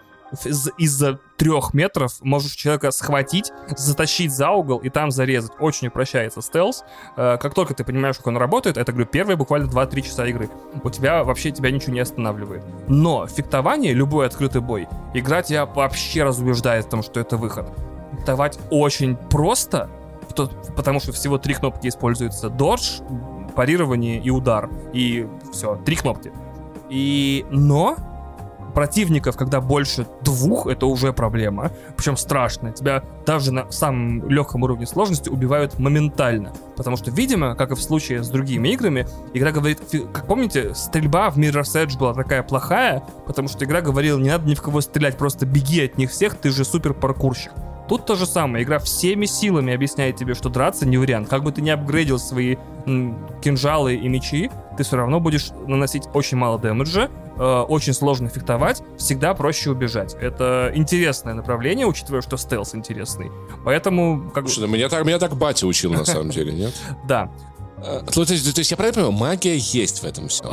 из-за трех метров можешь человека схватить, затащить за угол и там зарезать. Очень упрощается стелс. Э, как только ты понимаешь, как он работает, это, говорю, первые буквально 2-3 часа игры. У тебя вообще тебя ничего не останавливает. Но фехтование, любой открытый бой, игра тебя вообще разубеждает в том, что это выход. Давать очень просто, потому что всего три кнопки используются. Додж, парирование и удар. И все, три кнопки. И... Но противников, когда больше двух, это уже проблема. Причем страшно. Тебя даже на самом легком уровне сложности убивают моментально. Потому что, видимо, как и в случае с другими играми, игра говорит... Как помните, стрельба в Mirror's Edge была такая плохая, потому что игра говорила, не надо ни в кого стрелять, просто беги от них всех, ты же супер паркурщик. Тут то же самое. Игра всеми силами объясняет тебе, что драться не вариант. Как бы ты ни апгрейдил свои м, кинжалы и мечи, ты все равно будешь наносить очень мало дэмэджа, э, очень сложно фехтовать, всегда проще убежать. Это интересное направление, учитывая, что стелс интересный. Поэтому... Как... Слушай, меня так, меня так батя учил на самом деле, нет? Да. Э, то, то, то есть я правильно понимаю, магия есть в этом все?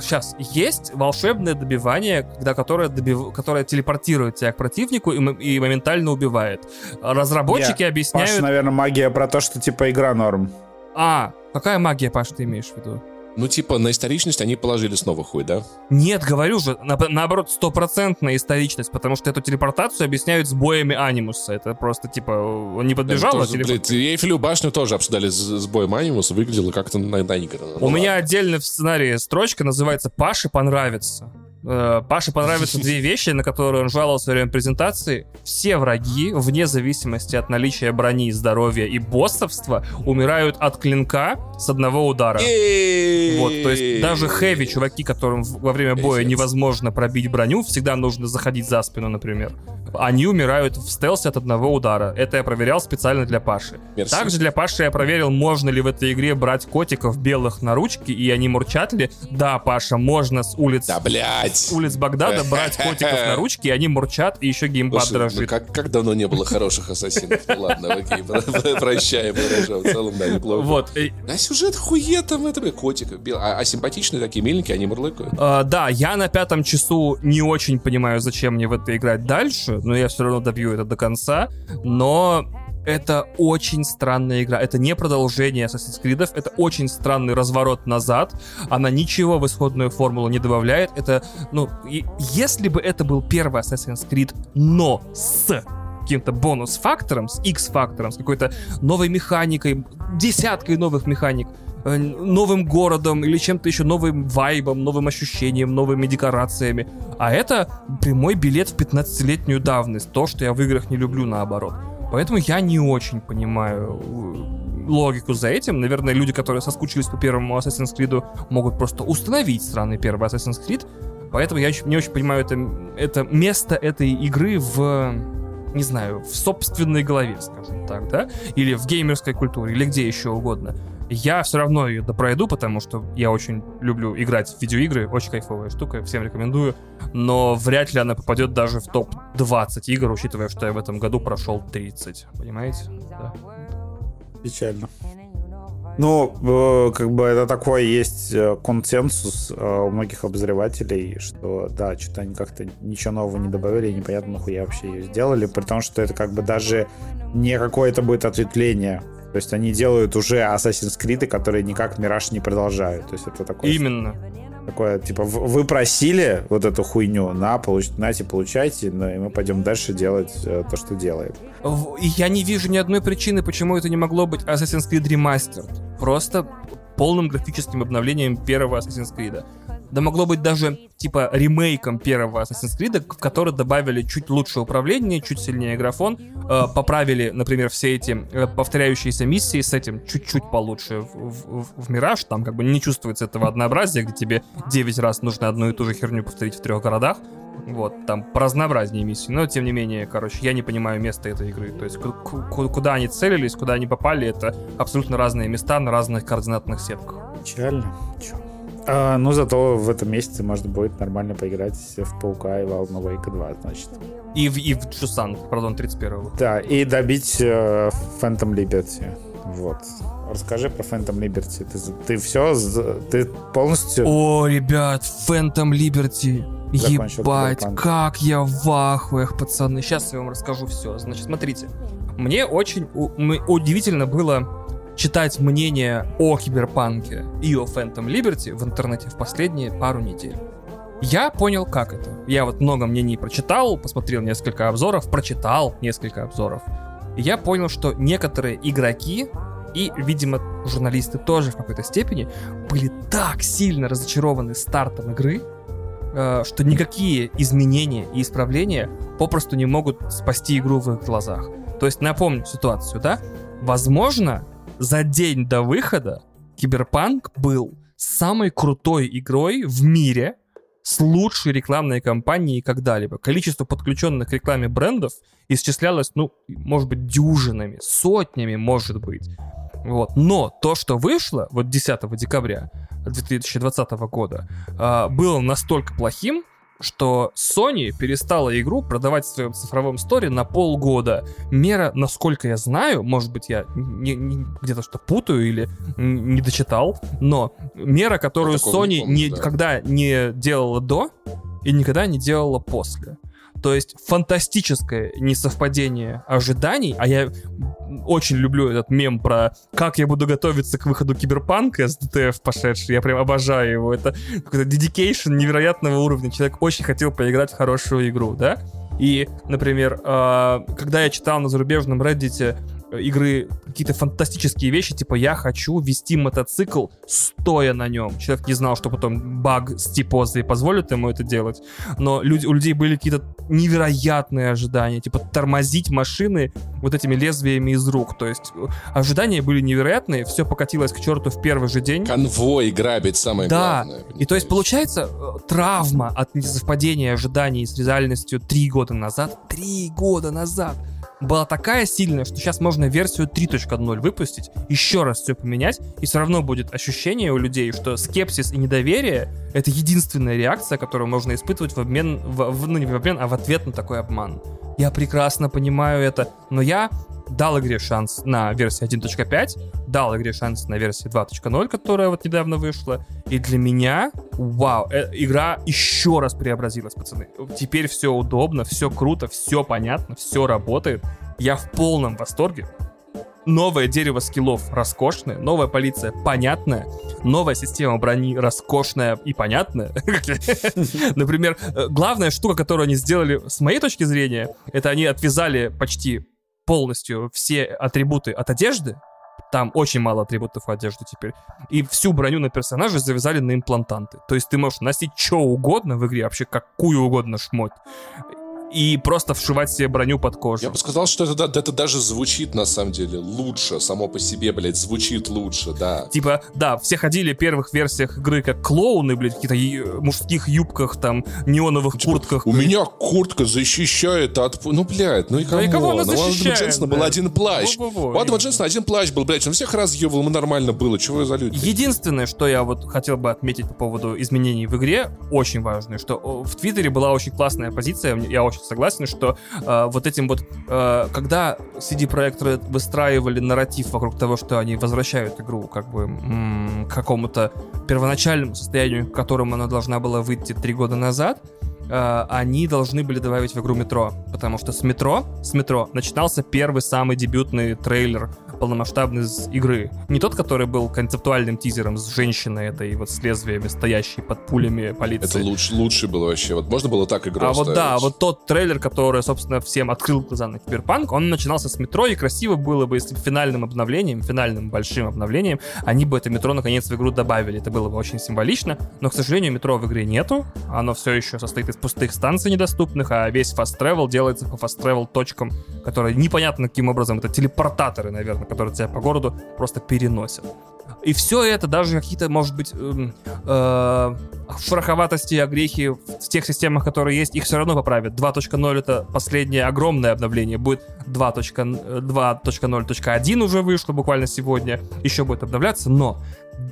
сейчас, э, есть волшебное добивание, когда, которое, добив... которое телепортирует тебя к противнику и, и моментально убивает. Разработчики yeah. объясняют... Паша, наверное, магия про то, что типа игра норм. А, какая магия, Паш, ты имеешь в виду? Ну, типа, на историчность они положили снова хуй, да? Нет, говорю же, на, наоборот, стопроцентная историчность, потому что эту телепортацию объясняют сбоями анимуса. Это просто, типа, он не подбежал, да, а тоже, телепорт... Эйфелю башню тоже обсуждали с сбоем анимуса, выглядело как-то на, на Ну, У меня отдельно в сценарии строчка называется «Паше понравится». Э, Паше понравятся две вещи, на которые он жаловался во время презентации. Все враги, вне зависимости от наличия брони, здоровья и боссовства, умирают от клинка с одного удара. Вот, то есть даже хэви, чуваки, которым во время боя невозможно пробить броню, всегда нужно заходить за спину, например. Они умирают в стелсе от одного удара. Это я проверял специально для Паши. Мерси. Также для Паши я проверил, можно ли в этой игре брать котиков белых на ручки, и они мурчат ли. Да, Паша, можно с улиц... Да, блядь! С улиц Багдада брать котиков на ручки, и они мурчат, и еще геймпад Слушай, дрожит. Ну как, как давно не было хороших ассасинов? Ну ладно, окей, прощаем, хорошо, в целом, да, неплохо. Вот. А сюжет хуе там, это, котиков, а, а симпатичные такие, миленькие, они мурлыкают. А, да, я на пятом часу не очень понимаю, зачем мне в это играть дальше, но я все равно добью это до конца, но это очень странная игра. Это не продолжение Assassin's Creed, это очень странный разворот назад. Она ничего в исходную формулу не добавляет. Это, ну, и, если бы это был первый Assassin's Creed, но с каким-то бонус-фактором, с X-фактором, с какой-то новой механикой, десяткой новых механик, э, новым городом или чем-то еще новым вайбом, новым ощущением, новыми декорациями. А это прямой билет в 15-летнюю давность. То, что я в играх не люблю наоборот. Поэтому я не очень понимаю э, логику за этим. Наверное, люди, которые соскучились по первому Assassin's Creed, могут просто установить странный первый Assassin's Creed. Поэтому я не очень понимаю это, это место этой игры в не знаю, в собственной голове, скажем так, да, или в геймерской культуре, или где еще угодно. Я все равно ее допройду, потому что я очень люблю играть в видеоигры. Очень кайфовая штука, всем рекомендую. Но вряд ли она попадет даже в топ-20 игр, учитывая, что я в этом году прошел 30. Понимаете? Да. Печально. Ну, э, как бы это такой есть э, консенсус э, у многих обозревателей, что да, что-то они как-то ничего нового не добавили, непонятно, нахуя вообще ее сделали, при том, что это как бы даже не какое-то будет ответвление то есть они делают уже Assassin's Creed, которые никак Мираж не продолжают. То есть это такое... Именно. Такое, типа, вы просили вот эту хуйню, на, получ... нате, получайте, но и мы пойдем дальше делать э, то, что делаем. Я не вижу ни одной причины, почему это не могло быть Assassin's Creed Remastered. Просто полным графическим обновлением первого Assassin's Creed. Да могло быть даже типа ремейком первого Assassin's Creed, в который добавили чуть лучше управление, чуть сильнее графон, э, поправили, например, все эти э, повторяющиеся миссии с этим чуть-чуть получше в, в, в Мираж, там как бы не чувствуется этого однообразия, где тебе 9 раз нужно одну и ту же херню повторить в трех городах. Вот, там разнообразнее миссии. Но, тем не менее, короче, я не понимаю места этой игры. То есть, куда они целились, куда они попали, это абсолютно разные места на разных координатных сетках. Печально. Чё? А, ну, зато в этом месяце можно будет нормально поиграть в Паука и в Alan Wake 2, значит. И в, и в Джусан, пардон, 31-го. Да, и добить э, Phantom Liberty. Вот. Расскажи про Phantom Liberty. Ты, ты все, ты полностью... О, ребят, Phantom Liberty. Ебать, как я в ахуях, пацаны. Сейчас я вам расскажу все. Значит, смотрите. Мне очень у, удивительно было читать мнение о Киберпанке и о Phantom Liberty в интернете в последние пару недель. Я понял, как это. Я вот много мнений прочитал, посмотрел несколько обзоров, прочитал несколько обзоров. И я понял, что некоторые игроки и, видимо, журналисты тоже в какой-то степени были так сильно разочарованы стартом игры, э, что никакие изменения и исправления попросту не могут спасти игру в их глазах. То есть напомню ситуацию, да? Возможно, за день до выхода Киберпанк был самой крутой игрой в мире с лучшей рекламной кампанией когда-либо. Количество подключенных к рекламе брендов исчислялось, ну, может быть, дюжинами, сотнями, может быть. Вот. Но то, что вышло вот 10 декабря 2020 года, а, было настолько плохим, что Sony перестала игру продавать в своем цифровом сторе на полгода. Мера, насколько я знаю, может быть, я не, не, где-то что путаю или не дочитал, но мера, которую Sony не помню, не, да. никогда не делала до и никогда не делала после. То есть фантастическое несовпадение ожиданий, а я очень люблю этот мем про как я буду готовиться к выходу Киберпанка с DTF пошедший. Я прям обожаю его. Это какой-то dedication невероятного уровня. Человек очень хотел поиграть в хорошую игру, да? И, например, а, когда я читал на зарубежном Reddit игры какие-то фантастические вещи, типа я хочу вести мотоцикл стоя на нем. Человек не знал, что потом баг с типозой позволит ему это делать, но люди, у людей были какие-то невероятные ожидания, типа тормозить машины вот этими лезвиями из рук. То есть э, ожидания были невероятные, все покатилось к черту в первый же день. Конвой грабить самое да. главное. Да, и то есть получается э, травма от несовпадения ожиданий с реальностью три года назад. Три года назад! Была такая сильная, что сейчас можно версию 3.0 выпустить, еще раз все поменять, и все равно будет ощущение у людей, что скепсис и недоверие — это единственная реакция, которую можно испытывать в обмен, в, в, ну не в обмен, а в ответ на такой обман. Я прекрасно понимаю это, но я дал игре шанс на версии 1.5, дал игре шанс на версии 2.0, которая вот недавно вышла, и для меня, вау, э, игра еще раз преобразилась, пацаны. Теперь все удобно, все круто, все понятно, все работает. Я в полном восторге. Новое дерево скиллов роскошное, новая полиция понятная, новая система брони роскошная и понятная. Например, э, главная штука, которую они сделали, с моей точки зрения, это они отвязали почти полностью все атрибуты от одежды, там очень мало атрибутов одежды теперь. И всю броню на персонажа завязали на имплантанты. То есть ты можешь носить что угодно в игре, вообще какую угодно шмоть и просто вшивать себе броню под кожу. Я бы сказал, что это, это даже звучит на самом деле лучше, само по себе, блядь, звучит лучше, да. Типа, да, все ходили в первых версиях игры как клоуны, блядь, в каких-то мужских юбках, там, неоновых типа, куртках. У блядь. меня куртка защищает от... Ну, блядь, ну и кого? Ну, и кого она ну, защищает, у Дженсона был один плащ. У Адама Дженсона один плащ был, блядь, он всех разъебывал, ему нормально было, чего за люди? Единственное, что я вот хотел бы отметить по поводу изменений в игре, очень важное, что в Твиттере была очень классная позиция, я очень согласен, что э, вот этим вот, э, когда CD Projekt выстраивали нарратив вокруг того, что они возвращают игру как бы м- к какому-то первоначальному состоянию, к которому она должна была выйти три года назад, Uh, они должны были добавить в игру метро. Потому что с метро, с метро начинался первый самый дебютный трейлер полномасштабный из игры. Не тот, который был концептуальным тизером с женщиной этой вот с лезвиями, стоящей под пулями полиции. Это лучше, лучше было вообще. Вот можно было так игру А вот да, вот тот трейлер, который, собственно, всем открыл глаза на Киберпанк, он начинался с метро, и красиво было бы, если финальным обновлением, финальным большим обновлением, они бы это метро наконец в игру добавили. Это было бы очень символично, но, к сожалению, метро в игре нету, оно все еще состоит из пустых станций недоступных, а весь fast travel делается по fast travel точкам, которые непонятно каким образом, это телепортаторы, наверное, которые тебя по городу просто переносят. И все это, даже какие-то, может быть, эм, э, шероховатости, огрехи в тех системах, которые есть, их все равно поправят. 2.0 это последнее огромное обновление. Будет 2.0.1 уже вышло буквально сегодня. Еще будет обновляться, но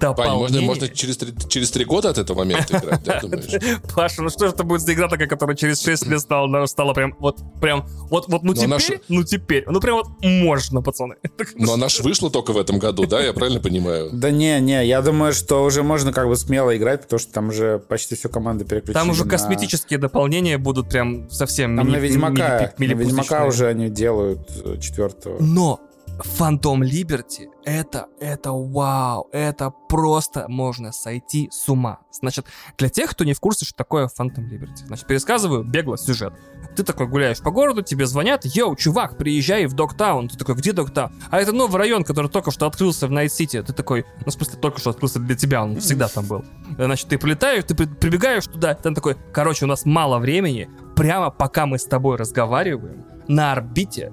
Пань, дополнение... можно, можно через, три, через три года от этого момента играть, да, думаешь? Паша, ну что же это будет за игра такая, которая через 6 лет стала, стала прям, вот, прям, вот, вот, ну Но она теперь, ну теперь, ну прям вот можно, пацаны. Но она ж вышла только в этом году, да, я правильно понимаю? Да не, не, я думаю, что уже можно как бы смело играть, потому что там уже почти всю команду переключили Там уже на- косметические дополнения будут прям совсем Там мини- на Ведьмака, мили- на Ведьмака уже они делают э, четвертого. Но Фантом Либерти это, это вау, это просто можно сойти с ума. Значит, для тех, кто не в курсе, что такое Фантом Либерти, значит, пересказываю бегло сюжет. Ты такой гуляешь по городу, тебе звонят, йоу, чувак, приезжай в Догтаун. Ты такой, где Догтаун? А это новый район, который только что открылся в Найт-Сити. Ты такой, ну, в смысле, только что открылся для тебя, он всегда там был. Значит, ты прилетаешь, ты при- прибегаешь туда, там такой, короче, у нас мало времени, прямо пока мы с тобой разговариваем, на орбите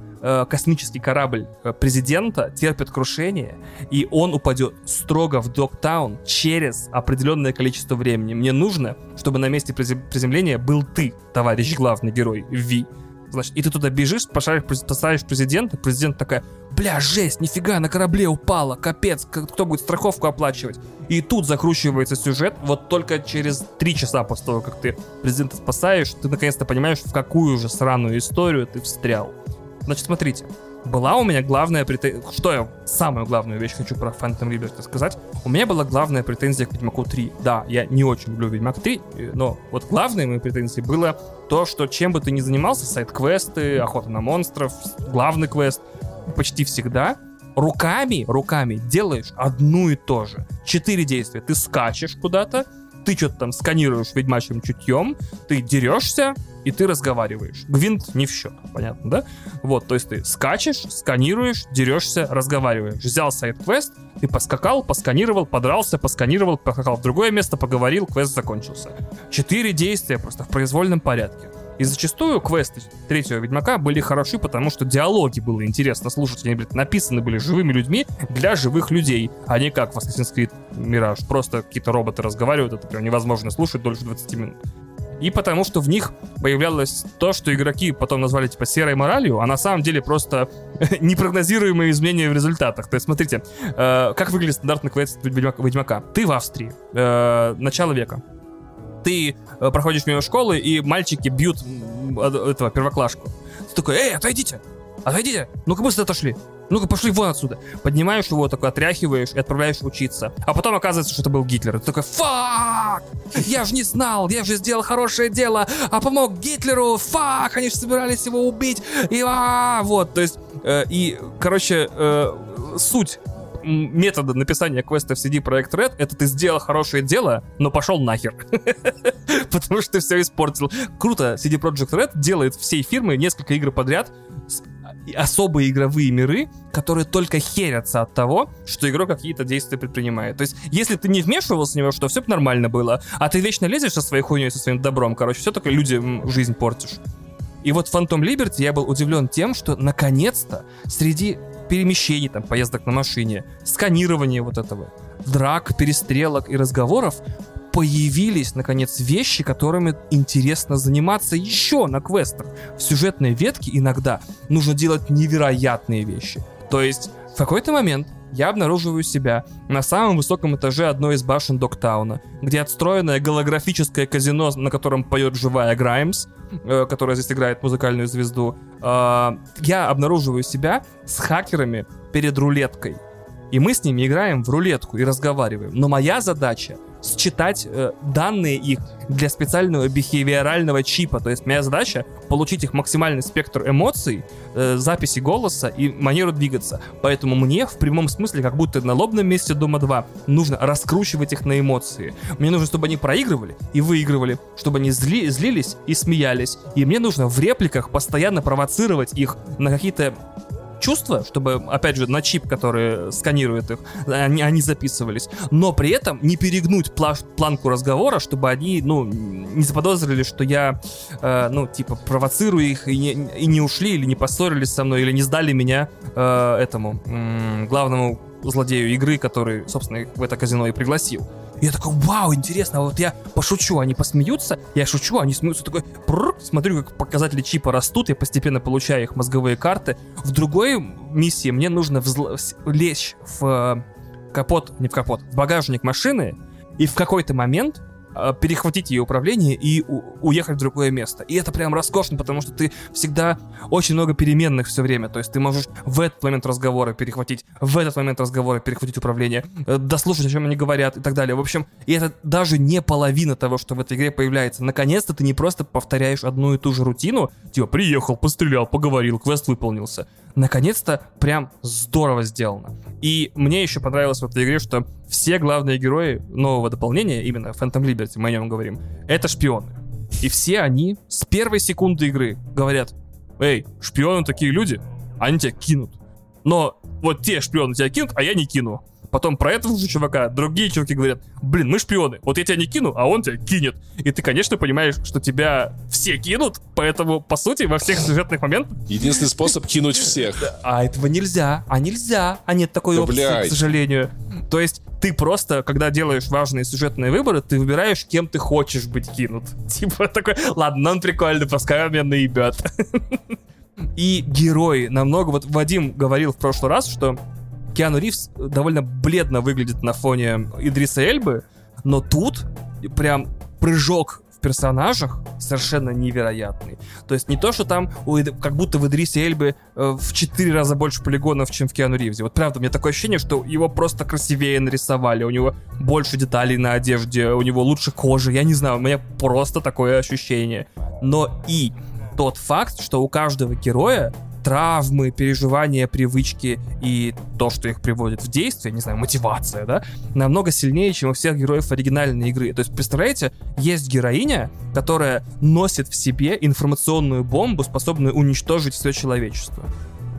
космический корабль э, президента терпит крушение, и он упадет строго в Догтаун через определенное количество времени. Мне нужно, чтобы на месте приземления был ты, товарищ главный герой, Ви. Значит, и ты туда бежишь, спасаешь президента, президент такая, бля, жесть, нифига, на корабле упала, капец, кто будет страховку оплачивать? И тут закручивается сюжет, вот только через три часа после того, как ты президента спасаешь, ты наконец-то понимаешь, в какую же сраную историю ты встрял. Значит, смотрите, была у меня главная претензия... Что я самую главную вещь хочу про Phantom Liberty сказать? У меня была главная претензия к Ведьмаку 3. Да, я не очень люблю Ведьмак 3, э, но вот главной моей претензией было то, что чем бы ты ни занимался, сайт-квесты, охота на монстров, главный квест, почти всегда руками, руками делаешь одну и то же. Четыре действия. Ты скачешь куда-то, ты что-то там сканируешь ведьмачьим чутьем, ты дерешься, и ты разговариваешь. Гвинт не в счет, понятно, да? Вот, то есть ты скачешь, сканируешь, дерешься, разговариваешь. Взял сайт-квест, ты поскакал, посканировал, подрался, посканировал, поскакал в другое место, поговорил, квест закончился. Четыре действия просто в произвольном порядке. И зачастую квесты третьего Ведьмака были хороши, потому что диалоги было интересно слушать. Они, блядь, написаны были живыми людьми для живых людей, а не как в Assassin's Creed Mirage. Просто какие-то роботы разговаривают, это прям невозможно слушать дольше 20 минут. И потому что в них появлялось то, что игроки потом назвали типа серой моралью, а на самом деле просто непрогнозируемые изменения в результатах. То есть, смотрите, э, как выглядит стандартный квест Ведьмака. Ты в Австрии, э, начало века. Ты э, проходишь мимо школы, и мальчики бьют этого первоклашку. Ты такой, эй, отойдите! Отойдите! Ну-ка быстро отошли! Ну-ка пошли вон отсюда! Поднимаешь его, такой отряхиваешь и отправляешь учиться. А потом оказывается, что это был Гитлер. Ты такой, фак! Я же не знал, я же сделал хорошее дело, а помог Гитлеру, фак! Они же собирались его убить, и а, вот, то есть, э, и, короче, э, суть метода написания квеста в CD Projekt Red это ты сделал хорошее дело, но пошел нахер. Потому что ты все испортил. Круто, CD Projekt Red делает всей фирмы несколько игр подряд особые игровые миры, которые только херятся от того, что игрок какие-то действия предпринимает. То есть, если ты не вмешивался в него, что все бы нормально было, а ты вечно лезешь со своей хуйней, со своим добром, короче, все только людям жизнь портишь. И вот Phantom Liberty я был удивлен тем, что наконец-то среди перемещений, там, поездок на машине, сканирования вот этого, драк, перестрелок и разговоров, появились, наконец, вещи, которыми интересно заниматься еще на квестах. В сюжетной ветке иногда нужно делать невероятные вещи. То есть в какой-то момент я обнаруживаю себя на самом высоком этаже одной из башен Доктауна, где отстроенное голографическое казино, на котором поет живая Граймс, э, которая здесь играет музыкальную звезду. Э, я обнаруживаю себя с хакерами перед рулеткой. И мы с ними играем в рулетку и разговариваем. Но моя задача считать э, данные их для специального бихевиорального чипа. То есть моя задача получить их максимальный спектр эмоций, э, записи голоса и манеру двигаться. Поэтому мне в прямом смысле, как будто на лобном месте Дома 2, нужно раскручивать их на эмоции. Мне нужно, чтобы они проигрывали и выигрывали, чтобы они зли, злились и смеялись. И мне нужно в репликах постоянно провоцировать их на какие-то чувства, чтобы, опять же, на чип, который сканирует их, они, они записывались, но при этом не перегнуть пла планку разговора, чтобы они, ну, не заподозрили, что я, э, ну, типа, провоцирую их и не, и не ушли, или не поссорились со мной, или не сдали меня э, этому э, главному злодею игры, который, собственно, в это казино и пригласил. Я такой, вау, интересно, а вот я пошучу, они посмеются, я шучу, они смеются, такой, прррр, смотрю, как показатели чипа растут, я постепенно получаю их мозговые карты. В другой миссии мне нужно взл... лечь в э, капот, не в капот, в багажник машины, и в какой-то момент перехватить ее управление и уехать в другое место. И это прям роскошно, потому что ты всегда очень много переменных все время. То есть ты можешь в этот момент разговора перехватить, в этот момент разговора перехватить управление, э, дослушать, о чем они говорят и так далее. В общем, и это даже не половина того, что в этой игре появляется. Наконец-то ты не просто повторяешь одну и ту же рутину, типа приехал, пострелял, поговорил, квест выполнился. Наконец-то прям здорово сделано. И мне еще понравилось в этой игре, что все главные герои нового дополнения, именно Phantom Liberty, мы о нем говорим, это шпионы. И все они с первой секунды игры говорят, эй, шпионы такие люди, они тебя кинут. Но вот те шпионы тебя кинут, а я не кину. Потом про этого же чувака другие чуваки говорят, блин, мы шпионы, вот я тебя не кину, а он тебя кинет. И ты, конечно, понимаешь, что тебя все кинут, поэтому, по сути, во всех сюжетных моментах... Единственный способ кинуть всех. А этого нельзя, а нельзя, а нет такой да, опции, блядь. к сожалению. То есть ты просто, когда делаешь важные сюжетные выборы, ты выбираешь, кем ты хочешь быть кинут. Типа такой, ладно, он прикольный, пускай он меня наебет. И герои намного... Вот Вадим говорил в прошлый раз, что Киану Ривз довольно бледно выглядит на фоне Идриса Эльбы, но тут прям прыжок персонажах совершенно невероятный. То есть не то, что там у, как будто в Идрисе Эльбы э, в 4 раза больше полигонов, чем в Киану Ривзе. Вот правда, у меня такое ощущение, что его просто красивее нарисовали, у него больше деталей на одежде, у него лучше кожа, я не знаю, у меня просто такое ощущение. Но и тот факт, что у каждого героя травмы, переживания, привычки и то, что их приводит в действие, не знаю, мотивация, да, намного сильнее, чем у всех героев оригинальной игры. То есть, представляете, есть героиня, которая носит в себе информационную бомбу, способную уничтожить все человечество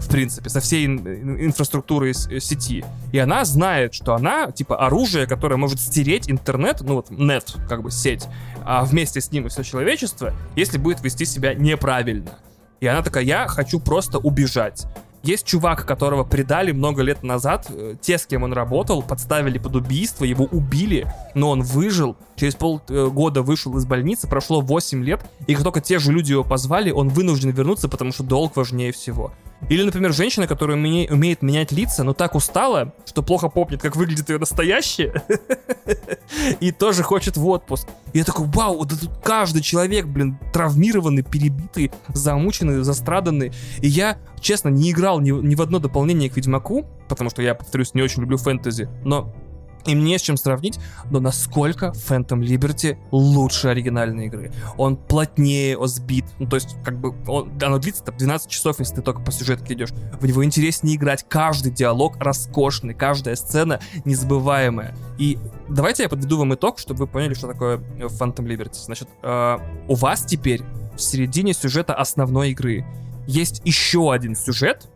в принципе, со всей инфраструктурой э, сети. И она знает, что она, типа, оружие, которое может стереть интернет, ну вот, нет, как бы сеть, а вместе с ним и все человечество, если будет вести себя неправильно. И она такая, я хочу просто убежать. Есть чувак, которого предали много лет назад, э, те, с кем он работал, подставили под убийство, его убили, но он выжил, через полгода вышел из больницы, прошло 8 лет, и как только те же люди его позвали, он вынужден вернуться, потому что долг важнее всего. Или, например, женщина, которая умеет менять лица, но так устала, что плохо помнит, как выглядит ее настоящее, и тоже хочет в отпуск. И я такой, вау, да тут каждый человек, блин, травмированный, перебитый, замученный, застраданный. И я, честно, не играл ни, ни в одно дополнение к Ведьмаку, потому что я, повторюсь, не очень люблю фэнтези, но им не с чем сравнить, но насколько Phantom Liberty лучше оригинальной игры. Он плотнее, он сбит, ну то есть как бы он, оно длится там 12 часов, если ты только по сюжетке идешь. В него интереснее играть, каждый диалог роскошный, каждая сцена незабываемая. И давайте я подведу вам итог, чтобы вы поняли, что такое Phantom Liberty. Значит, э, у вас теперь в середине сюжета основной игры есть еще один сюжет,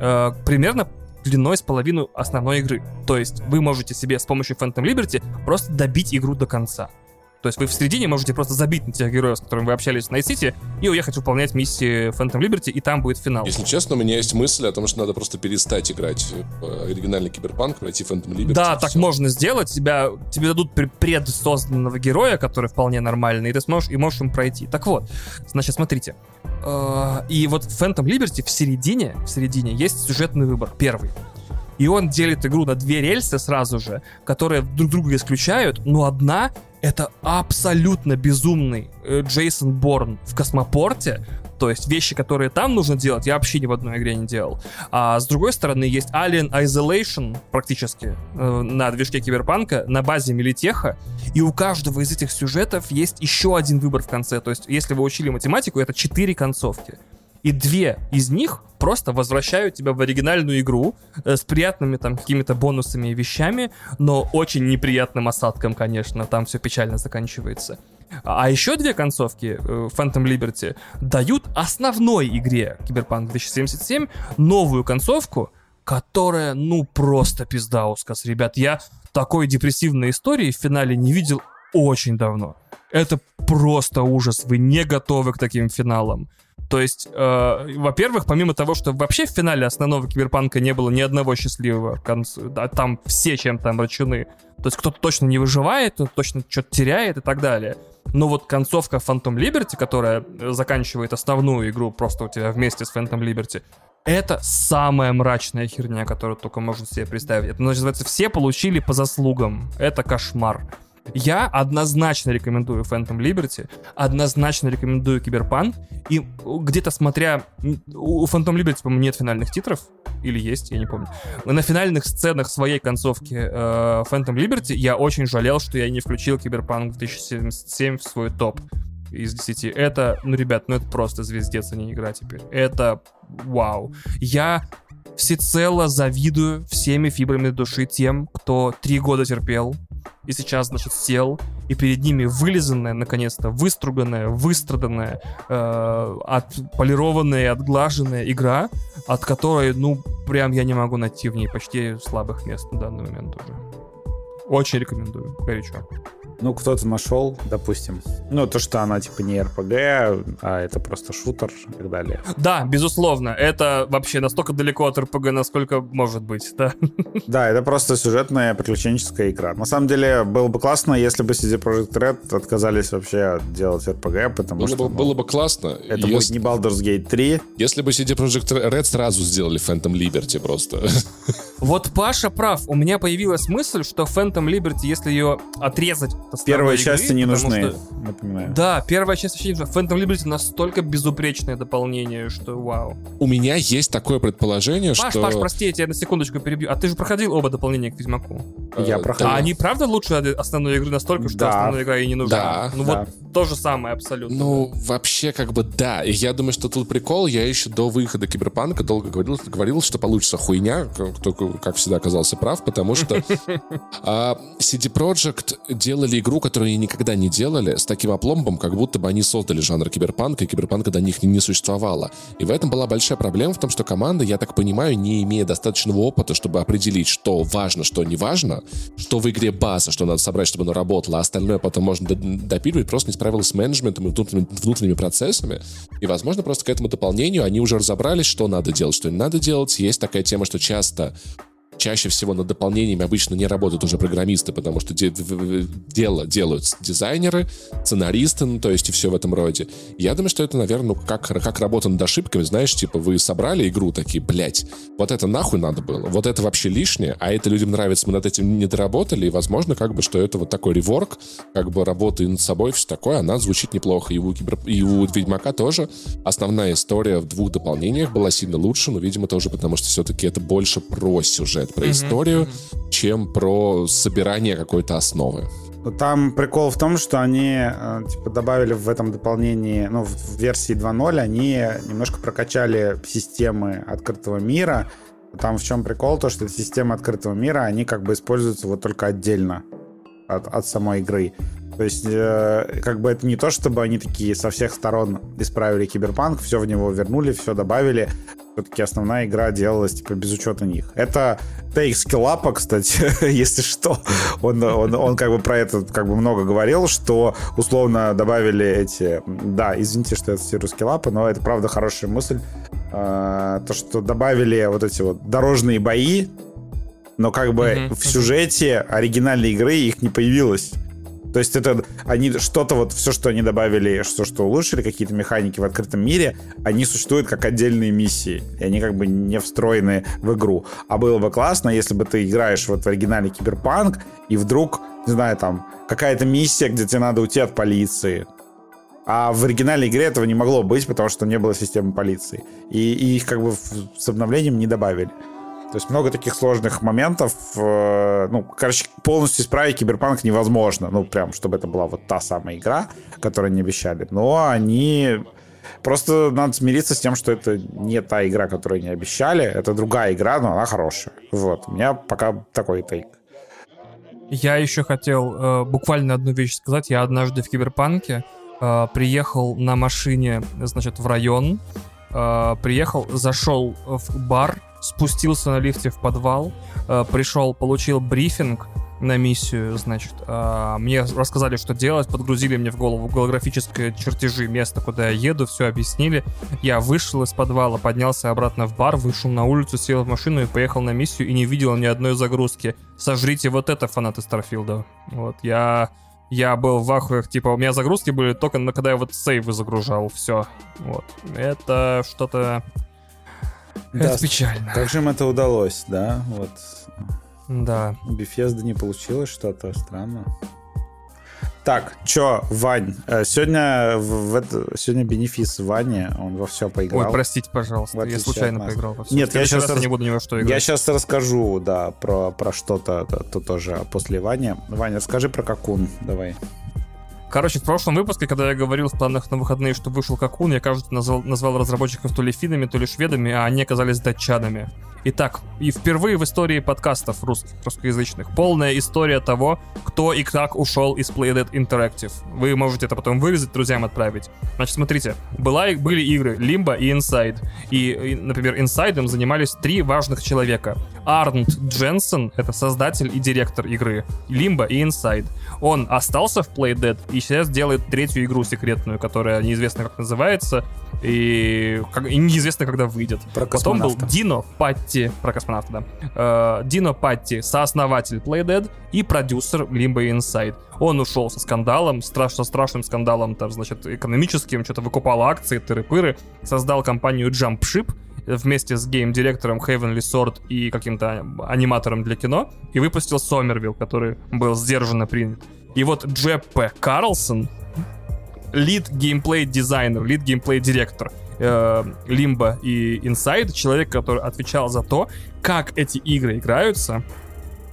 э, примерно длиной с половину основной игры. То есть вы можете себе с помощью Phantom Liberty просто добить игру до конца. То есть вы в середине можете просто забить на тех героев, с которыми вы общались в Night City, и уехать выполнять миссии Phantom Liberty, и там будет финал. Если честно, у меня есть мысль о том, что надо просто перестать играть в оригинальный Киберпанк, пройти Phantom Liberty. Да, так все. можно сделать. Тебя, тебе дадут предсозданного героя, который вполне нормальный, и ты сможешь, и можешь им пройти. Так вот, значит, смотрите. Э, и вот Phantom Liberty в середине, в середине есть сюжетный выбор. Первый. И он делит игру на две рельсы сразу же, которые друг друга исключают, но одна это абсолютно безумный э, Джейсон Борн в космопорте, то есть вещи, которые там нужно делать, я вообще ни в одной игре не делал. А с другой стороны, есть Alien Isolation практически э, на движке Киберпанка на базе Милитеха, и у каждого из этих сюжетов есть еще один выбор в конце. То есть, если вы учили математику, это четыре концовки. И две из них просто возвращают тебя в оригинальную игру э, с приятными там какими-то бонусами и вещами, но очень неприятным осадком, конечно, там все печально заканчивается. А еще две концовки э, Phantom Liberty дают основной игре Cyberpunk 2077 новую концовку, которая, ну, просто пиздаускас, ребят. Я такой депрессивной истории в финале не видел очень давно. Это просто ужас. Вы не готовы к таким финалам. То есть, э, во-первых, помимо того, что вообще в финале основного киберпанка не было ни одного счастливого конца, да, там все чем-то омрачены. То есть кто-то точно не выживает, кто-то точно что-то теряет и так далее. Но вот концовка Phantom Liberty, которая заканчивает основную игру просто у тебя вместе с Phantom Liberty, это самая мрачная херня, которую только можно себе представить. Это называется «Все получили по заслугам». Это кошмар. Я однозначно рекомендую Phantom Liberty, однозначно рекомендую Киберпанк, и где-то смотря... У Phantom Liberty, по-моему, нет финальных титров, или есть, я не помню. На финальных сценах своей концовки э, Phantom Liberty я очень жалел, что я не включил Киберпанк 2077 в свой топ из 10. Это, ну, ребят, ну это просто звездец, а не игра теперь. Это вау. Я всецело завидую всеми фибрами души тем, кто три года терпел, и сейчас, значит, сел, и перед ними вылизанная, наконец-то, выструганная, выстраданная, э, отполированная, отглаженная игра, от которой, ну, прям я не могу найти в ней почти слабых мест на данный момент уже. Очень рекомендую, горячо. Ну, кто-то нашел, допустим. Ну, то, что она типа не РПГ, а это просто шутер и так далее. Да, безусловно. Это вообще настолько далеко от РПГ, насколько может быть, да. Да, это просто сюжетная приключенческая игра. На самом деле, было бы классно, если бы CD Projekt Red отказались вообще делать РПГ, потому было что... Бы, ну, было бы классно. Это если... будет не Baldur's Gate 3. Если бы CD Projekt Red сразу сделали Phantom Liberty просто. Вот Паша прав. У меня появилась мысль, что Phantom Liberty, если ее отрезать Первые части не нужны, что... напоминаю. Да, первая часть вообще не нужна. Phantom Liberty настолько безупречное дополнение, что вау. У меня есть такое предположение, Паш, что... Паш, прости, я тебя на секундочку перебью. А ты же проходил оба дополнения к Ведьмаку? Я проходил. А они правда лучше основной игры настолько, что да. основная игра и не нужна? Да. Ну да. вот то же самое абсолютно. Ну, вообще, как бы да. И я думаю, что тут прикол. Я еще до выхода Киберпанка долго говорил, говорил что получится хуйня. Только, как всегда, оказался прав, потому что а, CD Projekt делали игру, которую они никогда не делали, с таким опломбом, как будто бы они создали жанр киберпанка, и киберпанка до них не существовало. И в этом была большая проблема в том, что команда, я так понимаю, не имея достаточного опыта, чтобы определить, что важно, что не важно, что в игре база, что надо собрать, чтобы она работала, а остальное потом можно допиливать, просто не справилась с менеджментом и внутренними, внутренними процессами. И, возможно, просто к этому дополнению они уже разобрались, что надо делать, что не надо делать. Есть такая тема, что часто чаще всего над дополнениями обычно не работают уже программисты, потому что де- дело делают дизайнеры, сценаристы, ну, то есть и все в этом роде. Я думаю, что это, наверное, ну, как, как работа над ошибками, знаешь, типа вы собрали игру такие, блять, вот это нахуй надо было, вот это вообще лишнее, а это людям нравится, мы над этим не доработали, и, возможно, как бы, что это вот такой реворк, как бы работы над собой, все такое, она звучит неплохо. И у, Кибер... и у Ведьмака тоже основная история в двух дополнениях была сильно лучше, но, видимо, тоже потому, что все-таки это больше про сюжет рассказывает про mm-hmm. историю, чем про собирание какой-то основы. Ну, там прикол в том, что они э, типа добавили в этом дополнении, ну, в версии 2.0 они немножко прокачали системы открытого мира. Там в чем прикол? То, что системы открытого мира, они как бы используются вот только отдельно от, от самой игры. То есть, э, как бы это не то, чтобы они такие со всех сторон исправили киберпанк, все в него вернули, все добавили. Все-таки основная игра делалась типа без учета них. Это Take Skill Up, кстати, если что. Он, он, он как бы про это как бы много говорил, что условно добавили эти... Да, извините, что я цитирую скиллапы, но это правда хорошая мысль. Э, то, что добавили вот эти вот дорожные бои, но как бы mm-hmm. в сюжете оригинальной игры их не появилось. То есть это они что-то вот все, что они добавили, все, что улучшили, какие-то механики в открытом мире, они существуют как отдельные миссии, и они как бы не встроены в игру. А было бы классно, если бы ты играешь вот в оригинале Киберпанк, и вдруг, не знаю, там какая-то миссия, где тебе надо уйти от полиции, а в оригинальной игре этого не могло быть, потому что не было системы полиции. И, и их как бы с обновлением не добавили. То есть много таких сложных моментов. Э, ну, короче, полностью исправить киберпанк невозможно. Ну, прям, чтобы это была вот та самая игра, которую они обещали. Но они... Просто надо смириться с тем, что это не та игра, которую они обещали. Это другая игра, но она хорошая. Вот. У меня пока такой тейк. Я еще хотел э, буквально одну вещь сказать. Я однажды в Киберпанке э, приехал на машине, значит, в район, э, приехал, зашел в бар, спустился на лифте в подвал, э, пришел, получил брифинг на миссию, значит, э, мне рассказали, что делать, подгрузили мне в голову голографические чертежи места, куда я еду, все объяснили. Я вышел из подвала, поднялся обратно в бар, вышел на улицу, сел в машину и поехал на миссию и не видел ни одной загрузки. Сожрите вот это, фанаты Старфилда. Вот, я я был в ахуях, типа, у меня загрузки были только когда я вот сейвы загружал, все. Вот. Это что-то... Да, это печально. Как же им это удалось, да? Вот. Да. У Bethesda не получилось что-то странно. Так, чё, Вань, э, сегодня, в, в это, сегодня бенефис Ване, он во все поиграл. Ой, простите, пожалуйста, я случайно поиграл во все. Нет, я сейчас раз не буду ни во что играть. Я сейчас расскажу, да, про, про что-то то, то тоже после Вани. Ваня, расскажи про Какун, давай. Короче, в прошлом выпуске, когда я говорил в планах на выходные, что вышел Какун, я, кажется, назвал, назвал разработчиков то ли финнами, то ли шведами, а они оказались датчанами. Итак, и впервые в истории подкастов русских, русскоязычных полная история того, кто и как ушел из Playdead Interactive. Вы можете это потом вырезать, друзьям отправить. Значит, смотрите, была, были игры Limbo и Inside. И, и например, Inside занимались три важных человека. Арнт Дженсен, это создатель и директор игры. Limbo и Inside. Он остался в Playdead и сейчас делает третью игру секретную, которая неизвестно как называется и, как, и неизвестно когда выйдет. Про Потом был Дино Патти, про космонавта, да. Э, Дино Патти, сооснователь Playdead и продюсер Limbo Inside. Он ушел со скандалом, страш, со страшным скандалом, там, значит, экономическим, что-то выкупал акции, тыры-пыры, создал компанию Jumpship, вместе с гейм-директором Heavenly Sword и каким-то аниматором для кино, и выпустил Сомервилл, который был сдержанно принят. И вот Джеппе Карлсон, лид геймплей дизайнер, лид геймплей директор. Лимба и Inside, человек, который отвечал за то, как эти игры играются,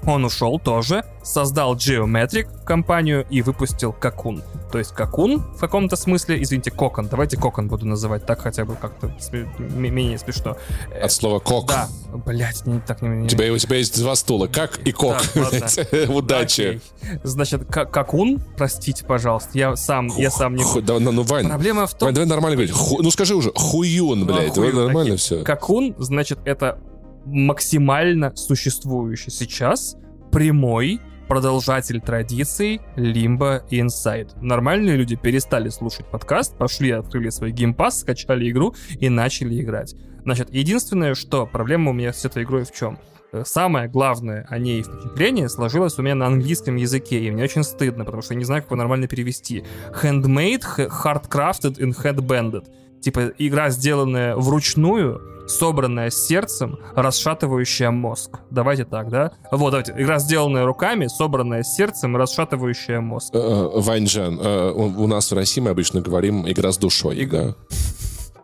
он ушел тоже, создал Geometric компанию и выпустил Какун. То есть Какун в каком-то смысле, извините, Кокон. Давайте Кокон буду называть, так хотя бы как-то сме- менее смешно. От слова кок. Да, блять, не так не, не... У тебя, у тебя есть два стула, как и кок. Да. Удачи. Окей. Значит, Ка- Какун, простите, пожалуйста, я сам, я сам не... Ху- да, ну, ну, Вань, Проблема в том, Вань, давай нормально говорить. Ху- ну скажи уже, хуюн, блядь, давай Охуенно, нормально окей. все. Какун, значит, это максимально существующий сейчас прямой продолжатель традиций Limbo Inside. Нормальные люди перестали слушать подкаст, пошли, открыли свой геймпас, скачали игру и начали играть. Значит, единственное, что проблема у меня с этой игрой в чем? Э, Самое главное о ней впечатление сложилось у меня на английском языке, и мне очень стыдно, потому что я не знаю, как его нормально перевести. Handmade, hardcrafted and headbanded. Типа игра, сделанная вручную, собранная сердцем, расшатывающая мозг. Давайте так, да? Вот, давайте. Игра, сделанная руками, собранная сердцем, расшатывающая мозг. Э, э, Ваньжан, э, у нас в России мы обычно говорим «игра с душой». Игра. да.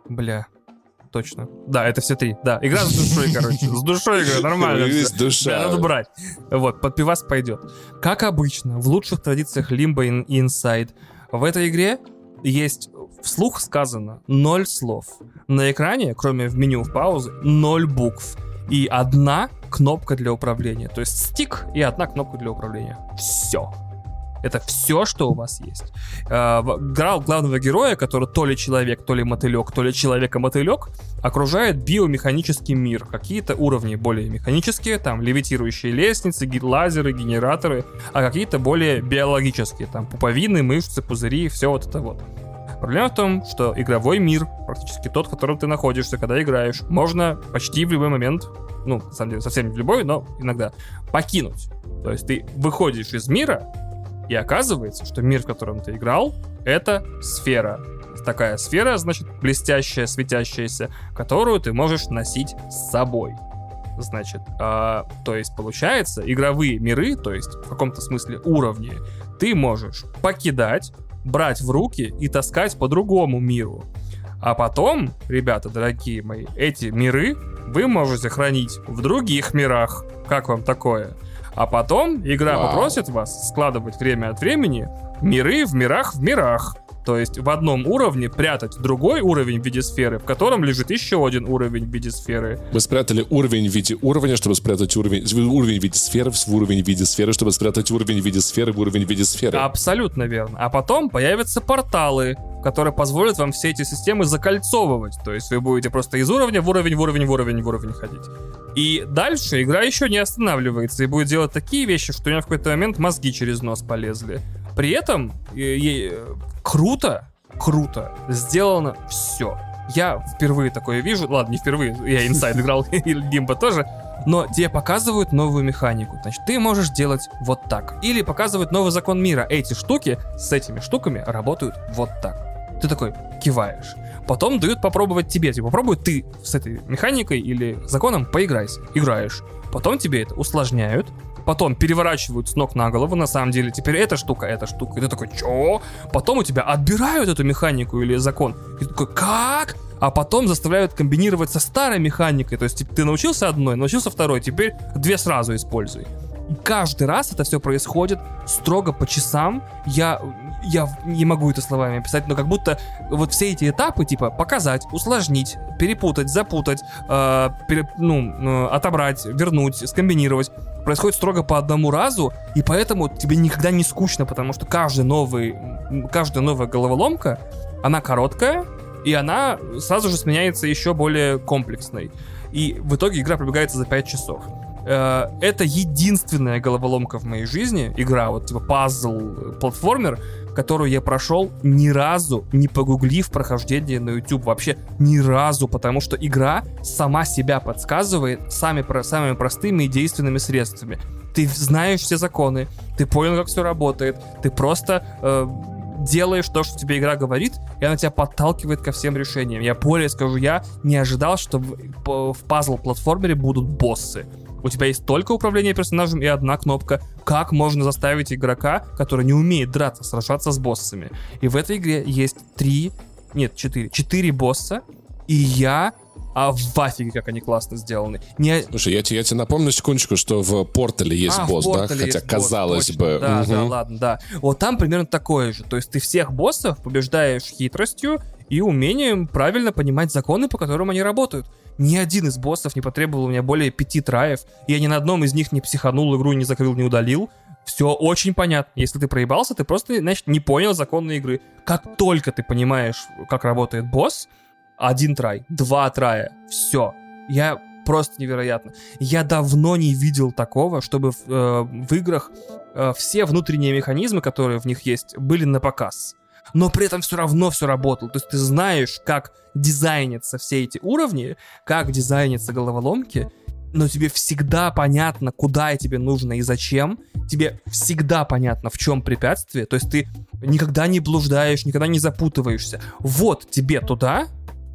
Бля. Точно. Да, это все три. Да, игра с душой, короче. С душой игра, нормально. Всё. душа. Да, надо брать. Вот, под пивас пойдет. Как обычно, в лучших традициях Limbo и Inside, в этой игре есть вслух сказано ноль слов. На экране, кроме в меню в паузе, ноль букв. И одна кнопка для управления. То есть стик и одна кнопка для управления. Все. Это все, что у вас есть. Э, в- гра- главного героя, который то ли человек, то ли мотылек, то ли человека-мотылек, окружает биомеханический мир. Какие-то уровни более механические, там левитирующие лестницы, лазеры, генераторы, а какие-то более биологические, там пуповины, мышцы, пузыри, все вот это вот. Проблема в том, что игровой мир, практически тот, в котором ты находишься, когда играешь, можно почти в любой момент, ну, на самом деле, совсем не в любой, но иногда, покинуть. То есть ты выходишь из мира, И оказывается, что мир, в котором ты играл, это сфера. Такая сфера, значит, блестящая, светящаяся, которую ты можешь носить с собой. Значит, а, то есть получается, игровые миры, то есть в каком-то смысле уровни, ты можешь покидать, брать в руки и таскать по другому миру. А потом, ребята, дорогие мои, эти миры вы можете хранить в других мирах. Как вам такое? А потом игра Вау. попросит вас складывать время от времени миры в мирах в мирах. То есть в одном уровне прятать другой уровень в виде сферы, в котором лежит еще один уровень в виде сферы. Мы спрятали уровень в виде уровня, чтобы спрятать уровень, уровень в виде сферы в уровень в виде сферы, чтобы спрятать уровень в виде сферы в уровень в виде сферы. Абсолютно верно. А потом появятся порталы, которые позволят вам все эти системы закольцовывать. То есть вы будете просто из уровня в уровень, в уровень, в уровень, в уровень ходить. И дальше игра еще не останавливается и будет делать такие вещи, что у меня в какой-то момент мозги через нос полезли. При этом э, е- круто, круто сделано все. Я впервые такое вижу. Ладно, не впервые, я инсайд играл, и Гимба тоже. Но тебе показывают новую механику. Значит, ты можешь делать вот так. Или показывают новый закон мира. Эти штуки с этими штуками работают вот так. Ты такой киваешь. Потом дают попробовать тебе. Типа, попробуй ты с этой механикой или законом поиграйся. Играешь. Потом тебе это усложняют. Потом переворачивают с ног на голову, на самом деле. Теперь эта штука, эта штука. И ты такой, чё? Потом у тебя отбирают эту механику или закон. И ты такой, как? А потом заставляют комбинировать со старой механикой. То есть ты научился одной, научился второй, теперь две сразу используй. И каждый раз это все происходит строго по часам. Я, я не могу это словами описать, но как будто вот все эти этапы, типа показать, усложнить, перепутать, запутать, э, пере- ну, э, отобрать, вернуть, скомбинировать, происходит строго по одному разу, и поэтому тебе никогда не скучно, потому что каждый новый, каждая новая головоломка, она короткая, и она сразу же сменяется еще более комплексной. И в итоге игра пробегается за 5 часов. Э, Это единственная головоломка в моей жизни, игра, вот типа пазл, э, платформер, которую я прошел ни разу, не погуглив прохождение на YouTube. Вообще ни разу, потому что игра сама себя подсказывает сами, самыми простыми и действенными средствами. Ты знаешь все законы, ты понял, как все работает, ты просто э, делаешь то, что тебе игра говорит, и она тебя подталкивает ко всем решениям. Я более скажу, я не ожидал, что в, в пазл-платформере будут боссы. У тебя есть только управление персонажем и одна кнопка. Как можно заставить игрока, который не умеет драться, сражаться с боссами? И в этой игре есть три, нет, четыре, четыре босса, и я а в афиге, как они классно сделаны. Не, Слушай, я, я тебе напомню секундочку, что в Портале есть а, босс, да? Портале Хотя, есть босс, казалось точно. бы... Да, да, мгм. ладно, да. Вот там примерно такое же. То есть ты всех боссов побеждаешь хитростью и умением правильно понимать законы, по которым они работают. Ни один из боссов не потребовал у меня более пяти траев. Я ни на одном из них не психанул игру, не закрыл, не удалил. Все очень понятно. Если ты проебался, ты просто, значит, не понял законы игры. Как только ты понимаешь, как работает босс, один трай, два трая, все. Я просто невероятно. Я давно не видел такого, чтобы в, э, в играх э, все внутренние механизмы, которые в них есть, были на показ. Но при этом все равно все работало. То есть ты знаешь, как дизайнятся все эти уровни, как дизайнятся головоломки, но тебе всегда понятно, куда тебе нужно и зачем. Тебе всегда понятно, в чем препятствие. То есть ты никогда не блуждаешь, никогда не запутываешься. Вот тебе туда,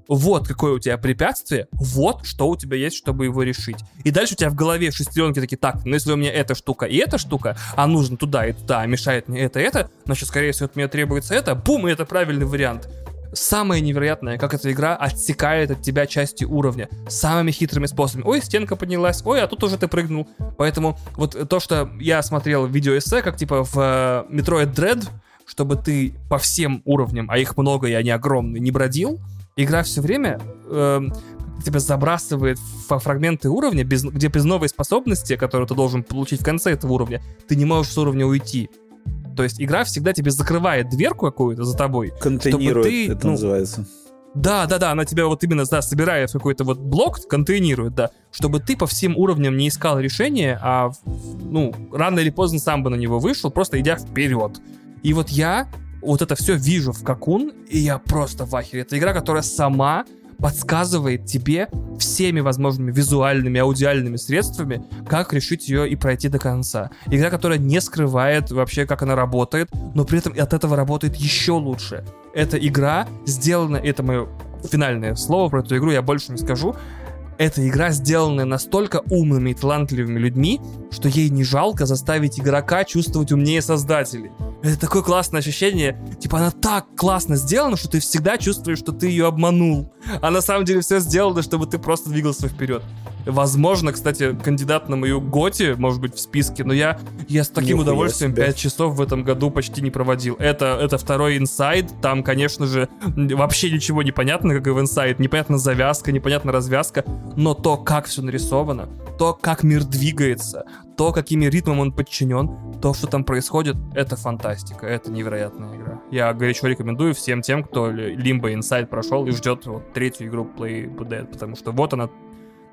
вот какое у тебя препятствие, вот что у тебя есть, чтобы его решить. И дальше у тебя в голове шестеренки такие, так, ну если у меня эта штука и эта штука, а нужно туда и туда, а мешает мне это и это, значит, скорее всего, от меня требуется это, бум, и это правильный вариант. Самое невероятное, как эта игра отсекает от тебя части уровня самыми хитрыми способами. Ой, стенка поднялась, ой, а тут уже ты прыгнул. Поэтому вот то, что я смотрел видеоэссе, как типа в э, Metroid Dread, чтобы ты по всем уровням, а их много и они огромные, не бродил, игра все время эм, тебя забрасывает во фрагменты уровня, без, где без новой способности, которую ты должен получить в конце этого уровня, ты не можешь с уровня уйти. То есть игра всегда тебе закрывает дверку какую-то за тобой. Контейнирует, ты, это ну, называется. Да, да, да, она тебя вот именно да, собирает в какой-то вот блок, контейнирует, да, чтобы ты по всем уровням не искал решение, а ну, рано или поздно сам бы на него вышел, просто идя вперед. И вот я вот это все вижу в Какун, и я просто в ахере. Это игра, которая сама подсказывает тебе всеми возможными визуальными, аудиальными средствами, как решить ее и пройти до конца. Игра, которая не скрывает вообще, как она работает, но при этом от этого работает еще лучше. Эта игра сделана, это мое финальное слово про эту игру, я больше не скажу, эта игра сделана настолько умными и талантливыми людьми, что ей не жалко заставить игрока чувствовать умнее создателей. Это такое классное ощущение. Типа она так классно сделана, что ты всегда чувствуешь, что ты ее обманул. А на самом деле все сделано, чтобы ты просто двигался вперед. Возможно, кстати, кандидат на мою Готи, может быть, в списке, но я, я с таким Нихуя удовольствием себе. 5 часов в этом году почти не проводил. Это, это второй инсайд, там, конечно же, вообще ничего не понятно, как и в инсайд. Непонятна завязка, непонятна развязка, но то, как все нарисовано, то, как мир двигается, то, какими ритмом он подчинен, то, что там происходит, это фантастика, это невероятная игра. Я горячо рекомендую всем тем, кто Limbo Inside прошел и ждет вот третью игру Play Dead, потому что вот она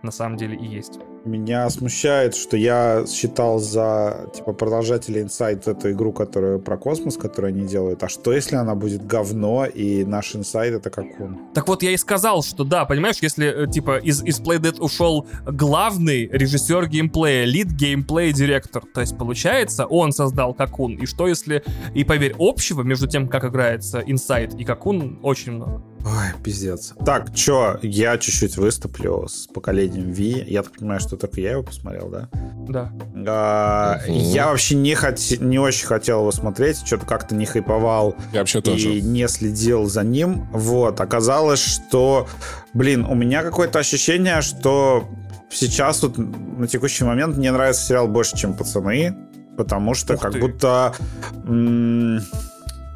на самом деле и есть. Меня смущает, что я считал за типа продолжателя Inside эту игру, которую про космос, которую они делают. А что если она будет говно и наш Inside это как он? Так вот, я и сказал, что да, понимаешь, если, э, типа, из, из Playdead ушел главный режиссер геймплея, лид геймплей директор, то есть, получается, он создал Какун, и что если, и поверь, общего между тем, как играется Inside и Какун, очень много. Ой, пиздец. Так, чё, я чуть-чуть выступлю с поколением V. Я так понимаю, что только я его посмотрел, да? Да. А. Я вообще не, хот- не очень хотел его смотреть, что-то как-то не хайповал Я вообще тоже. и не следил за ним. Вот, оказалось, что, блин, у меня какое-то ощущение, что сейчас вот на текущий момент мне нравится сериал больше, чем «Пацаны», потому что Ух как ты. будто... м,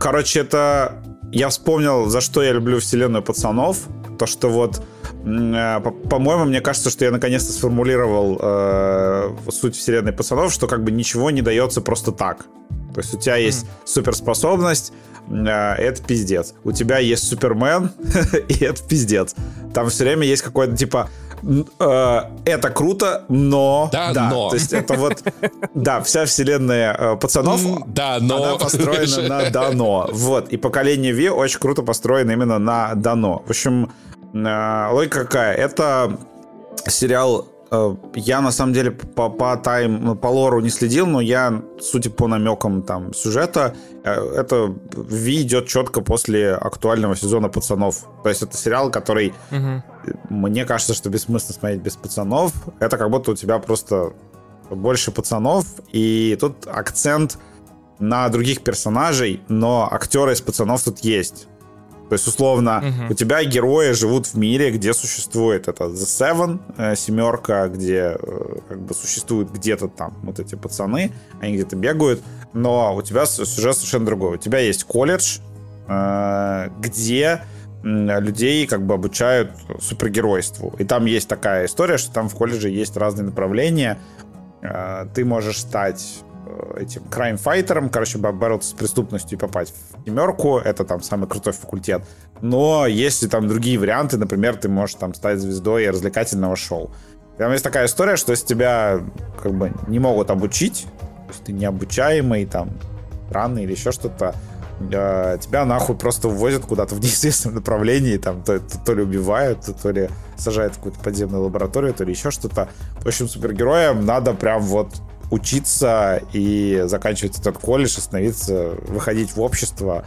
Короче, это... Я вспомнил, за что я люблю вселенную «Пацанов», то, что вот э, по- по-моему, мне кажется, что я наконец-то сформулировал э, суть вселенной пацанов, что как бы ничего не дается просто так. То есть у тебя есть суперспособность, э, это пиздец. У тебя есть Супермен, и это пиздец. Там все время есть какое-то типа э, это круто, но Да, но. То есть это вот да, вся вселенная э, пацанов. Да, но... Она построена на дано. Вот. И поколение V очень круто построено именно на дано. В общем, э, логика какая? Это сериал я на самом деле по, по тайм, ну, по лору не следил, но я, судя по намекам там сюжета, э, это Ви идет четко после актуального сезона пацанов. То есть это сериал, который Мгм. мне кажется, что бессмысленно смотреть без пацанов. Это как будто у тебя просто больше пацанов, и тут акцент на других персонажей, но актеры из пацанов тут есть. То есть, условно, Мгм. у тебя герои живут в мире, где существует это The Seven, э, семерка, где э, как бы существуют где-то там вот эти пацаны, они где-то бегают, но у тебя сюжет совершенно другой. У тебя есть колледж, э, где людей как бы обучают супергеройству. И там есть такая история, что там в колледже есть разные направления. Э, Ты можешь стать этим крайм-файтером, короче, бо- бороться с преступностью и попасть в семерку. Это там самый крутой факультет. Но есть и там другие варианты. Например, ты можешь там стать звездой развлекательного шоу. Там есть такая история, что если тебя как бы не могут обучить, то есть ты необучаемый, там, странный или еще что-то, э, тебя нахуй просто увозят куда-то в неизвестном направлении, там, то, то- то ли убивают, то, то ли сажают в какую-то подземную лабораторию, то ли еще что-то. В общем, супергероям надо прям вот учиться и заканчивать этот колледж, становиться, выходить в общество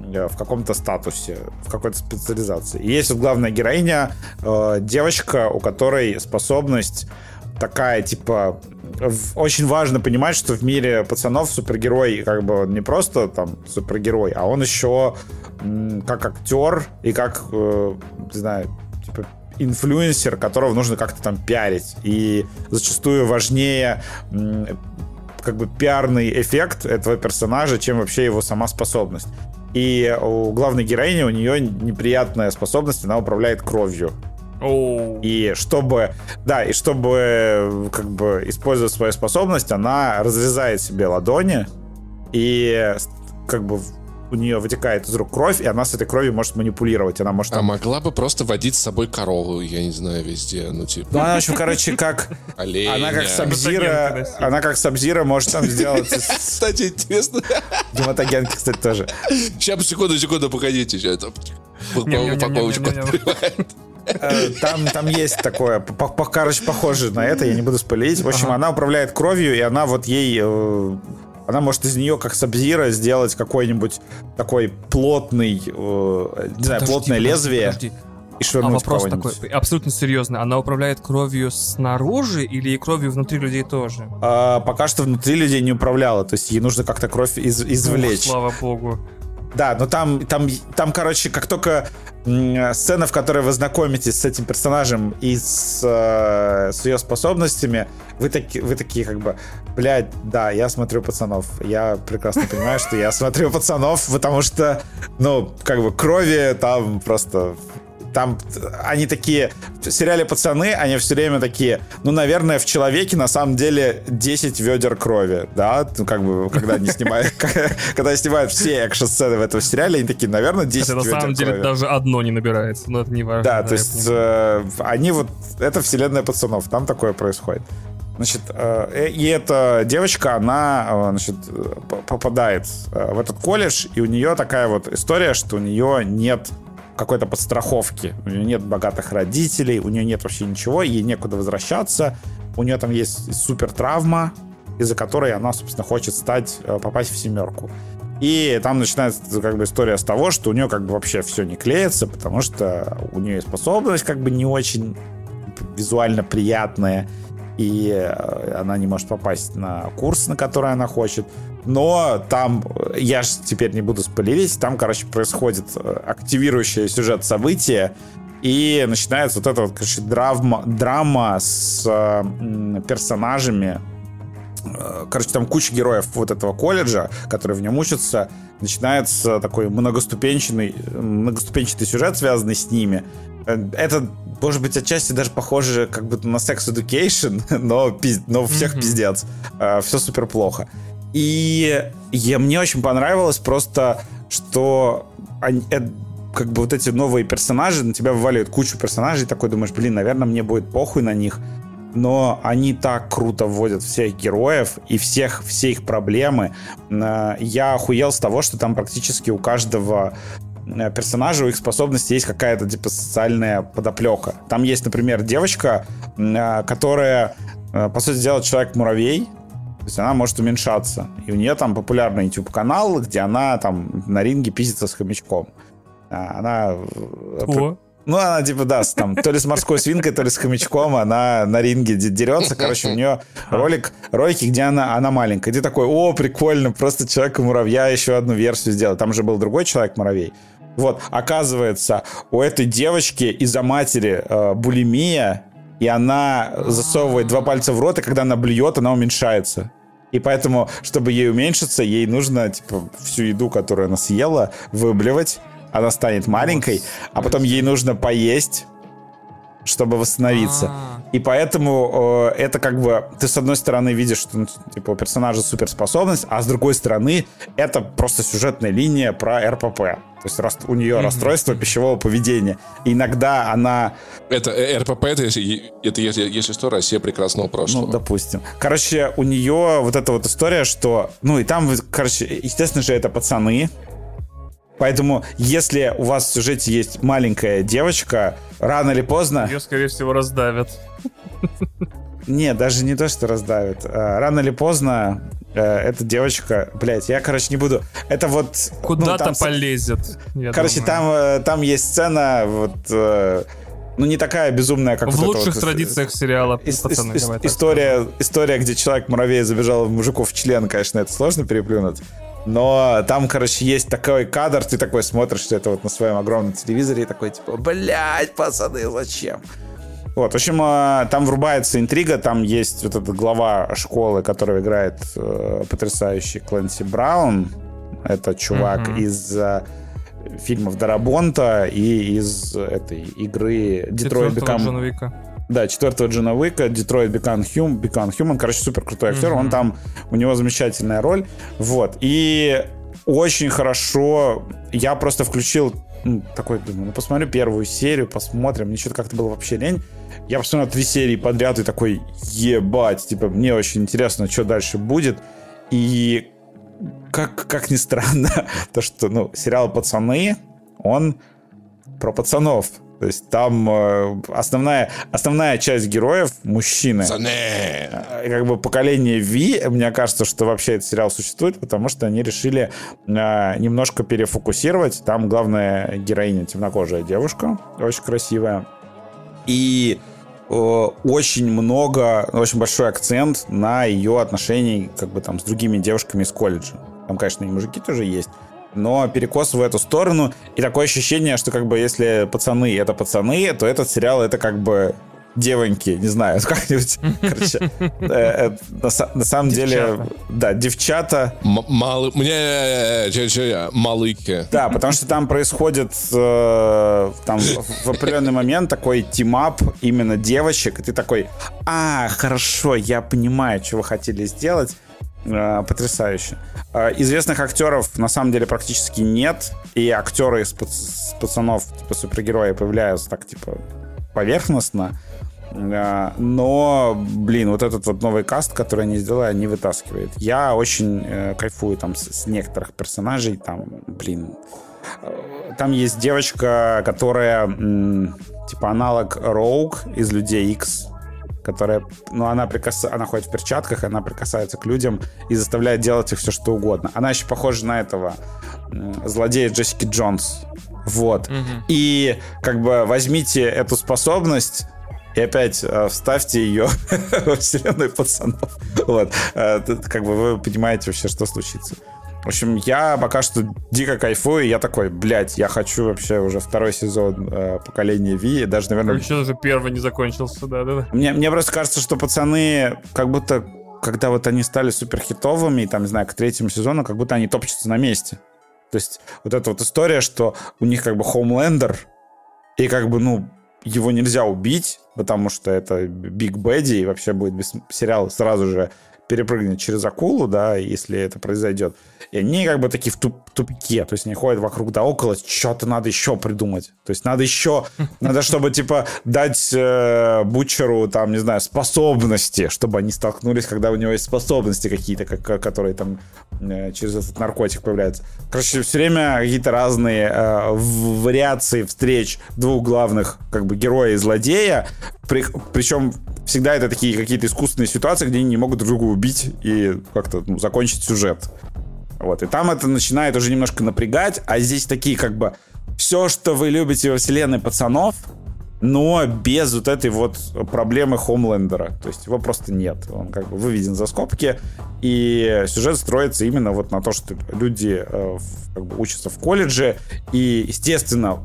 э, в каком-то статусе, в какой-то специализации. И есть вот главная героиня, э, девочка, у которой способность такая, типа, очень важно понимать, что в мире пацанов супергерой как бы не просто там супергерой, а он еще как актер и как, э, не знаю, инфлюенсер, которого нужно как-то там пиарить. И зачастую важнее как бы пиарный эффект этого персонажа, чем вообще его сама способность. И у главной героини у нее неприятная способность, она управляет кровью. И чтобы, да, и чтобы как бы использовать свою способность, она разрезает себе ладони, и как бы у нее вытекает из рук кровь, и она с этой кровью может манипулировать. Она может А там... могла бы просто водить с собой корову, я не знаю, везде. Ну, типа, Ну, она, в общем, короче, как... оленя. Она как Сабзира... Она как Сабзира может там сделать... Кстати, интересно. Гематогенки, кстати, тоже. Сейчас, секунду, секунду, погодите. Сейчас. Ням-ням-ням-ням-ням-ням. Э, там, там есть такое, короче, похоже на это, я не буду спалить. В общем, ага. она управляет кровью, и она вот ей... Э, она может из нее, как Сабзира, сделать какой-нибудь такой плотный, э, не знаю, плотное подожди, лезвие. Подожди. И а вопрос такой, абсолютно серьезно. Она управляет кровью снаружи или кровью внутри людей тоже? А, пока что внутри людей не управляла. То есть ей нужно как-то кровь из, извлечь. Ох, слава богу. Да, но там, там, там, короче, как только сцена, в которой вы знакомитесь с этим персонажем и с, э, с ее способностями, вы, таки, вы такие как бы, блядь, да, я смотрю пацанов. Я прекрасно понимаю, что я смотрю пацанов, потому что, ну, как бы крови там просто там они такие, в сериале «Пацаны» они все время такие, ну, наверное, в человеке на самом деле 10 ведер крови, да, ну, как бы, когда они снимают, когда снимают все экшн-сцены в этом сериале, они такие, наверное, 10 ведер на самом деле даже одно не набирается, но это не важно. Да, то есть э, они вот, это вселенная пацанов, там такое происходит. Значит, э, и эта девочка, она, э, значит, попадает в этот колледж, и у нее такая вот история, что у нее нет какой-то подстраховки. У нее нет богатых родителей, у нее нет вообще ничего, ей некуда возвращаться. У нее там есть супер травма, из-за которой она, собственно, хочет стать, э, попасть в семерку. И там начинается как бы история с того, что у нее как бы вообще все не клеится, потому что у нее способность как бы не очень визуально приятная, и э, она не может попасть на курс, на который она хочет. Но там, я же теперь не буду спойлерить, там, короче, происходит э, активирующее сюжет события, и начинается вот эта вот, короче, драма, драма с э, персонажами. Э, короче, там куча героев вот этого колледжа, которые в нем учатся. Начинается такой многоступенчатый, многоступенчатый сюжет, связанный с ними. Это, может быть, отчасти даже похоже как будто на Sex Education, но, пиз... но всех mm-hmm. пиздец. Uh, все супер плохо. И я, мне очень понравилось просто, что они, э, как бы вот эти новые персонажи, на тебя вываливают кучу персонажей, такой думаешь, блин, наверное, мне будет похуй на них, но они так круто вводят всех героев и всех, все их проблемы. Э, я охуел с того, что там практически у каждого Э, персонажа, у их способностей есть какая-то типа социальная подоплека. Там есть, например, девочка, э, которая, по сути дела, человек-муравей, то есть она может уменьшаться. И у нее там популярный YouTube-канал, где она там на ринге пиздится с хомячком. Она... О. Ну, она типа, да, там, то ли с морской свинкой, то ли с хомячком, она на ринге дерется. Короче, у нее ролик, ролики, где она, она маленькая. Ты такой, о, прикольно, просто Человека-муравья еще одну версию сделал. Там же был другой Человек-муравей. Вот, оказывается, у этой девочки из-за матери э, булимия, и она засовывает два пальца в рот, и когда она блюет, она уменьшается. И поэтому, чтобы ей уменьшиться, ей нужно, типа, всю еду, которую она съела, выблевать. Она станет маленькой, а потом ей нужно поесть, чтобы восстановиться. А-а-а. И поэтому э, это как бы ты с одной стороны видишь, что ну, типа у персонажа суперспособность, а с другой стороны это просто сюжетная линия про РПП. То есть рас, у нее mm-hmm. расстройство пищевого поведения. И иногда она... Это э, РПП, это, это если, если что, Россия прекрасного прошлого. Ну, допустим. Короче, у нее вот эта вот история, что... Ну, и там, короче, естественно же, это пацаны, Поэтому, если у вас в сюжете есть маленькая девочка, рано или поздно... Ее, скорее всего, раздавят. Не, даже не то, что раздавят. А, рано или поздно э, эта девочка, блядь, я, короче, не буду. Это вот... Куда-то ну, полезет. Короче, там, э, там есть сцена, вот э, ну, не такая безумная, как В вот лучших вот, традициях сериала, ис- пацаны, ис- история, история, где человек-муравей забежал в мужиков в член, конечно, это сложно переплюнуть. Но там, короче, есть такой кадр, ты такой смотришь, что это вот на своем огромном телевизоре, и такой, типа, блядь, пацаны, зачем? Вот, в общем, э, там врубается интрига, там есть вот эта глава школы, которая играет э, потрясающий Клэнси Браун. Это чувак mm-hmm. из э, фильмов Дарабонта и из этой игры Детройт Become... Да, четвертого Джона Уика, Детройт Become Human, Become Human. Короче, супер крутой актер. Mm-hmm. Он там, у него замечательная роль. Вот. И очень хорошо. Я просто включил ну, такой, думаю, ну посмотрю первую серию, посмотрим. Мне что-то как-то было вообще лень. Я посмотрел три серии подряд и такой, ебать, типа, мне очень интересно, что дальше будет. И как, как ни странно, то, что, ну, сериал «Пацаны», он про пацанов. То есть там э, основная, основная часть героев мужчины. Пацаны. Э, Как бы поколение Ви, мне кажется, что вообще этот сериал существует, потому что они решили э, немножко перефокусировать. Там главная героиня темнокожая девушка, очень красивая. И очень много, очень большой акцент на ее отношении как бы там с другими девушками из колледжа. Там, конечно, и мужики тоже есть. Но перекос в эту сторону. И такое ощущение, что как бы если пацаны это пацаны, то этот сериал это как бы девоньки, не знаю, как-нибудь, короче, э, э, на са- на самом деле, да, девчата, Малы... Мне... э? Малыки. Да, потому что там происходит там в в определенный момент такой team-up именно девочек, и ты такой, а, хорошо, я понимаю, что вы хотели сделать. Э, потрясающе. Э, известных актеров на самом деле практически нет, и актеры из пацанов, типа супергерои, появляются так, типа, поверхностно. Э, Но, блин, вот этот вот новый каст, который они сделали, не вытаскивает. Я очень э, кайфую там с, с некоторых персонажей. Там, блин, там есть девочка, которая м, типа аналог Роук из Людей X, которая, ну, она, прикас... она ходит в перчатках, она прикасается к людям и заставляет делать их все, что угодно. Она еще похожа на этого злодея Джессики Джонс. Вот. И как бы возьмите эту способность и опять э, вставьте ее во вселенную пацанов. Вот. Э, как бы вы понимаете вообще, что случится. В общем, я пока что дико кайфую, и я такой, блядь, я хочу вообще уже второй сезон э, поколения Ви, даже, наверное, Еще даже первый не закончился, да-да-да. мне, мне просто кажется, что пацаны, как будто, когда вот они стали суперхитовыми, и там, не знаю, к третьему сезону, как будто они топчутся на месте. То есть вот эта вот история, что у них как бы Хоумлендер, и как бы, ну, его нельзя убить, потому что это Биг Бэдди, и вообще будет без... сериал сразу же перепрыгнет через акулу, да, если это произойдет. И они как бы такие в туп- тупике, то есть они ходят вокруг да около, что-то надо еще придумать. То есть надо еще, надо, чтобы, типа, дать э, Бутчеру, там, не знаю, способности, чтобы они столкнулись, когда у него есть способности какие-то, как- которые там э, через этот наркотик появляются. Короче, все время какие-то разные э, вариации встреч двух главных, как бы, героя и злодея, при- причем всегда это такие какие-то искусственные ситуации, где они не могут друг друга убить и как-то ну, закончить сюжет. Вот, и там это начинает уже немножко напрягать, а здесь такие как бы все, что вы любите во вселенной пацанов, но без вот этой вот проблемы Хомлендера. То есть его просто нет. Он как бы выведен за скобки, и сюжет строится именно вот на то, что люди э, как бы учатся в колледже, и, естественно,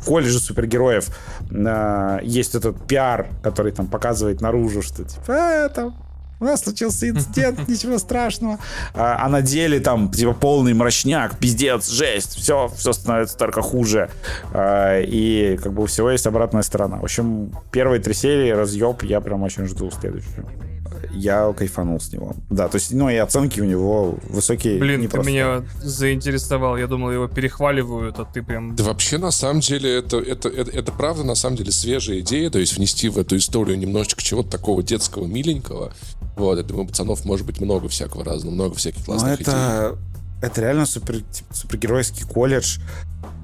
в колледже супергероев э, есть этот пиар, который там показывает наружу, что типа, «А, там, у нас случился инцидент, ничего страшного. А, а на деле там типа полный мрачняк, пиздец, жесть, все, все становится только хуже. А, и как бы у всего есть обратная сторона. В общем, первые три серии разъеб, я прям очень жду следующую. Я кайфанул с него. Да, то есть, ну и оценки у него высокие. Блин, ты меня заинтересовал. Я думал, его перехваливают, а ты прям... Да вообще, на самом деле, это, это, это, это правда, на самом деле, свежая идея, то есть внести в эту историю немножечко чего-то такого детского, миленького. Вот, я думаю, пацанов может быть много всякого разного, много всяких Ну, классных идей. это, это реально супер, типа, супергеройский колледж.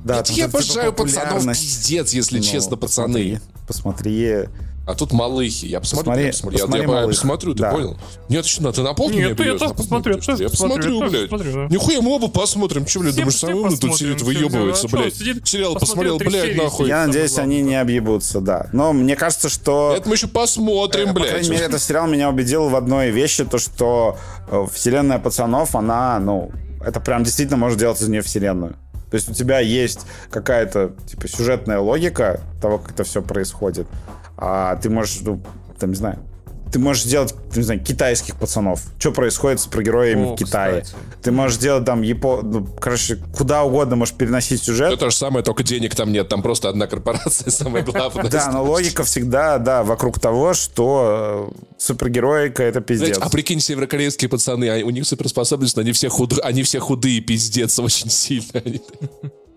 Да, Это там я обожаю типа, пацанов, пиздец, если Ну, честно, посмотри, пацаны. Посмотри. А тут малыхи. Я посмотрю, Посмотри- я посмотрю. Я- посмотри я, я малых. посмотрю, ты Да. понял? Нет, что, ты на пол Нет, меня я берешь? тоже посмотрю, я тоже? Я посмотрю, посмотрю, я блядь. посмотрю, да. Нихуя, мы оба посмотрим. Че, блядь, Все- думаешь, все самому тут посмотрим, сидит, все выебывается. А блядь. что, сидит, Сериал посмотрел блядь, серии, нахуй. Я надеюсь, главное. они не объебутся, да. Но мне кажется, что... Это мы еще посмотрим, По блядь. крайней мере, этот сериал меня убедил в одной вещи, то, что э, вселенная пацанов, она, ну, это прям действительно может делать из нее вселенную. То есть у тебя есть какая-то, типа, сюжетная логика того, как это все происходит, а ты можешь, ну, там, не знаю, ты можешь сделать, не знаю, китайских пацанов. Что происходит с супергероями О, в Китае? кстати. Ты можешь делать там Япо... Ну, короче, куда угодно можешь переносить сюжет. Это то же самое, только денег там нет. Там просто одна корпорация, самое главное. Да, но логика всегда, да, вокруг того, что э, супергероика это пиздец. А прикинь, северокорейские пацаны, а у них суперспособность, но они все, худ... они все худые, пиздец, очень сильно.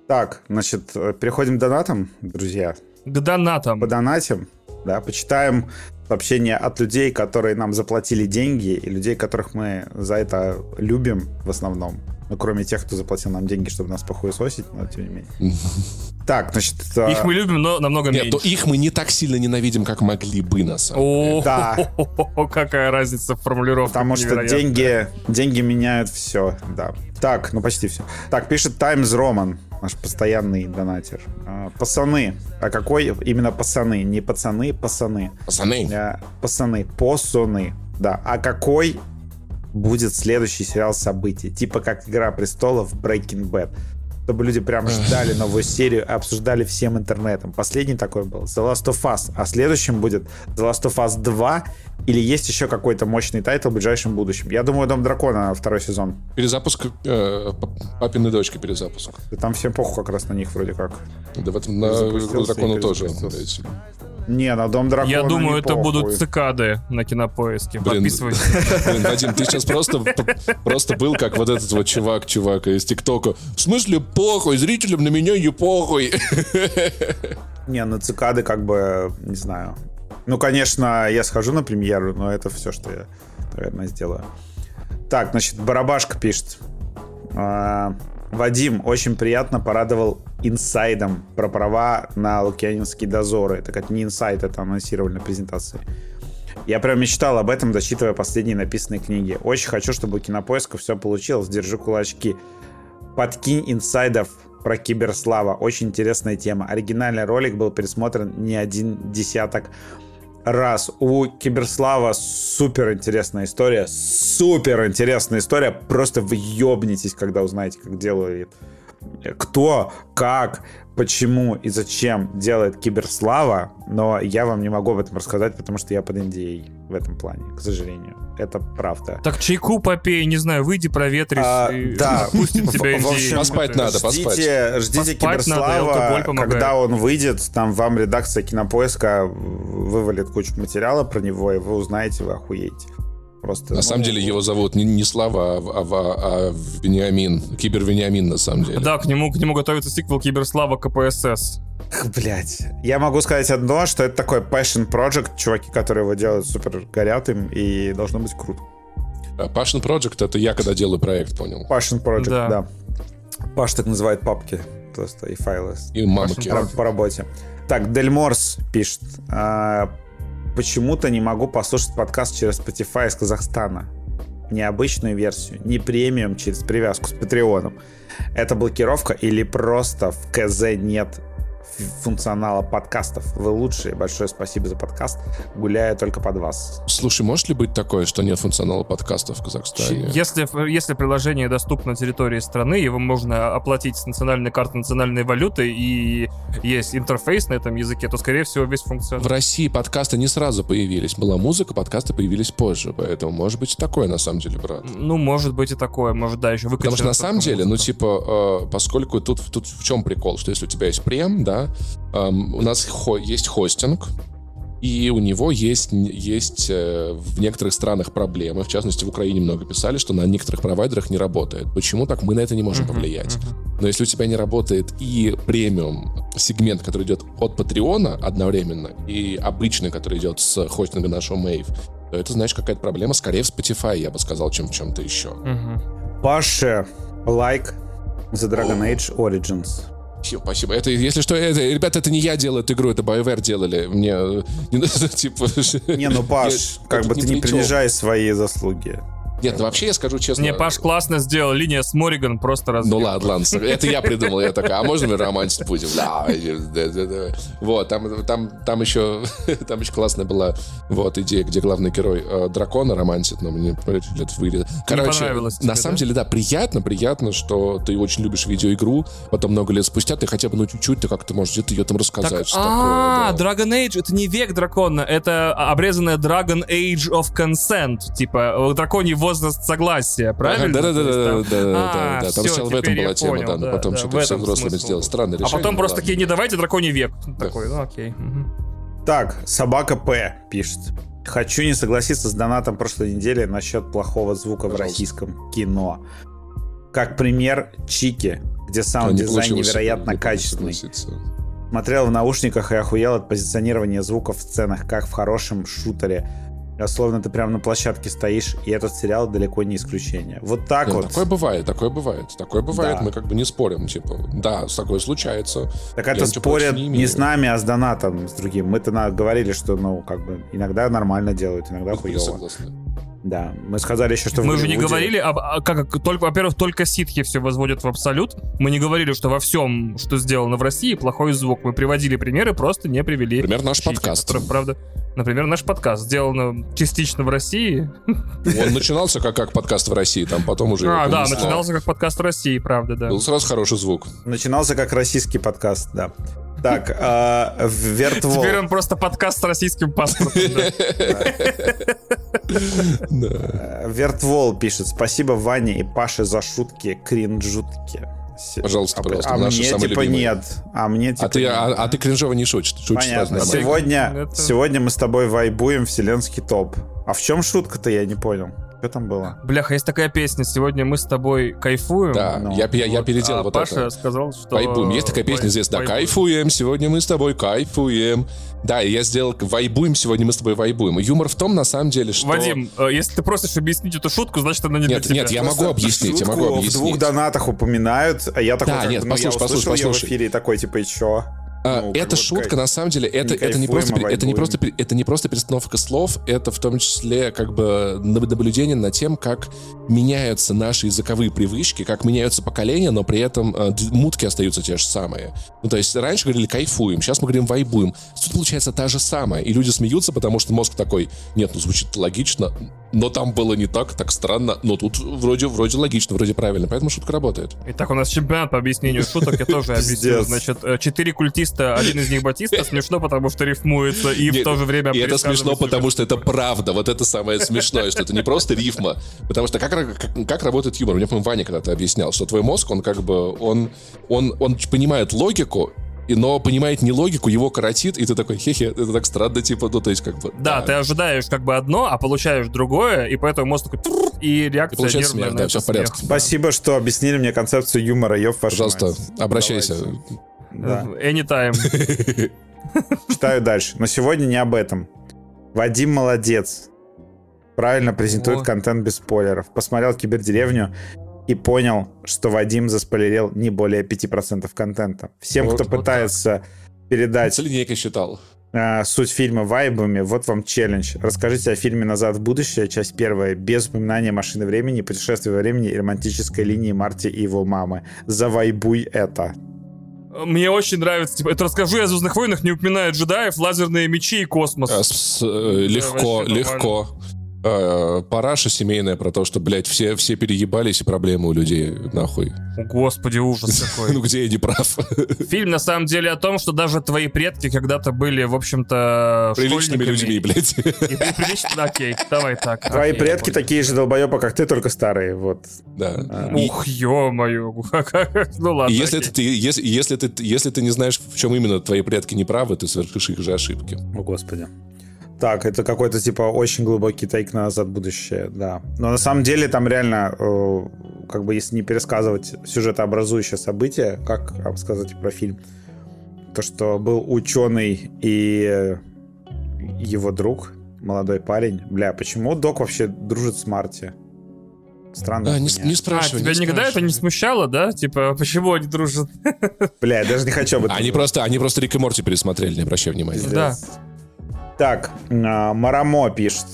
Так, значит, э, переходим к донатам, друзья. К донатам. По донатам, да, почитаем сообщения от людей, которые нам заплатили деньги, и людей, которых мы за это любим в основном. Ну, кроме тех, кто заплатил нам деньги, чтобы нас похуесосить, но тем не менее. Так, значит... Их мы любим, но намного Нет, меньше. то их мы не так сильно ненавидим, как могли бы, на самом деле. О, Да. какая разница в формулировке. Потому что деньги, деньги меняют все, да. Так, ну почти все. Так, пишет Times Roman, наш постоянный донатер. А, Пацаны. А какой именно пацаны? Не пацаны, пацаны. Пацаны, А, Пацаны, посуны. Да. А какой будет следующий сериал событий? Типа как Игра престолов Breaking Bad. Чтобы люди прям ждали новую серию и обсуждали всем интернетом. Последний такой был The Last of Us. А следующим будет The Last of Us 2 или есть еще какой-то мощный title в ближайшем будущем. Я думаю, Дом Дракона второй сезон. перезапуск э, п- папиной дочки перезапуск. И Там всем похуй как раз на них вроде как. Да в этом на дракону и тоже. Не, на Дом Дракона Я думаю, не это похуй. будут цикады на кинопоиске. Блин. Подписывайтесь. Блин, Вадим, ты сейчас просто, просто был как вот этот вот чувак, чувак из ТикТока. В смысле похуй? Зрителям на меня не похуй. Не, на цикады как бы, не знаю. Ну, конечно, я схожу на премьеру, но это все, что я, наверное, сделаю. Так, значит, Барабашка пишет. А, Вадим, очень приятно порадовал инсайдом про права на лукьянинские дозоры. Так это не инсайд, это анонсировали на презентации. Я прям мечтал об этом, дочитывая последние написанные книги. Очень хочу, чтобы у Кинопоиска все получилось. Держу кулачки. Подкинь инсайдов про Киберслава. Очень интересная тема. Оригинальный ролик был пересмотрен не один десяток раз. У Киберслава супер интересная история. Супер интересная история. Просто вы ёбнетесь, когда узнаете, как делает кто, как, почему и зачем делает Киберслава, но я вам не могу об этом рассказать, потому что я под NDA в этом плане, к сожалению. Это правда. Так чайку попей, не знаю, выйди проветрись. А, и да. Пустит тебя В- общем, Поспать надо, поспать. Ждите, ждите Поспать надо, Киберслава, помогает. когда он выйдет, там вам редакция Кинопоиска вывалит кучу материала про него, и вы узнаете, вы охуеете. Просто, На ну, самом деле его зовут не, не Слава, а, а- а- Вениамин. Кибер Вениамин, на самом деле. Да, к нему, к нему готовится сиквел Киберслава КПСС. Блять. Я могу сказать одно, что это такой passion project, чуваки, которые его делают, супер горят им, и должно быть круто. А Passion Project — это я, когда делаю проект, понял. Passion project, Да. да. Паш так называет папки просто и файлы И мамки. по, по работе. Так, Дельморс пишет. а, Почему-то не могу послушать подкаст через Spotify из Казахстана. Не обычную версию, не премиум через привязку с Патреоном. Это блокировка или просто в КЗ нет функционала подкастов? Вы лучшие. Большое спасибо за подкаст. Гуляю только под вас. Слушай, может ли быть такое, что нет функционала подкастов в Казахстане? Если, если приложение доступно на территории страны, его можно оплатить с национальной карты национальной валюты, и есть интерфейс на этом языке, то, скорее всего, весь В функционал. России подкасты не сразу появились. Была музыка, подкасты появились позже. Поэтому может быть и такое, на самом деле, брат. Ну, может быть и такое, может, да, еще Потому что на самом деле, ну, музыка. типа, э, поскольку тут, тут в чем прикол, что если у тебя есть прем, да, эм, у нас хо- есть хостинг, и у него есть, есть э, в некоторых странах проблемы. В частности, в Украине много писали, что на некоторых провайдерах не работает. Почему так? Мы на это не можем Мгм, повлиять. мгм. Но если у тебя не работает и премиум сегмент, который идет от Патреона одновременно, и обычный, который идет с хостинга нашего Mave, то это, знаешь, какая-то проблема скорее в Spotify, я бы сказал, чем в чем-то еще. Мгм. Паше, лайк The Dragon Age Origins. Спасибо, спасибо. Это, если что, это, ребята, это не я делаю эту игру, это BioWare делали. Мне, не типа... Не, ну, Паш, я как бы ты не принижай свои заслуги. Нет, ну вообще я скажу честно. Не, Паш классно сделал, линия с Мориган просто раз. Ну ладно, ладно, это я придумал, я такая, а можно мы романтить будем? Да, да, да, да. Вот, там, там, там еще, там еще классная была вот идея, где главный герой э, дракона романтит, но мне лет вырез. Короче, понравилось тебе, на самом да? деле, да, приятно, приятно, что ты очень любишь видеоигру, потом много лет спустя ты хотя бы, ну, чуть-чуть, ты как-то можешь где-то ее там рассказать. Так, а, такое, да. Dragon Age это не век дракона, это обрезанная Dragon Age of Consent, типа э, драконий возраст согласия, правильно? Да, да, да, да, да, да, А, да, да. Там сначала в этом была тема, да, но потом что-то все взрослыми смысл. сделали. Странное А решение. потом ну просто такие, не давайте драконий век. Такой, ну окей. Так, собака П пишет. Хочу не согласиться с донатом прошлой недели насчет плохого звука в российском кино. Как пример Чики, где А, саунд-дизайн невероятно не качественный. Смотрел в наушниках и охуел от позиционирования звука в сценах, как в хорошем шутере. Словно ты прямо на площадке стоишь, и этот сериал далеко не исключение. Вот так Ну, вот. Такое бывает, такое бывает. Такое бывает, Да. мы как бы не спорим, типа, да, такое случается. Так это спорят не не, с нами, а с донатом, с другим. Мы-то говорили, что, ну, как бы, иногда нормально делают, иногда Я хуево. согласен. Да. Мы сказали еще, что в Мы же не говорили, об, а как, только, во-первых, только ситхи все возводят в абсолют. Мы не говорили, что во всем, что сделано в России, плохой звук. Мы приводили примеры, просто не привели. Например, наш чьи-то, подкаст. которые, правда, например, наш подкаст сделан частично в России. Он начинался как, как подкаст в России, там потом уже... А, его да, начинался как подкаст в России, правда, да. Был сразу хороший звук. Начинался как российский подкаст, да. Так, а, Вертвол. Теперь он просто подкаст с российским паспортом. Вертвол пишет. Спасибо Ване и Паше за шутки кринжутки. Пожалуйста, а, пожалуйста, а наши мне самые типа любимые. нет. А мне типа А ты, нет. а, а ты кринжово не шутишь. Понятно. Сегодня, Это- сегодня мы с тобой вайбуем вселенский топ. А в чем шутка-то, я не понял. Что там было? Бляха, есть такая песня «Сегодня мы с тобой кайфуем». Да, Ну, я, я, я Вот, переделал а вот Паша это. сказал, что... Вайбуем. Есть такая песня здесь, да, вайбуем. кайфуем, сегодня мы с тобой кайфуем. Да, и я сделал вайбуем, сегодня мы с тобой вайбуем. И юмор в том, на самом деле, что... Вадим, э, если ты просишь объяснить эту шутку, значит, она не Нет, для тебя. нет, я могу объяснить, я могу Шутку в объяснить. двух донатах упоминают, а я такой, Да, нет, ну, я послушай, услышал послушай, её в послушай. эфире такой, типа, и чё? А, Ну, бы, шутка, кай- на самом деле, это, не это, не просто, это, не просто, это не просто перестановка слов, это в том числе как бы наб- наблюдение над тем, как меняются наши языковые привычки, как меняются поколения, но при этом э, мутки остаются те же самые. Ну, то есть раньше говорили кайфуем, сейчас мы говорим вайбуем. Тут получается та же самая, и люди смеются, потому что мозг такой, нет, ну звучит логично, но там было не так, так странно, но тут вроде, вроде логично, вроде правильно, поэтому шутка работает. Итак, у нас чемпионат по объяснению шуток, я тоже объясню. Пиздец. Значит, э, четыре культиста, один из них Батиста, смешно, потому что рифмуется, и в Нет, то же время И это смешно, потому что это правда. Вот это самое смешное, что это не просто рифма. Потому что как, как, как работает юмор? Мне, по-моему, Ваня когда-то объяснял, что твой мозг, он как бы, он, он, он понимает логику, и- но понимает не логику, его коротит, и ты такой, хе-хе, это так странно, типа, ну, то есть, как бы... Да, ты ожидаешь как бы одно, а получаешь другое, и поэтому мозг такой... И И реакция получается нервная смех, да, все в порядке. смех. Спасибо, что объяснили мне концепцию юмора, ёб Пожалуйста, мать. обращайся. Да. Anytime. Читаю дальше. Но сегодня не об этом. Вадим молодец. Правильно презентует О. контент без спойлеров. Посмотрел Кибердеревню и понял, что Вадим заспойлерил не более 5% контента. Всем, Вот- кто вот пытается передать С линейкой считал. э, суть фильма вайбами, вот вам челлендж. Расскажите о фильме «Назад в будущее», часть первая, без упоминания машины времени, путешествия во времени и романтической линии Марти и его мамы. Завайбуй это. Мне очень нравится, типа, это расскажу я о Звездных войнах, не упоминают джедаев, лазерные мечи и космос. А, с- э, легко, легко. Э, Параша семейная про то, что, блядь, все, все переебались и проблемы у людей, нахуй. О, Господи, ужас какой. Ну где я не прав? Фильм на самом деле о том, что даже твои предки когда-то были, в общем-то, Приличными людьми, блядь. И, и прилично, окей, давай так. Твои окей, предки такие же долбоебы, как ты, только старые. Вот. Да. А. Ух, ё-моё. Ну ладно. Если, ты, если, если, ты, если ты не знаешь, в чем именно твои предки не правы, ты совершишь их же ошибки. О, господи. Так, это какой-то, типа, очень глубокий тейк на назад в будущее, да. Но на самом деле там реально, э, как бы, если не пересказывать сюжетообразующее событие, как рассказать про фильм, то, что был ученый и его друг, молодой парень. Бля, почему Док вообще дружит с Марти? Странно. А, не, не А, спрашивай. тебя не никогда это не спрашивай. смущало, да? Типа, почему они дружат? Бля, я даже не хочу об этом. Они просто, они просто Рик и Морти пересмотрели, не обращай внимания. Да. Так, а, Марамо пишет.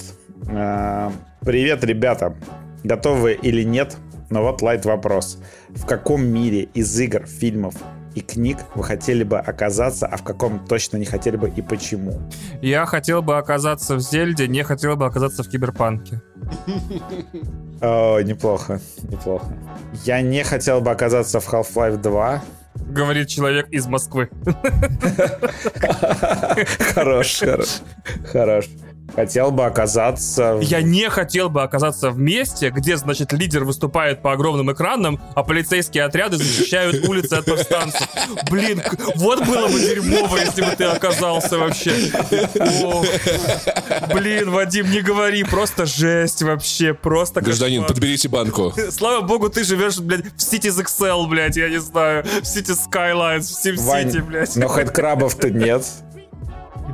а, Привет, ребята. Готовы или нет? Но вот лайт вопрос. В каком мире из игр, фильмов и книг вы хотели бы оказаться, а в каком точно не хотели бы и почему? Я хотел бы оказаться в Зельде, не хотел бы оказаться в Киберпанке. О, неплохо, неплохо. Я не хотел бы оказаться в Half-Life 2. Говорит человек из Москвы. Хорош, хорош, хорош. Хотел бы оказаться... Я не хотел бы оказаться в месте, где, значит, лидер выступает по огромным экранам, а полицейские отряды защищают улицы от повстанцев. Блин, вот было бы дерьмово, если бы ты оказался вообще. Ох. Блин, Вадим, не говори, просто жесть вообще, просто Гражданин, кошмар. подберите банку. Слава богу, ты живешь, блядь, в Cities XL, блядь, я не знаю, в City Skylines, в SimCity, блядь. но хэдкрабов-то нет.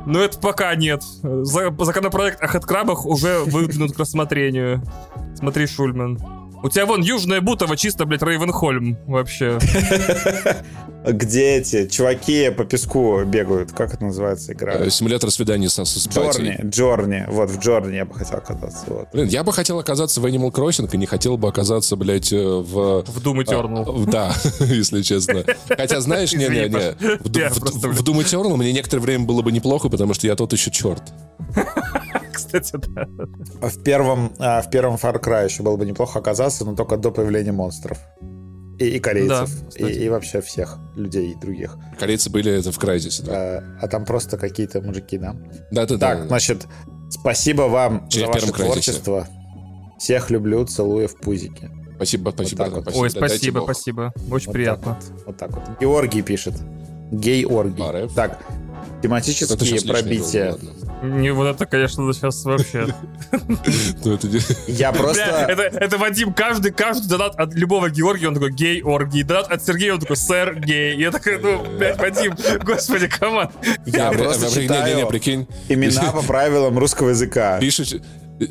Ну, это пока нет. За- Законопроект о хэдкрабах уже выдвинут к рассмотрению. Смотри, Шульман. У тебя вон Южная Бутова, чисто, блядь, Рейвенхольм вообще. Где эти чуваки по песку бегают? Как это называется игра? Э, Симулятор свиданий с, с батей. Джорни, Джорни. Вот, в Джорни я бы хотел оказаться. Вот. Блин, я бы хотел оказаться в Animal Crossing и не хотел бы оказаться, блядь, э, в... В Doom Eternal. А, Да, если честно. Хотя, знаешь, не-не-не, в Doom Eternal мне некоторое время было бы неплохо, потому что я тот еще черт. Кстати, да. А В первом, а, в первом Far Cry еще было бы неплохо оказаться, но только до появления монстров. И, и корейцев. Да, и, и вообще всех людей других. Корейцы были это в Крайзисе, да. А, а там просто какие-то мужики, да? Да-да-да. Так, значит, спасибо вам Через за ваше Crysis. творчество. Всех люблю, целую в пузики. Спасибо, спасибо. Вот так вот. спасибо. Ой, Да, спасибо, спасибо. Очень Вот приятно. так вот. Вот так вот. Георгий пишет. Гей-оргий. Так, тематические пробития. ладно. Не, вот это, конечно, сейчас вообще. Ну, Я просто... это, это Вадим, каждый, каждый донат от любого Георгия, он такой, гей, оргий. Донат от Сергея, он такой, сэр, гей. Я такой, ну, блядь, Вадим, господи, команд. Я просто читаю прикинь. имена по правилам русского языка. Пишет,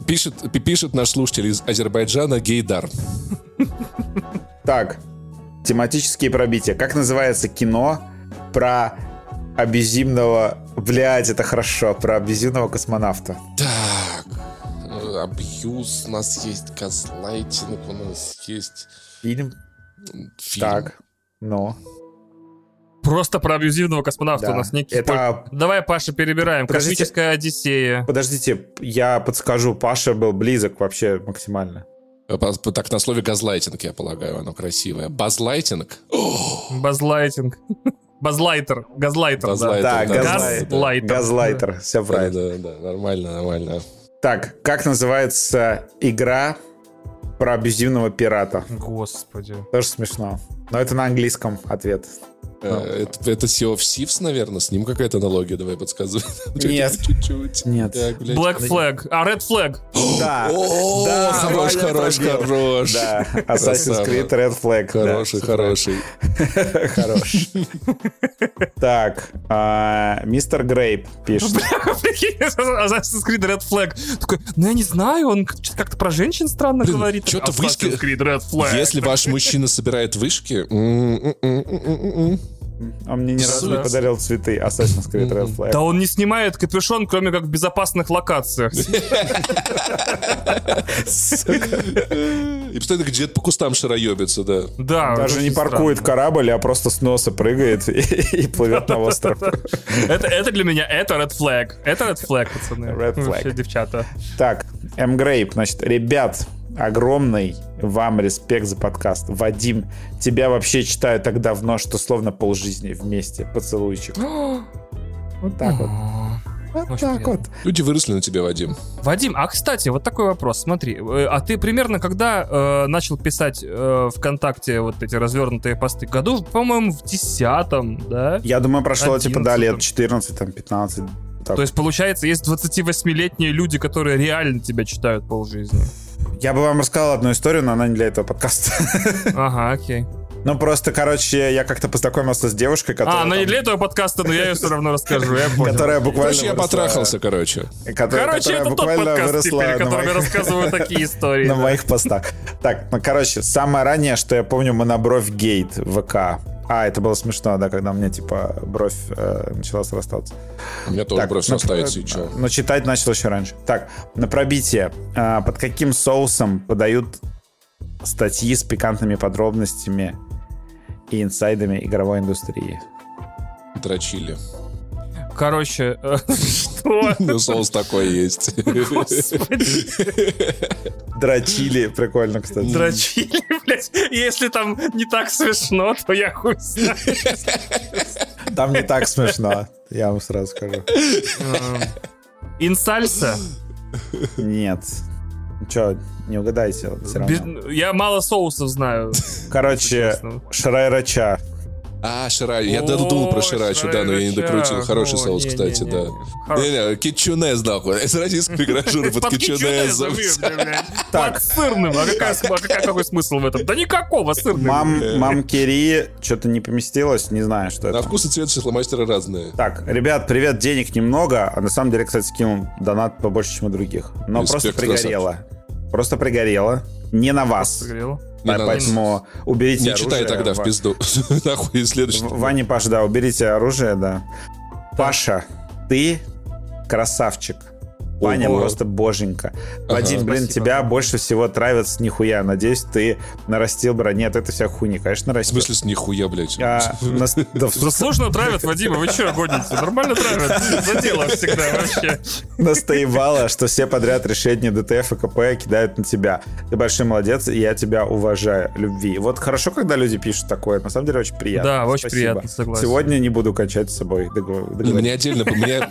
пишет, пи- пишет наш слушатель из Азербайджана Гейдар. Так, тематические пробития. Как называется кино про абьюзивного... Блядь, это хорошо. Про абьюзивного космонавта. Так, э, абьюз, у нас есть газлайтинг, у нас есть Фильм? фильм. Так, ну. Просто про абьюзивного космонавта Да. у нас некий... Это- Давай, Паша, перебираем. Подождите. Космическая Одиссея. Подождите, я подскажу. Паша был близок вообще максимально. Э, Так, на слове газлайтинг, я полагаю, оно красивое. Базлайтинг? Базлайтинг. Базлайтер. Газлайтер, да. Базлайтер, Так, да, газлайтер. да, Газлайтер. Газлайтер, все да, правильно. да, да, нормально, нормально. Так, как называется игра про абьюзивного пирата? Господи. Тоже смешно. Но это на английском ответ. Э, Это, это Sea of Thieves, наверное, с ним какая-то аналогия, давай подсказывай. Нет. Чуть-чуть. Нет. Так, блядь. Black Flag. А, Red Flag. Да. О, Да, хорош, хорош, хорош. Да, Assassin's. Creed Red Flag. Хороший, хороший. Хорош. Так, а, мистер Грейп пишет. Assassin's Creed Red Flag. Такой, ну я не знаю, он что-то как-то про женщин странно говорит. Assassin's вышки-. Если ваш мужчина собирает вышки, Он мне ни разу не Да. подарил цветы Assassin's Creed Red Flag. Да он не снимает капюшон, кроме как в безопасных локациях. и постоянно где-то по кустам шароебится, да. Да. Даже не паркует корабль, а просто с носа прыгает и, плывет на остров. Это, это для меня, это Red Flag. Это Red Flag, пацаны. Red flag. Девчата. Так, М. Грейп, значит, ребят, огромный вам респект за подкаст. Вадим, тебя вообще читаю так давно, что словно полжизни вместе. Поцелуйчик. Вот так вот. Вот Очень так приятно. вот. Люди выросли на тебе, Вадим. Вадим, а кстати, вот такой вопрос, смотри, э, а ты примерно когда э, начал писать э, ВКонтакте вот эти развернутые посты? Году, по-моему, в десятом, да? Я думаю, прошло типа, да, лет 11. 14, там, 15. так. То есть, получается, есть 28-летние люди, которые реально тебя читают полжизни. Я бы вам рассказал одну историю, но она не для этого подкаста. Ага, окей. Ну, просто, короче, я как-то познакомился с девушкой, которая... А, ну не там- для этого подкаста, но я ее все равно расскажу, я понял. Которая буквально Короче, я потрахался, короче. Короче, это тот подкаст теперь, на который моих- рассказываю такие истории. на моих постах. Так, ну, короче, самое раннее, что я помню, мы на бровь гейт в ВК. А, это было смешно, да, когда у меня, типа, бровь э, начала срастаться. У меня тоже Так, бровь ну, составится, э, и чё? Но читать начал еще раньше. Так, на пробитие. А, под каким соусом подают статьи с пикантными подробностями и инсайдами игровой индустрии? Дрочили. Короче, э, что? Ну, соус такой есть. Дрочили, прикольно, кстати. дрочили, блядь. Если там не так смешно, то я хуй знаю. Там не так смешно, я вам сразу скажу. Эм, Инсальса. Нет. Че, не угадайте все равно. Без- Я мало соусов знаю. Короче. Шрайрача. А, Шира... Я даже думал про Ширачу, да, но я не докрутил. Хороший О, соус, кстати, да. Не-не, кетчунез, нахуй. Из российской гражуры под кетчунезом. Так. Сырным. А а какой смысл в этом? Да никакого сырным. Мам, мам Кири что-то не поместилось, не знаю, что На это. вкус и цвет шефломастера разные. Так, ребят, привет, денег немного, а на самом деле, кстати, скинул донат побольше, чем у других. Но просто пригорело. Просто пригорело. Не на вас. Согрело. Не надо. Поэтому уберите Не оружие. читай тогда в пизду. Нахуй, следующий. Ваня, Паша, да, уберите оружие, да. Паша, ты красавчик. Ваня Ого. просто боженька. Вадим, блин, Спасибо. тебя больше всего травится нихуя. Надеюсь, ты нарастил бро. Нет, это вся хуйня, конечно, В нарастил. смысле, с нихуя, блядь. А, нас- да, в- сложно травят, Вадима, вы что гоните? Нормально травят. За дело всегда вообще. настоевала, что все подряд решения ДТФ и КП кидают на тебя. Ты большой молодец, и я тебя уважаю. Любви. Вот хорошо, когда люди пишут такое. На самом деле очень приятно. Да, очень Спасибо. приятно, согласен. Сегодня не буду кончать с собой. Договор-. Мне отдельно, мне,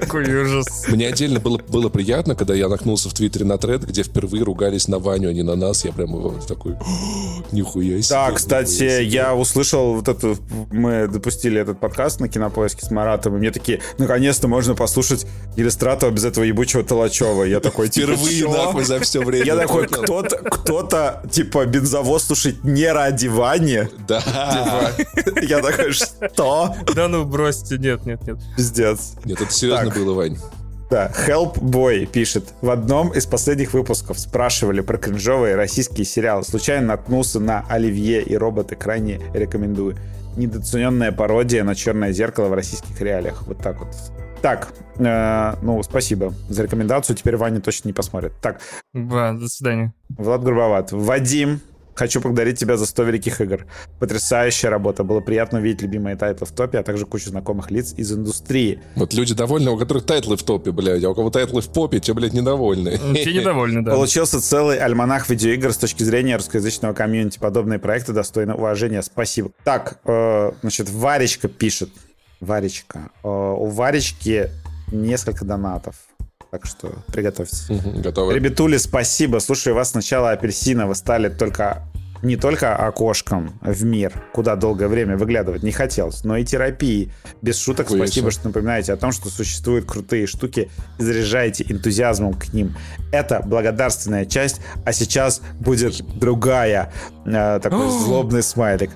Какой ужас. мне отдельно было, было приятно, когда я наткнулся в Твиттере на тред, где впервые ругались на Ваню, а не на нас. Я прям вот такой, «О, нихуя себе. Да, кстати, себе». я услышал вот эту... Мы допустили этот подкаст на Кинопоиске с Маратом, и мне такие, наконец-то можно послушать Иллюстратора без этого ебучего Толочева. Я такой, типа, Впервые, нахуй, за все время. Я такой, кто-то, кто-то, типа, бензовоз слушает не ради Вани. Да. Я такой, что? Да ну бросьте, нет, нет, нет. Пиздец. Нет, это серьезно было, Вань. Да, Help Boy пишет. В одном из последних выпусков спрашивали про кринжовые российские сериалы. Случайно наткнулся на Оливье и роботы. Крайне рекомендую. Недооцененная пародия на черное зеркало в российских реалиях. Вот так вот. Так, э, ну, спасибо за рекомендацию. Теперь Ваня точно не посмотрит. Так, Ба, до свидания. Влад Грубоват. Вадим, хочу поблагодарить тебя за 100 великих игр. Потрясающая работа. Было приятно увидеть любимые title ы в топе, а также кучу знакомых лиц из индустрии. Вот люди довольны, у которых title ы в топе, блядь, а у кого title ы в попе, те, блядь, недовольны. Все недовольны, да. Получился целый альманах видеоигр с точки зрения русскоязычного комьюнити. Подобные проекты достойны уважения. Спасибо. Так, э, значит, Варечка пишет. Варечка. Э, у Варечки несколько донатов. Так что приготовьтесь. Готовы. Ребятули, спасибо. Слушаю вас сначала апельсина. Вы стали только не только окошком в мир, куда долгое время выглядывать не хотелось, но и терапии. Без шуток, Хуя спасибо, что напоминаете о том, что существуют крутые штуки и заряжаете энтузиазмом к ним. Это благодарственная часть, а сейчас будет другая. Э, такой злобный смайлик.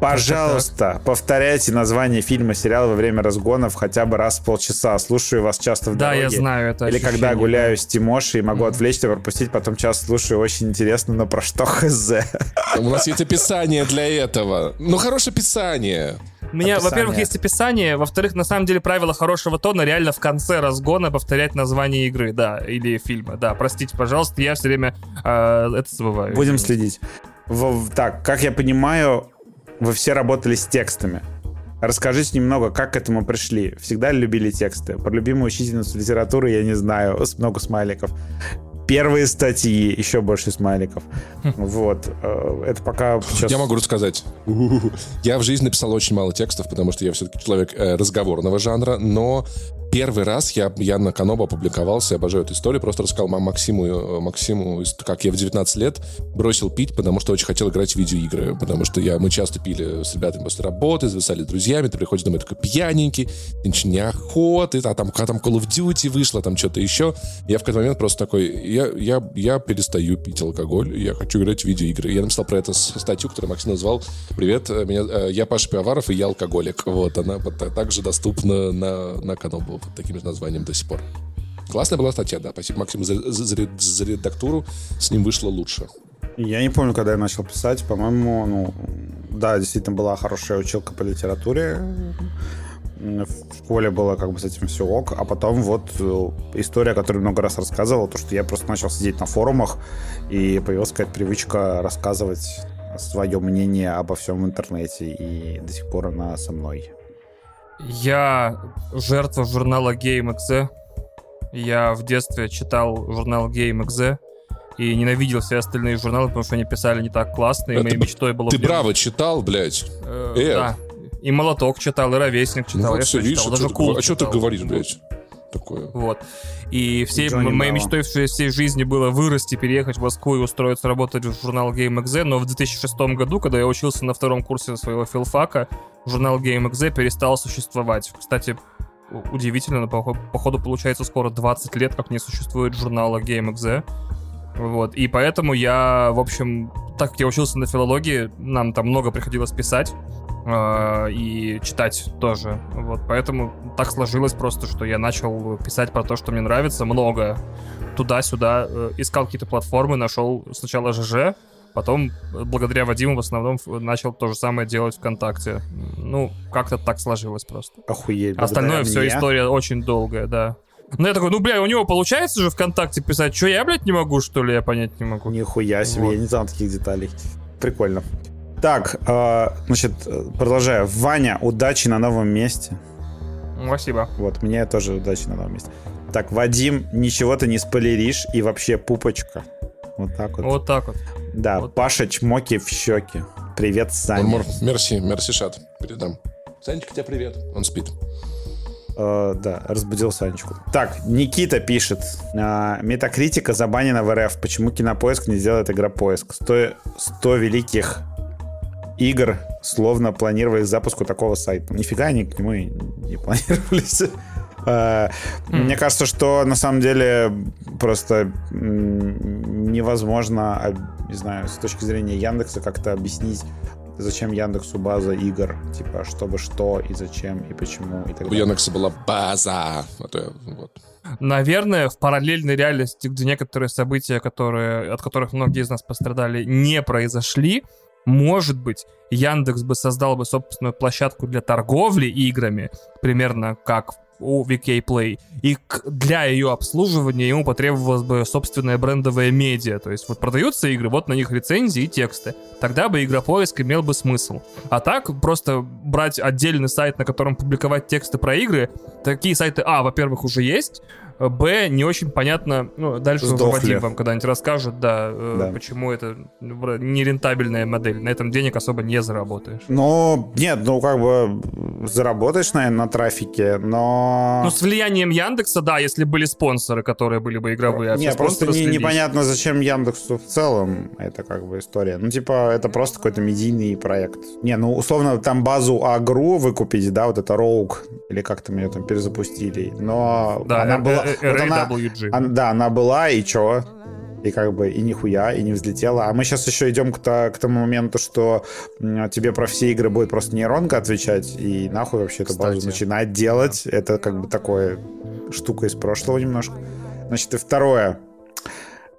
Пожалуйста, повторяйте название фильма, сериала во время разгонов хотя бы раз в полчаса. Слушаю вас часто в Да, я дороге. знаю это Или когда ощущение, гуляю с Тимошей, могу отвлечься, пропустить, потом час слушаю, очень интересно, но про что хз? У нас есть описание для этого. Ну, хорошее описание. У меня, Описание. во-первых, есть описание, во-вторых, на самом деле правило хорошего тона реально в конце разгона повторять название игры, да, или фильма, да. Простите, пожалуйста, я все время э, это забываю. Будем следить. В- так, как я понимаю, вы все работали с текстами. Расскажите немного, как к этому пришли. Всегда любили тексты. Про любимую учительницу литературы я не знаю. Много смайликов. Первые статьи, еще больше смайликов. Вот. э, Это пока сейчас... Я могу рассказать. Я в жизни написал очень мало текстов, потому что я все-таки человек э, разговорного жанра, но первый раз я, я на Канобу опубликовался, я обожаю эту историю, просто рассказал Ма- Максиму, Максиму, как я в 19 лет бросил пить, потому что очень хотел играть в видеоигры, потому что я, мы часто пили с ребятами после работы, зависали с друзьями, ты приходишь домой такой пьяненький, ничего не охоты, а там, а там Call of Duty вышло, там что-то еще. Я в какой-то момент просто такой, я, я, я перестаю пить алкоголь, я хочу играть в видеоигры. Я написал про это статью, которую Максим назвал «Привет, э, меня, э, я Паша Пивоваров, и я алкоголик». Вот, она также доступна на, на Канобу под таким же названием до сих пор. Классная была статья, да. Спасибо Максиму за, за- за ре- за редактуру. С ним вышло лучше. Я не помню, когда я начал писать. По-моему, ну, да, действительно была хорошая училка по литературе. В школе было как бы с этим все ок. А потом вот э, история, которую много раз рассказывал, то, что я просто начал сидеть на форумах, и появилась какая-то привычка рассказывать свое мнение обо всем в интернете, и до сих пор она со мной. Я жертва журнала GameXZ. Я в детстве читал журнал GameXZ и ненавидел все остальные журналы, потому что они писали не так классно, и Это моей мечтой было... Ты браво читал, блядь? Э, Э. Да. И Молоток читал, и Ровесник Ну читал, вот всё, всё видишь, читал, а даже ты Кул а что ты говоришь, блядь? Такое. Вот. И всей Джонни моей Браво. мечтой всей, жизни было вырасти, переехать в Москву и устроиться работать в журнал GameXZ, но в 2006 году, когда я учился на втором курсе своего филфака, журнал GameXZ перестал существовать. Кстати, удивительно, но по- походу получается скоро 20 лет, как не существует журнала GameXZ. Вот, и поэтому я, в общем, так как я учился на филологии, нам там много приходилось писать, э, и читать тоже. Вот, поэтому так сложилось просто, что я начал писать про то, что мне нравится, много. Туда-сюда э, искал какие-то платформы, нашел сначала ЖЖ, потом, э, благодаря Вадиму, в основном начал то же самое делать ВКонтакте. Ну, как-то так сложилось просто. Охуеть. Остальное все мне. история очень долгая, да. Ну, я такой, ну, бля, у него получается же ВКонтакте писать, что я, блядь, не могу, что ли, я понять не могу. Нихуя себе, Вот. я не знал таких деталей. Прикольно. Так, э, значит, э, продолжаю. Ваня, удачи на новом месте. Спасибо. Вот, мне тоже удачи на новом месте. Так, Вадим, ничего ты не спойлеришь и вообще пупочка. Вот так вот. Вот так вот. да, вот. Паша чмоки в щеки. Привет, Саня. Мерси, мерси, шат. Передам. Санечка, тебе привет. Он спит. Э, да, разбудил Санечку. Так, Никита пишет. а, Метакритика забанена в РФ. Почему Кинопоиск не сделает игропоиск? 100, 100 великих игр словно планировали запуску такого сайта. Нифига они к нему и не планировались. Э, Мне кажется, что на самом деле просто невозможно, об- не знаю, с точки зрения Яндекса как-то объяснить, зачем Яндексу база игр, типа, чтобы что и зачем и почему и так У далее. Яндекса была база. А то я- вот. Наверное, в параллельной реальности, где некоторые события, которые, от которых многие из нас пострадали, не произошли, может быть, Яндекс бы создал бы собственную площадку для торговли играми, примерно как у VK Play, и для ее обслуживания ему потребовалось бы собственное брендовое медиа. То есть вот продаются игры, вот на них лицензии и тексты. Тогда бы игропоиск имел бы смысл. А так, просто брать отдельный сайт, на котором публиковать тексты про игры, такие сайты, а, во-первых, уже есть, Б, не очень понятно, ну, дальше. Вадим вам когда-нибудь расскажет, да, э, Да. почему это нерентабельная модель, на этом денег особо не заработаешь. Ну, нет, ну как бы заработаешь, наверное, на трафике, но... Ну, с влиянием Яндекса, да, если были спонсоры, которые были бы игровые, а все не, просто не- непонятно, зачем Яндексу в целом это как бы история. Ну, типа, это просто какой-то медийный проект. Не, ну, условно, там базу Агру выкупить, да, вот это Rogue, или как там ее там перезапустили. Но Да, она э- была... э- вот она-. Ан- да, она была, и чё? И как бы и нихуя, и не взлетела. А мы сейчас еще идем к, то- к тому моменту, что тебе про все игры будет просто нейронка отвечать, и нахуй вообще эту базу начинать делать. Это как бы такое штука из прошлого немножко. Значит, и второе.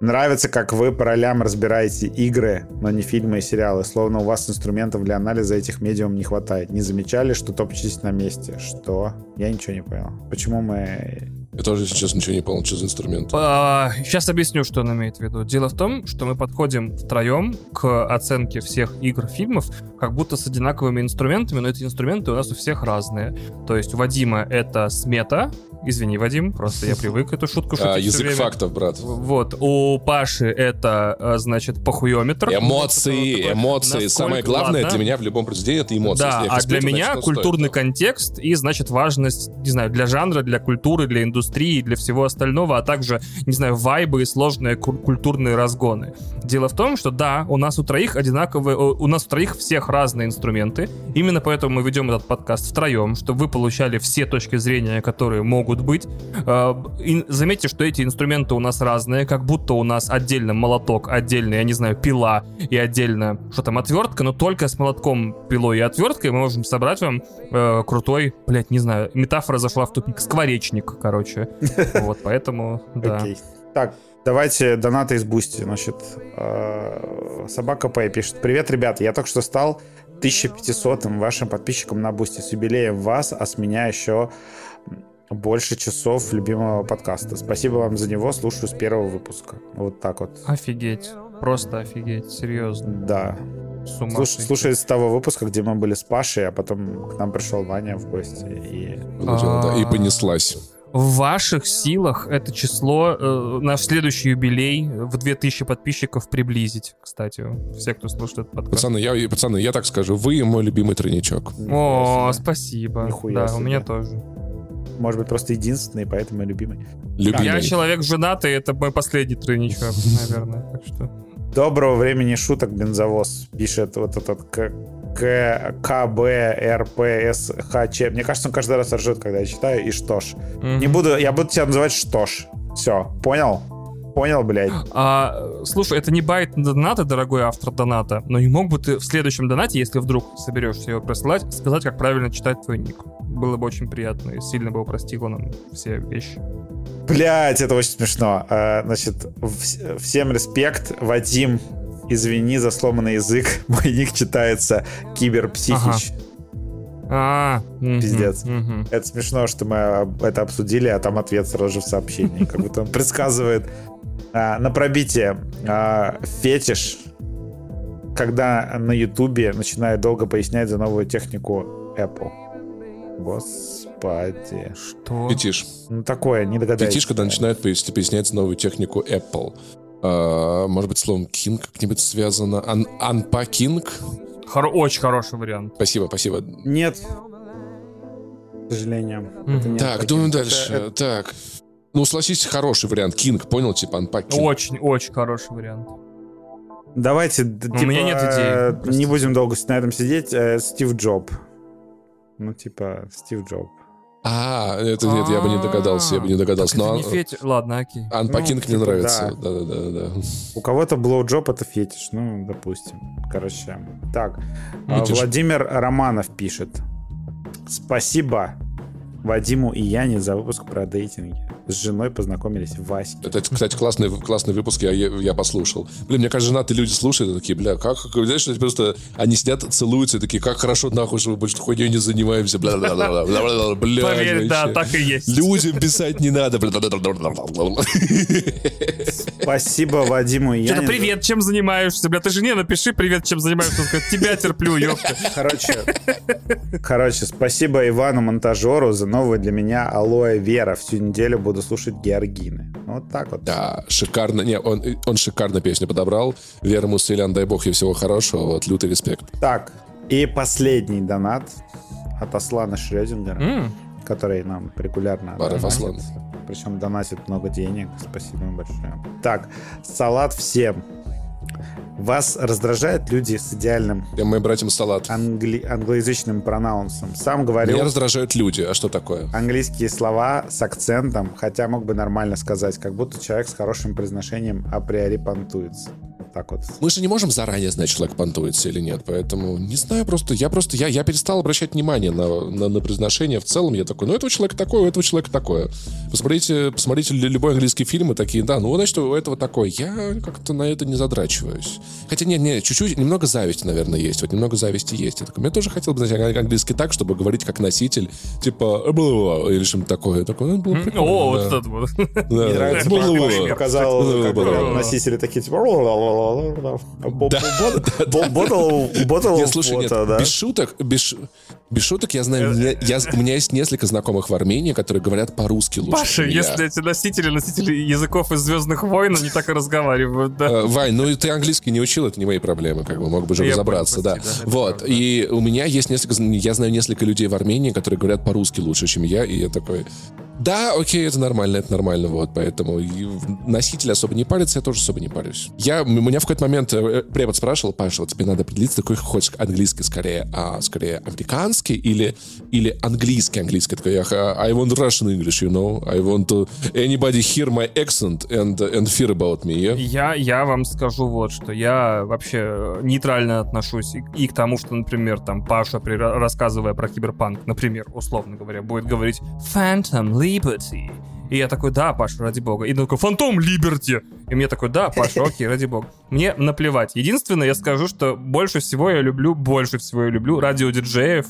Нравится, как вы по ролям разбираете игры, но не фильмы и сериалы. Словно у вас инструментов для анализа этих медиум не хватает. Не замечали, что топчетесь на месте? Что? Я ничего не понял. Почему мы... Я тоже сейчас ничего не понял, что за инструмент. Сейчас объясню, что он имеет в виду. Дело в том, что мы подходим втроем к оценке всех игр, фильмов, как будто с одинаковыми инструментами, но эти инструменты у нас у всех разные. То есть у Вадима это смета. Извини, Вадим, просто я привык эту шутку шутить А, язык время. фактов, брат. Вот, у Паши это, э, значит, похуеметр. Эмоции, Вот эмоции. насколько- Самое главное ладно. для меня в любом произведении это эмоции. Да, а для меня значит, культурный стоит. контекст и, значит, важность, не знаю, для жанра, для культуры, для индустрии, для всего остального, а также, не знаю, вайбы и сложные ку- культурные разгоны. Дело в том, что да, у нас у троих одинаковые, у нас у троих всех разные инструменты. Именно поэтому мы ведем этот подкаст втроем, чтобы вы получали все точки зрения, которые могут быть. Э, и заметьте, что эти инструменты у нас разные, как будто у нас отдельно молоток, отдельно, я не знаю, пила и отдельно, что там, отвертка, но только с молотком, пилой и отверткой мы можем собрать вам э, крутой, блядь, не знаю, метафора зашла в тупик, скворечник, короче. Вот, поэтому, да. Так, давайте донаты из Boosty. Значит, э, Собака Пэй пишет. Привет, ребята, я только что стал 1500-м вашим подписчиком на Boosty. С юбилеем вас, а с меня еще больше часов любимого подкаста. Спасибо вам за него, слушаю с первого выпуска. Вот так вот. Офигеть. Просто офигеть, серьезно. Да. С ума Слуш- слушай с того выпуска, где мы были с Пашей, а потом к нам пришел Ваня в гости. И И А. понеслась. В ваших силах это число э, на следующий юбилей в 2000 подписчиков приблизить, кстати. Все, кто слушает этот подкаст. Пацаны, я, пацаны, я так скажу, вы мой любимый тройничок. О, спасибо. Нихуя да, себе. у меня тоже. Может быть, просто единственный, поэтому и любимый. Любимый. Я человек женатый, это мой последний тройничок, наверное. Так что... Доброго времени шуток, бензовоз, пишет вот этот К... К... КБ, Мне кажется, он каждый раз ржет, когда я читаю, и что ж. Не буду, я буду тебя называть что ж. Все, понял? Понял, блядь. А, слушай, это не байт доната, дорогой автор доната, но не мог бы ты в следующем донате, если вдруг соберешься его присылать, сказать, как правильно читать твой ник? Было бы очень приятно и сильно бы упростило нам все вещи. Блять, это очень смешно. А, значит, в- всем респект, Вадим. Извини за сломанный язык. Мой ник читается Киберпсихич. А, мгм, Пиздец. мгм. Это смешно, что мы это обсудили, а там ответ сразу же в сообщении. Как будто он предсказывает. А, на пробитие. А, фетиш. Когда на Ютубе начинают долго пояснять за новую технику Apple. Господи. Что? Фетиш. Ну такое, не догадайтесь. Фетиш, когда начинают пояс- пояснять новую технику Apple. А, может быть, словом King как-нибудь связано? Ан Unpacking? Хоро- очень хороший вариант. Спасибо, спасибо. Нет. К сожалению. Это не Так, думаем Это- дальше. это- Так. Ну, согласись, хороший вариант. King, понял? Типа Unpacking. Очень, очень хороший вариант. Давайте, д- У типа, меня нет идей, э, простите. не будем долго на этом сидеть. э, Стив Джоб. Ну, типа, Стив Джоб. А, это нет, я бы не догадался, я бы не догадался. Так это Но не фетиш. Ладно, окей. Unpacking Ну, мне типа, нравится. Да-да-да. У кого-то блоуджоп это фетиш, ну, допустим. Короче, так. а, Видишь? Владимир Романов пишет. Спасибо Вадиму и Яне за выпуск про дейтинги. С женой познакомились в Ваське. Это, кстати, классный, классный выпуск, я, я послушал. Блин, мне кажется, женатые люди слушают, и такие, бля, как, знаешь, просто они сидят, целуются, и такие, как хорошо, нахуй, что мы больше хуйней не занимаемся, бля бля бля бля бля бля Поверь, да, так и есть. Людям писать не надо. бля Спасибо Вадиму и Яне. привет, чем занимаешься? Бля, ты жене напиши привет, чем занимаешься. Тебя терплю, ёпта. Короче, короче, спасибо Ивану Монтажеру за новую для меня алоэ Вера. Всю неделю буду слушать Георгины. Вот так вот. Да, шикарно. Не, он, он шикарно песню подобрал. Вера Мусылян, дай бог ей всего хорошего. Вот, лютый респект. Так, и последний донат от Аслана Шрёдингера, М, который нам регулярно Баров донатит. Аслан. Причем донатит много денег. Спасибо им большое. Так, салат всем. Вас раздражают люди с идеальным Я моим братьям салат. англи- англоязычным пронаунсом? Сам говорил Меня раздражают люди. А что такое? английские слова с акцентом, хотя мог бы нормально сказать, как будто человек с хорошим произношением априори понтуется. Так вот. Мы же не можем заранее знать, человек понтуется или нет, поэтому не знаю, просто я просто я, я перестал обращать внимание на, на, на произношение в целом. Я такой, ну этого человека такое, у этого человека такое. Посмотрите, посмотрите лю- любой английский фильм и такие, да, ну значит у этого такое. Я как-то на это не задрачиваюсь. Хотя нет, нет, чуть-чуть, немного зависти, наверное, есть. Вот немного зависти есть. Я такой, я тоже хотел бы знать ан- английский так, чтобы говорить как носитель, типа или что-нибудь такое. Я такой, ну, было прикольно, О, да. вот этот вот. Мне нравится, как показал, как носители такие, типа... Ботл слушай, нет, без шуток, без, шуток я знаю, у меня есть несколько знакомых в Армении, которые говорят по-русски лучше, Паша, если эти носители, носители языков из Звездных войн, они так и разговаривают, да. Э, Вань, ну и ты английский не учил, это не мои проблемы, как бы мог бы же Я разобраться, понял, да. прости, да, вот, и у меня есть несколько, я знаю несколько людей в Армении, которые говорят по-русски лучше, чем я, и я такой, да, окей, это нормально, это нормально, вот, поэтому и носитель особо не парится, я тоже особо не парюсь. Я, м- меня в какой-то момент э, препод спрашивал, Паша, вот тебе надо определиться, какой хочешь английский скорее, а скорее американский или, или английский английский. Такой, я, I want Russian English, you know, I want to anybody hear my accent and, and fear about me, yeah? Я, я вам скажу вот что. Я вообще э, нейтрально отношусь и, и к тому, что, например, там Паша, при, рассказывая про киберпанк, например, условно говоря, будет говорить Phantom Liberty. И я такой, да, Паша, ради бога. И он такой, Фантом Либерти. И мне такой, да, Паша, окей, ради бога. Мне наплевать. Единственное, я скажу, что больше всего я люблю, больше всего я люблю радиодиджеев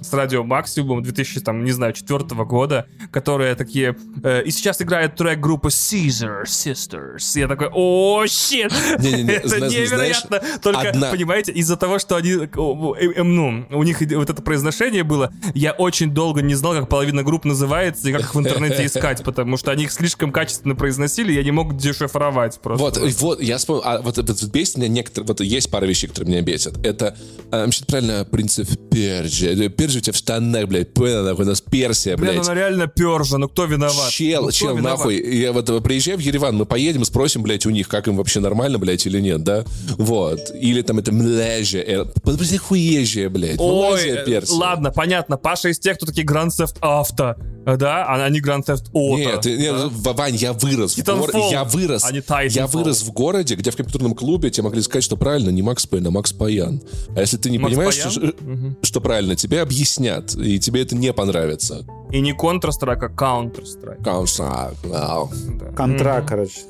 с радио Максимум 2000, там, не знаю, четвертого года, которые такие... э, и сейчас играет трек группы Caesar Sisters. Я такой, о, щит! Это невероятно! Только, понимаете, из-за того, что они... э, э, Ну, у них вот это произношение было, я очень долго не знал, как половина групп называется и как их в интернете искать, потому что они их слишком качественно произносили, я не мог дешифровать просто. Вот, вот, я вспомнил, а вот вот бесит меня некоторые... Вот есть пара вещей, которые меня бесят. Это, э, значит, правильно, принцип Перджи. Перджи у тебя в штанах, блядь, понял, нахуй, у нас Персия, Блин, блядь. она реально пержа, ну кто виноват? Чел, Ну, кто чел, виноват? нахуй. Я вот э, приезжаю в Ереван, мы поедем, спросим, блядь, у них, как им вообще нормально, блядь, или нет, да? Вот. Или там это Млежия. э, Подожди, хуежия, блядь. Ой, Малайзия, э, Персия. ладно, понятно. Паша из тех, кто такие Grand Theft Auto, э, да, а не Grand Theft Auto. Нет, нет, да? Вань, я вырос. в гор- Я вырос. а не Titanfall. Я вырос в городе, где в компьютерном клубе тебе могли сказать, что правильно не Макс Пейн, а Макс Паян. А если ты не Макс понимаешь, Паян? что, Мгм. что правильно, тебе объяснят, и тебе это не понравится. И не Counter-Strike, а Counter-Strike. Counter-Strike, вау. Да. Контра, Мгм. короче.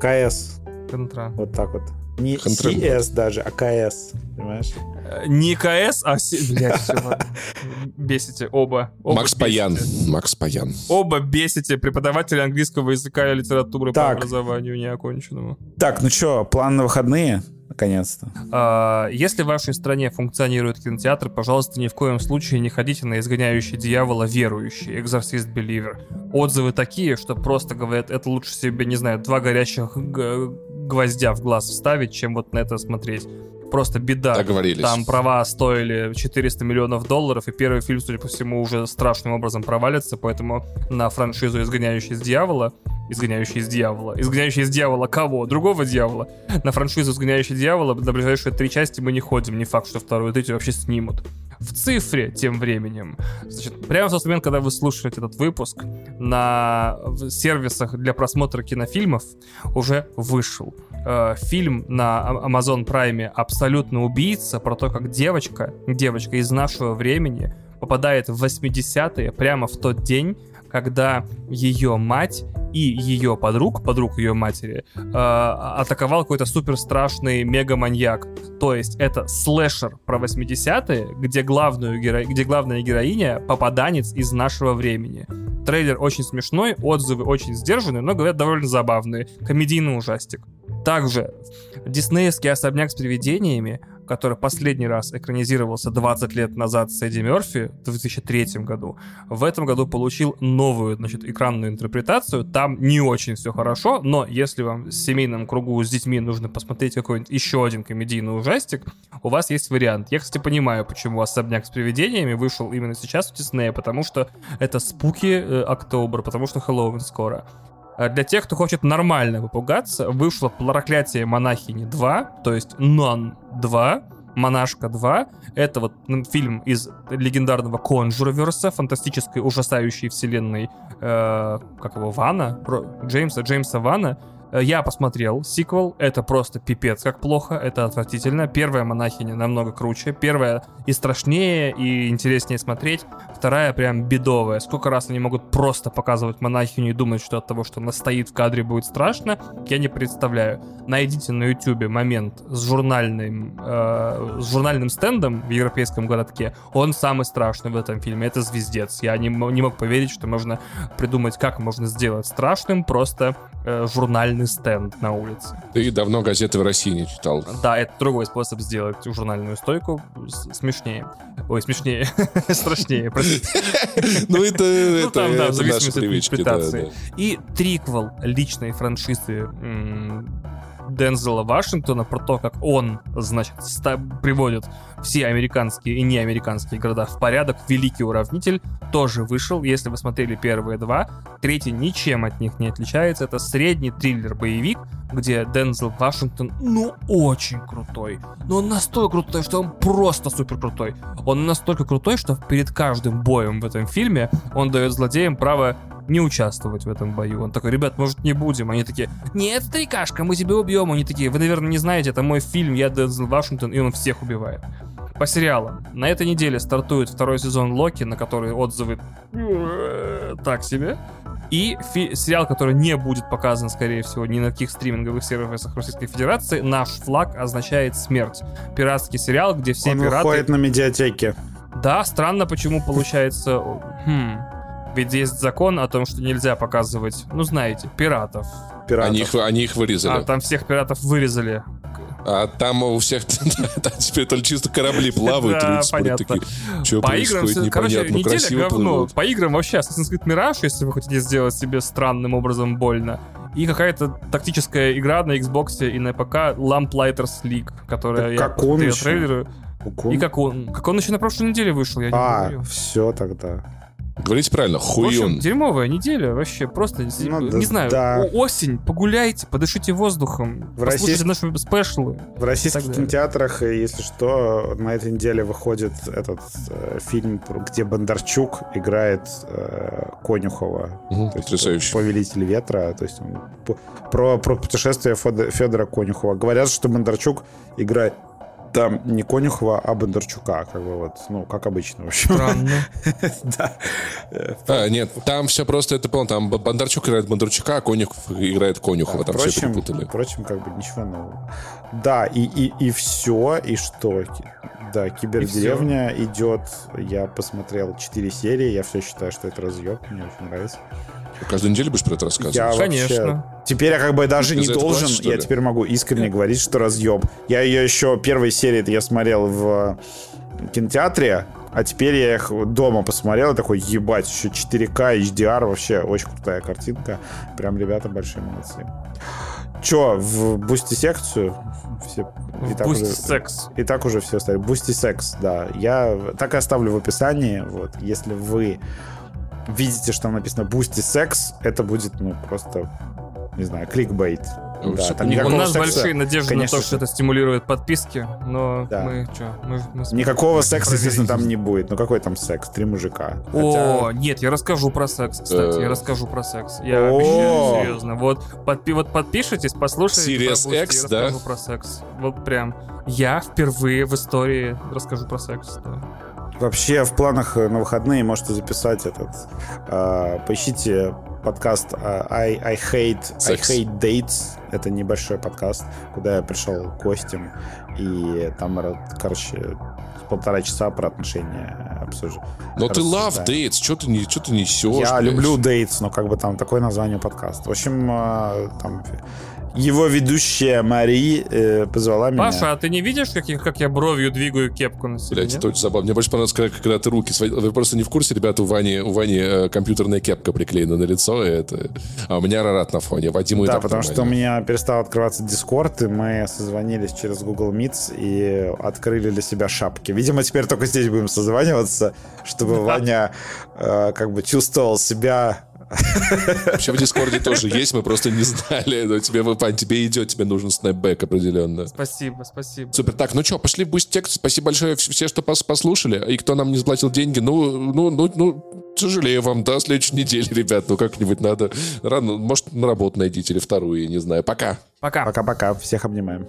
КС. Контра. Вот так вот. Не Контра. CS даже, а КС. Понимаешь? Э, Не КС, а... Блядь, всё, ладно. Бесите оба. Оба Макс бесите. Паян. Макс Паян. Оба бесите преподавателя английского языка и литературы Так. по образованию неоконченному. Так, ну что, план на выходные? Наконец-то. А, Если в вашей стране функционирует кинотеатр, пожалуйста, ни в коем случае не ходите на изгоняющий дьявола верующий, экзорцист Беливер. Отзывы такие, что просто говорят, это лучше себе, не знаю, два горящих гвоздя в глаз вставить, чем вот на это смотреть. Просто беда. Договорились. Там права стоили 400 миллионов долларов, и первый фильм, судя по всему, уже страшным образом провалится, поэтому на франшизу «Изгоняющий из дьявола» «Изгоняющий из дьявола». «Изгоняющий из дьявола» кого? Другого дьявола. На франшизу «Изгоняющий дьявола» на ближайшие три части мы не ходим. Не факт, что вторую и третью вообще снимут. В цифре, тем временем, значит, прямо в тот момент, когда вы слушаете этот выпуск, на сервисах для просмотра кинофильмов уже вышел э, фильм на Amazon Prime «Абсолютно убийца» про то, как девочка, девочка из нашего времени попадает в 80-е прямо в тот день, когда ее мать и ее подруг, подруг ее матери, э, атаковал какой-то супер страшный мега-маньяк. То есть это слэшер про 80-е, где, главную геро... где главная героиня попаданец из нашего времени. Трейлер очень смешной, отзывы очень сдержанные, но, говорят, довольно забавные. Комедийный ужастик. Также диснеевский особняк с привидениями, который последний раз экранизировался 20 лет назад с Эдди Мерфи в 2003 году, в этом году получил новую, значит, экранную интерпретацию. Там не очень все хорошо, но если вам в семейном кругу с детьми нужно посмотреть какой-нибудь еще один комедийный ужастик, у вас есть вариант. Я, кстати, понимаю, почему «Особняк с привидениями» вышел именно сейчас в Диснее, потому что это спуки э, Октобер, потому что Хэллоуин скоро. А Для тех, кто хочет нормально попугаться, вышло «Проклятие монахини 2», то есть «Нон 2», «Монашка 2». Это вот фильм из легендарного Conjurverse а, фантастической ужасающей вселенной, э, как его, Вана? Джеймса, Джеймса Вана. Э, Я посмотрел сиквел, это просто пипец как плохо, это отвратительно. Первая монахиня намного круче, первая и страшнее, и интереснее смотреть, вторая прям бедовая. Сколько раз они могут просто показывать монахиню и думать, что от того, что она стоит в кадре, будет страшно, я не представляю. Найдите на ютубе момент с журнальным, э, с журнальным стендом в европейском городке, он самый страшный в этом фильме, это звездец. Я не, не мог поверить, что можно придумать, как можно сделать страшным просто э, журнальный стенд на улице. Ты давно газеты в России не читал. Да, это другой способ сделать журнальную стойку смешнее. Ой, смешнее, страшнее, простите. Ну, это, Ну, это, наши от привычки. И триквел личной франшизы Дензела Вашингтона про то, как он, значит, приводит все американские и неамериканские города в порядок. Великий уравнитель тоже вышел. Если вы смотрели первые два, третий ничем от них не отличается. Это средний триллер-боевик, где Дензел Вашингтон, ну, очень крутой. Но он настолько крутой, что он просто супер крутой. Он настолько крутой, что перед каждым боем в этом фильме он дает злодеям право не участвовать в этом бою. Он такой, ребят, может не будем? Они такие, нет, старикашка, мы тебя убьем. Они такие, вы, наверное, не знаете, это мой фильм, я Дензел Вашингтон, и он всех убивает. По сериалам. На этой неделе стартует второй сезон Локи, на который отзывы э, так себе. И фи- сериал, который не будет показан, скорее всего, ни на каких стриминговых сервисах Российской Федерации, «Наш флаг» означает смерть. Пиратский сериал, где все Он пираты... выходит на медиатеке. Да, странно, почему получается... Хм... Ведь есть закон о том, что нельзя показывать, ну знаете, пиратов. Пиратов. Они их, они их вырезали. А там всех пиратов вырезали. А там у всех там теперь только чисто корабли плавают. Люди смотрят понятно. такие, что По играм, происходит, непонятно, неделя красиво говно. По играм вообще Assassin's Creed Mirage, если вы хотите сделать себе странным образом больно. И какая-то тактическая игра на Xbox и на ПК Lamplighters League, которая Так я как он посмотрел еще? трейлеры. И как он? Как он еще на прошлой неделе вышел, я не А, все тогда. Говорите правильно, В общем, хуйон. дерьмовая неделя вообще, просто, Ну, не да- знаю, да. осень, погуляйте, подышите воздухом, В послушайте российск- наши спешлы. В российских кинотеатрах, э, если что, на этой неделе выходит этот э, фильм, где Бондарчук играет э, Конюхова. Есть Потрясающе. Повелитель ветра. То есть он по- про, про путешествие Федо- Федора Конюхова. Говорят, что Бондарчук играет там не Конюхова, а Бондарчука. Как бы вот, ну, как обычно, в общем. Странно. Да. А, нет, там все просто, это понял, там Бондарчук играет Бондарчука, а Конюхов играет Конюхова, там все перепутали. впрочем, как бы ничего нового. Да, и, и, и все, и что? Да, Кибердеревня идет. Я посмотрел 4 серии. Я все считаю, что это разъеб. Мне очень нравится. Каждую неделю будешь про это рассказывать? Я Конечно. вообще... Теперь я как бы даже Ты не должен. платишь, что я теперь могу искренне говорить, что разъеб. Я ее еще первой серии я смотрел в кинотеатре. А теперь я их дома посмотрел и такой, ебать, еще 4К, HDR, вообще очень крутая картинка. Прям ребята большие молодцы. Че, в Boosty секцию? Все, и так Пусть уже- секс. и так уже все стали. Boosty секс, да. Я так и оставлю в описании. Вот, если вы видите, что там написано Boosty секс, это будет, ну, просто, не знаю, кликбейт. Ну, Да, там. У нас секса, большие надежды конечно, на то, что это стимулирует подписки, но Да. мы что, мы, мы Никакого секса, естественно, там не будет. Ну какой там секс? Три мужика. О, Хотя- нет, я расскажу про секс, кстати, Э. я расскажу про секс. Я О. обещаю, серьезно. Вот, подпи- вот подпишитесь, послушайте Serious X, я да? расскажу про секс. Вот прям. Я впервые в истории расскажу про секс. да. Вообще в планах э, на выходные можете записать этот. э, поищите подкаст э, I, I hate I hate dates. Это небольшой подкаст, куда я пришел гостем и там, короче, полтора часа про отношения обсужу. Но ты love dates, что ты, не, что ты несешь? Я блядь? люблю dates, но как бы там такое название подкаста. В общем, э, там его ведущая Мари э, позвала меня. Паша, а ты не видишь, как я, как я бровью двигаю кепку на себе? Блять, это очень забавно. Мне больше понравилось, когда, когда ты руки свои... Вы просто не в курсе, ребята, у Вани, у Вани э, компьютерная кепка приклеена на лицо, и это... а у меня Рарат на фоне. Вадиму и Да, потому что у меня перестал открываться Discord, и мы созвонились через Google Meets и открыли для себя шапки. Видимо, теперь только здесь будем созваниваться, чтобы Ваня э, как бы чувствовал себя... Вообще в Дискорде тоже есть, мы просто не знали. Но тебе, тебе идет, тебе нужен снэпбэк определенно. Спасибо, спасибо. Супер. Так, ну что, пошли в текст. Спасибо большое вс- все, что пос- послушали. И кто нам не заплатил деньги, ну, ну, ну, ну, сожалею вам, до следующей недели, ребят. Ну, как-нибудь надо... Рано, может, на работу найдите или вторую, я не знаю. Пока. Пока. Пока-пока, всех обнимаем.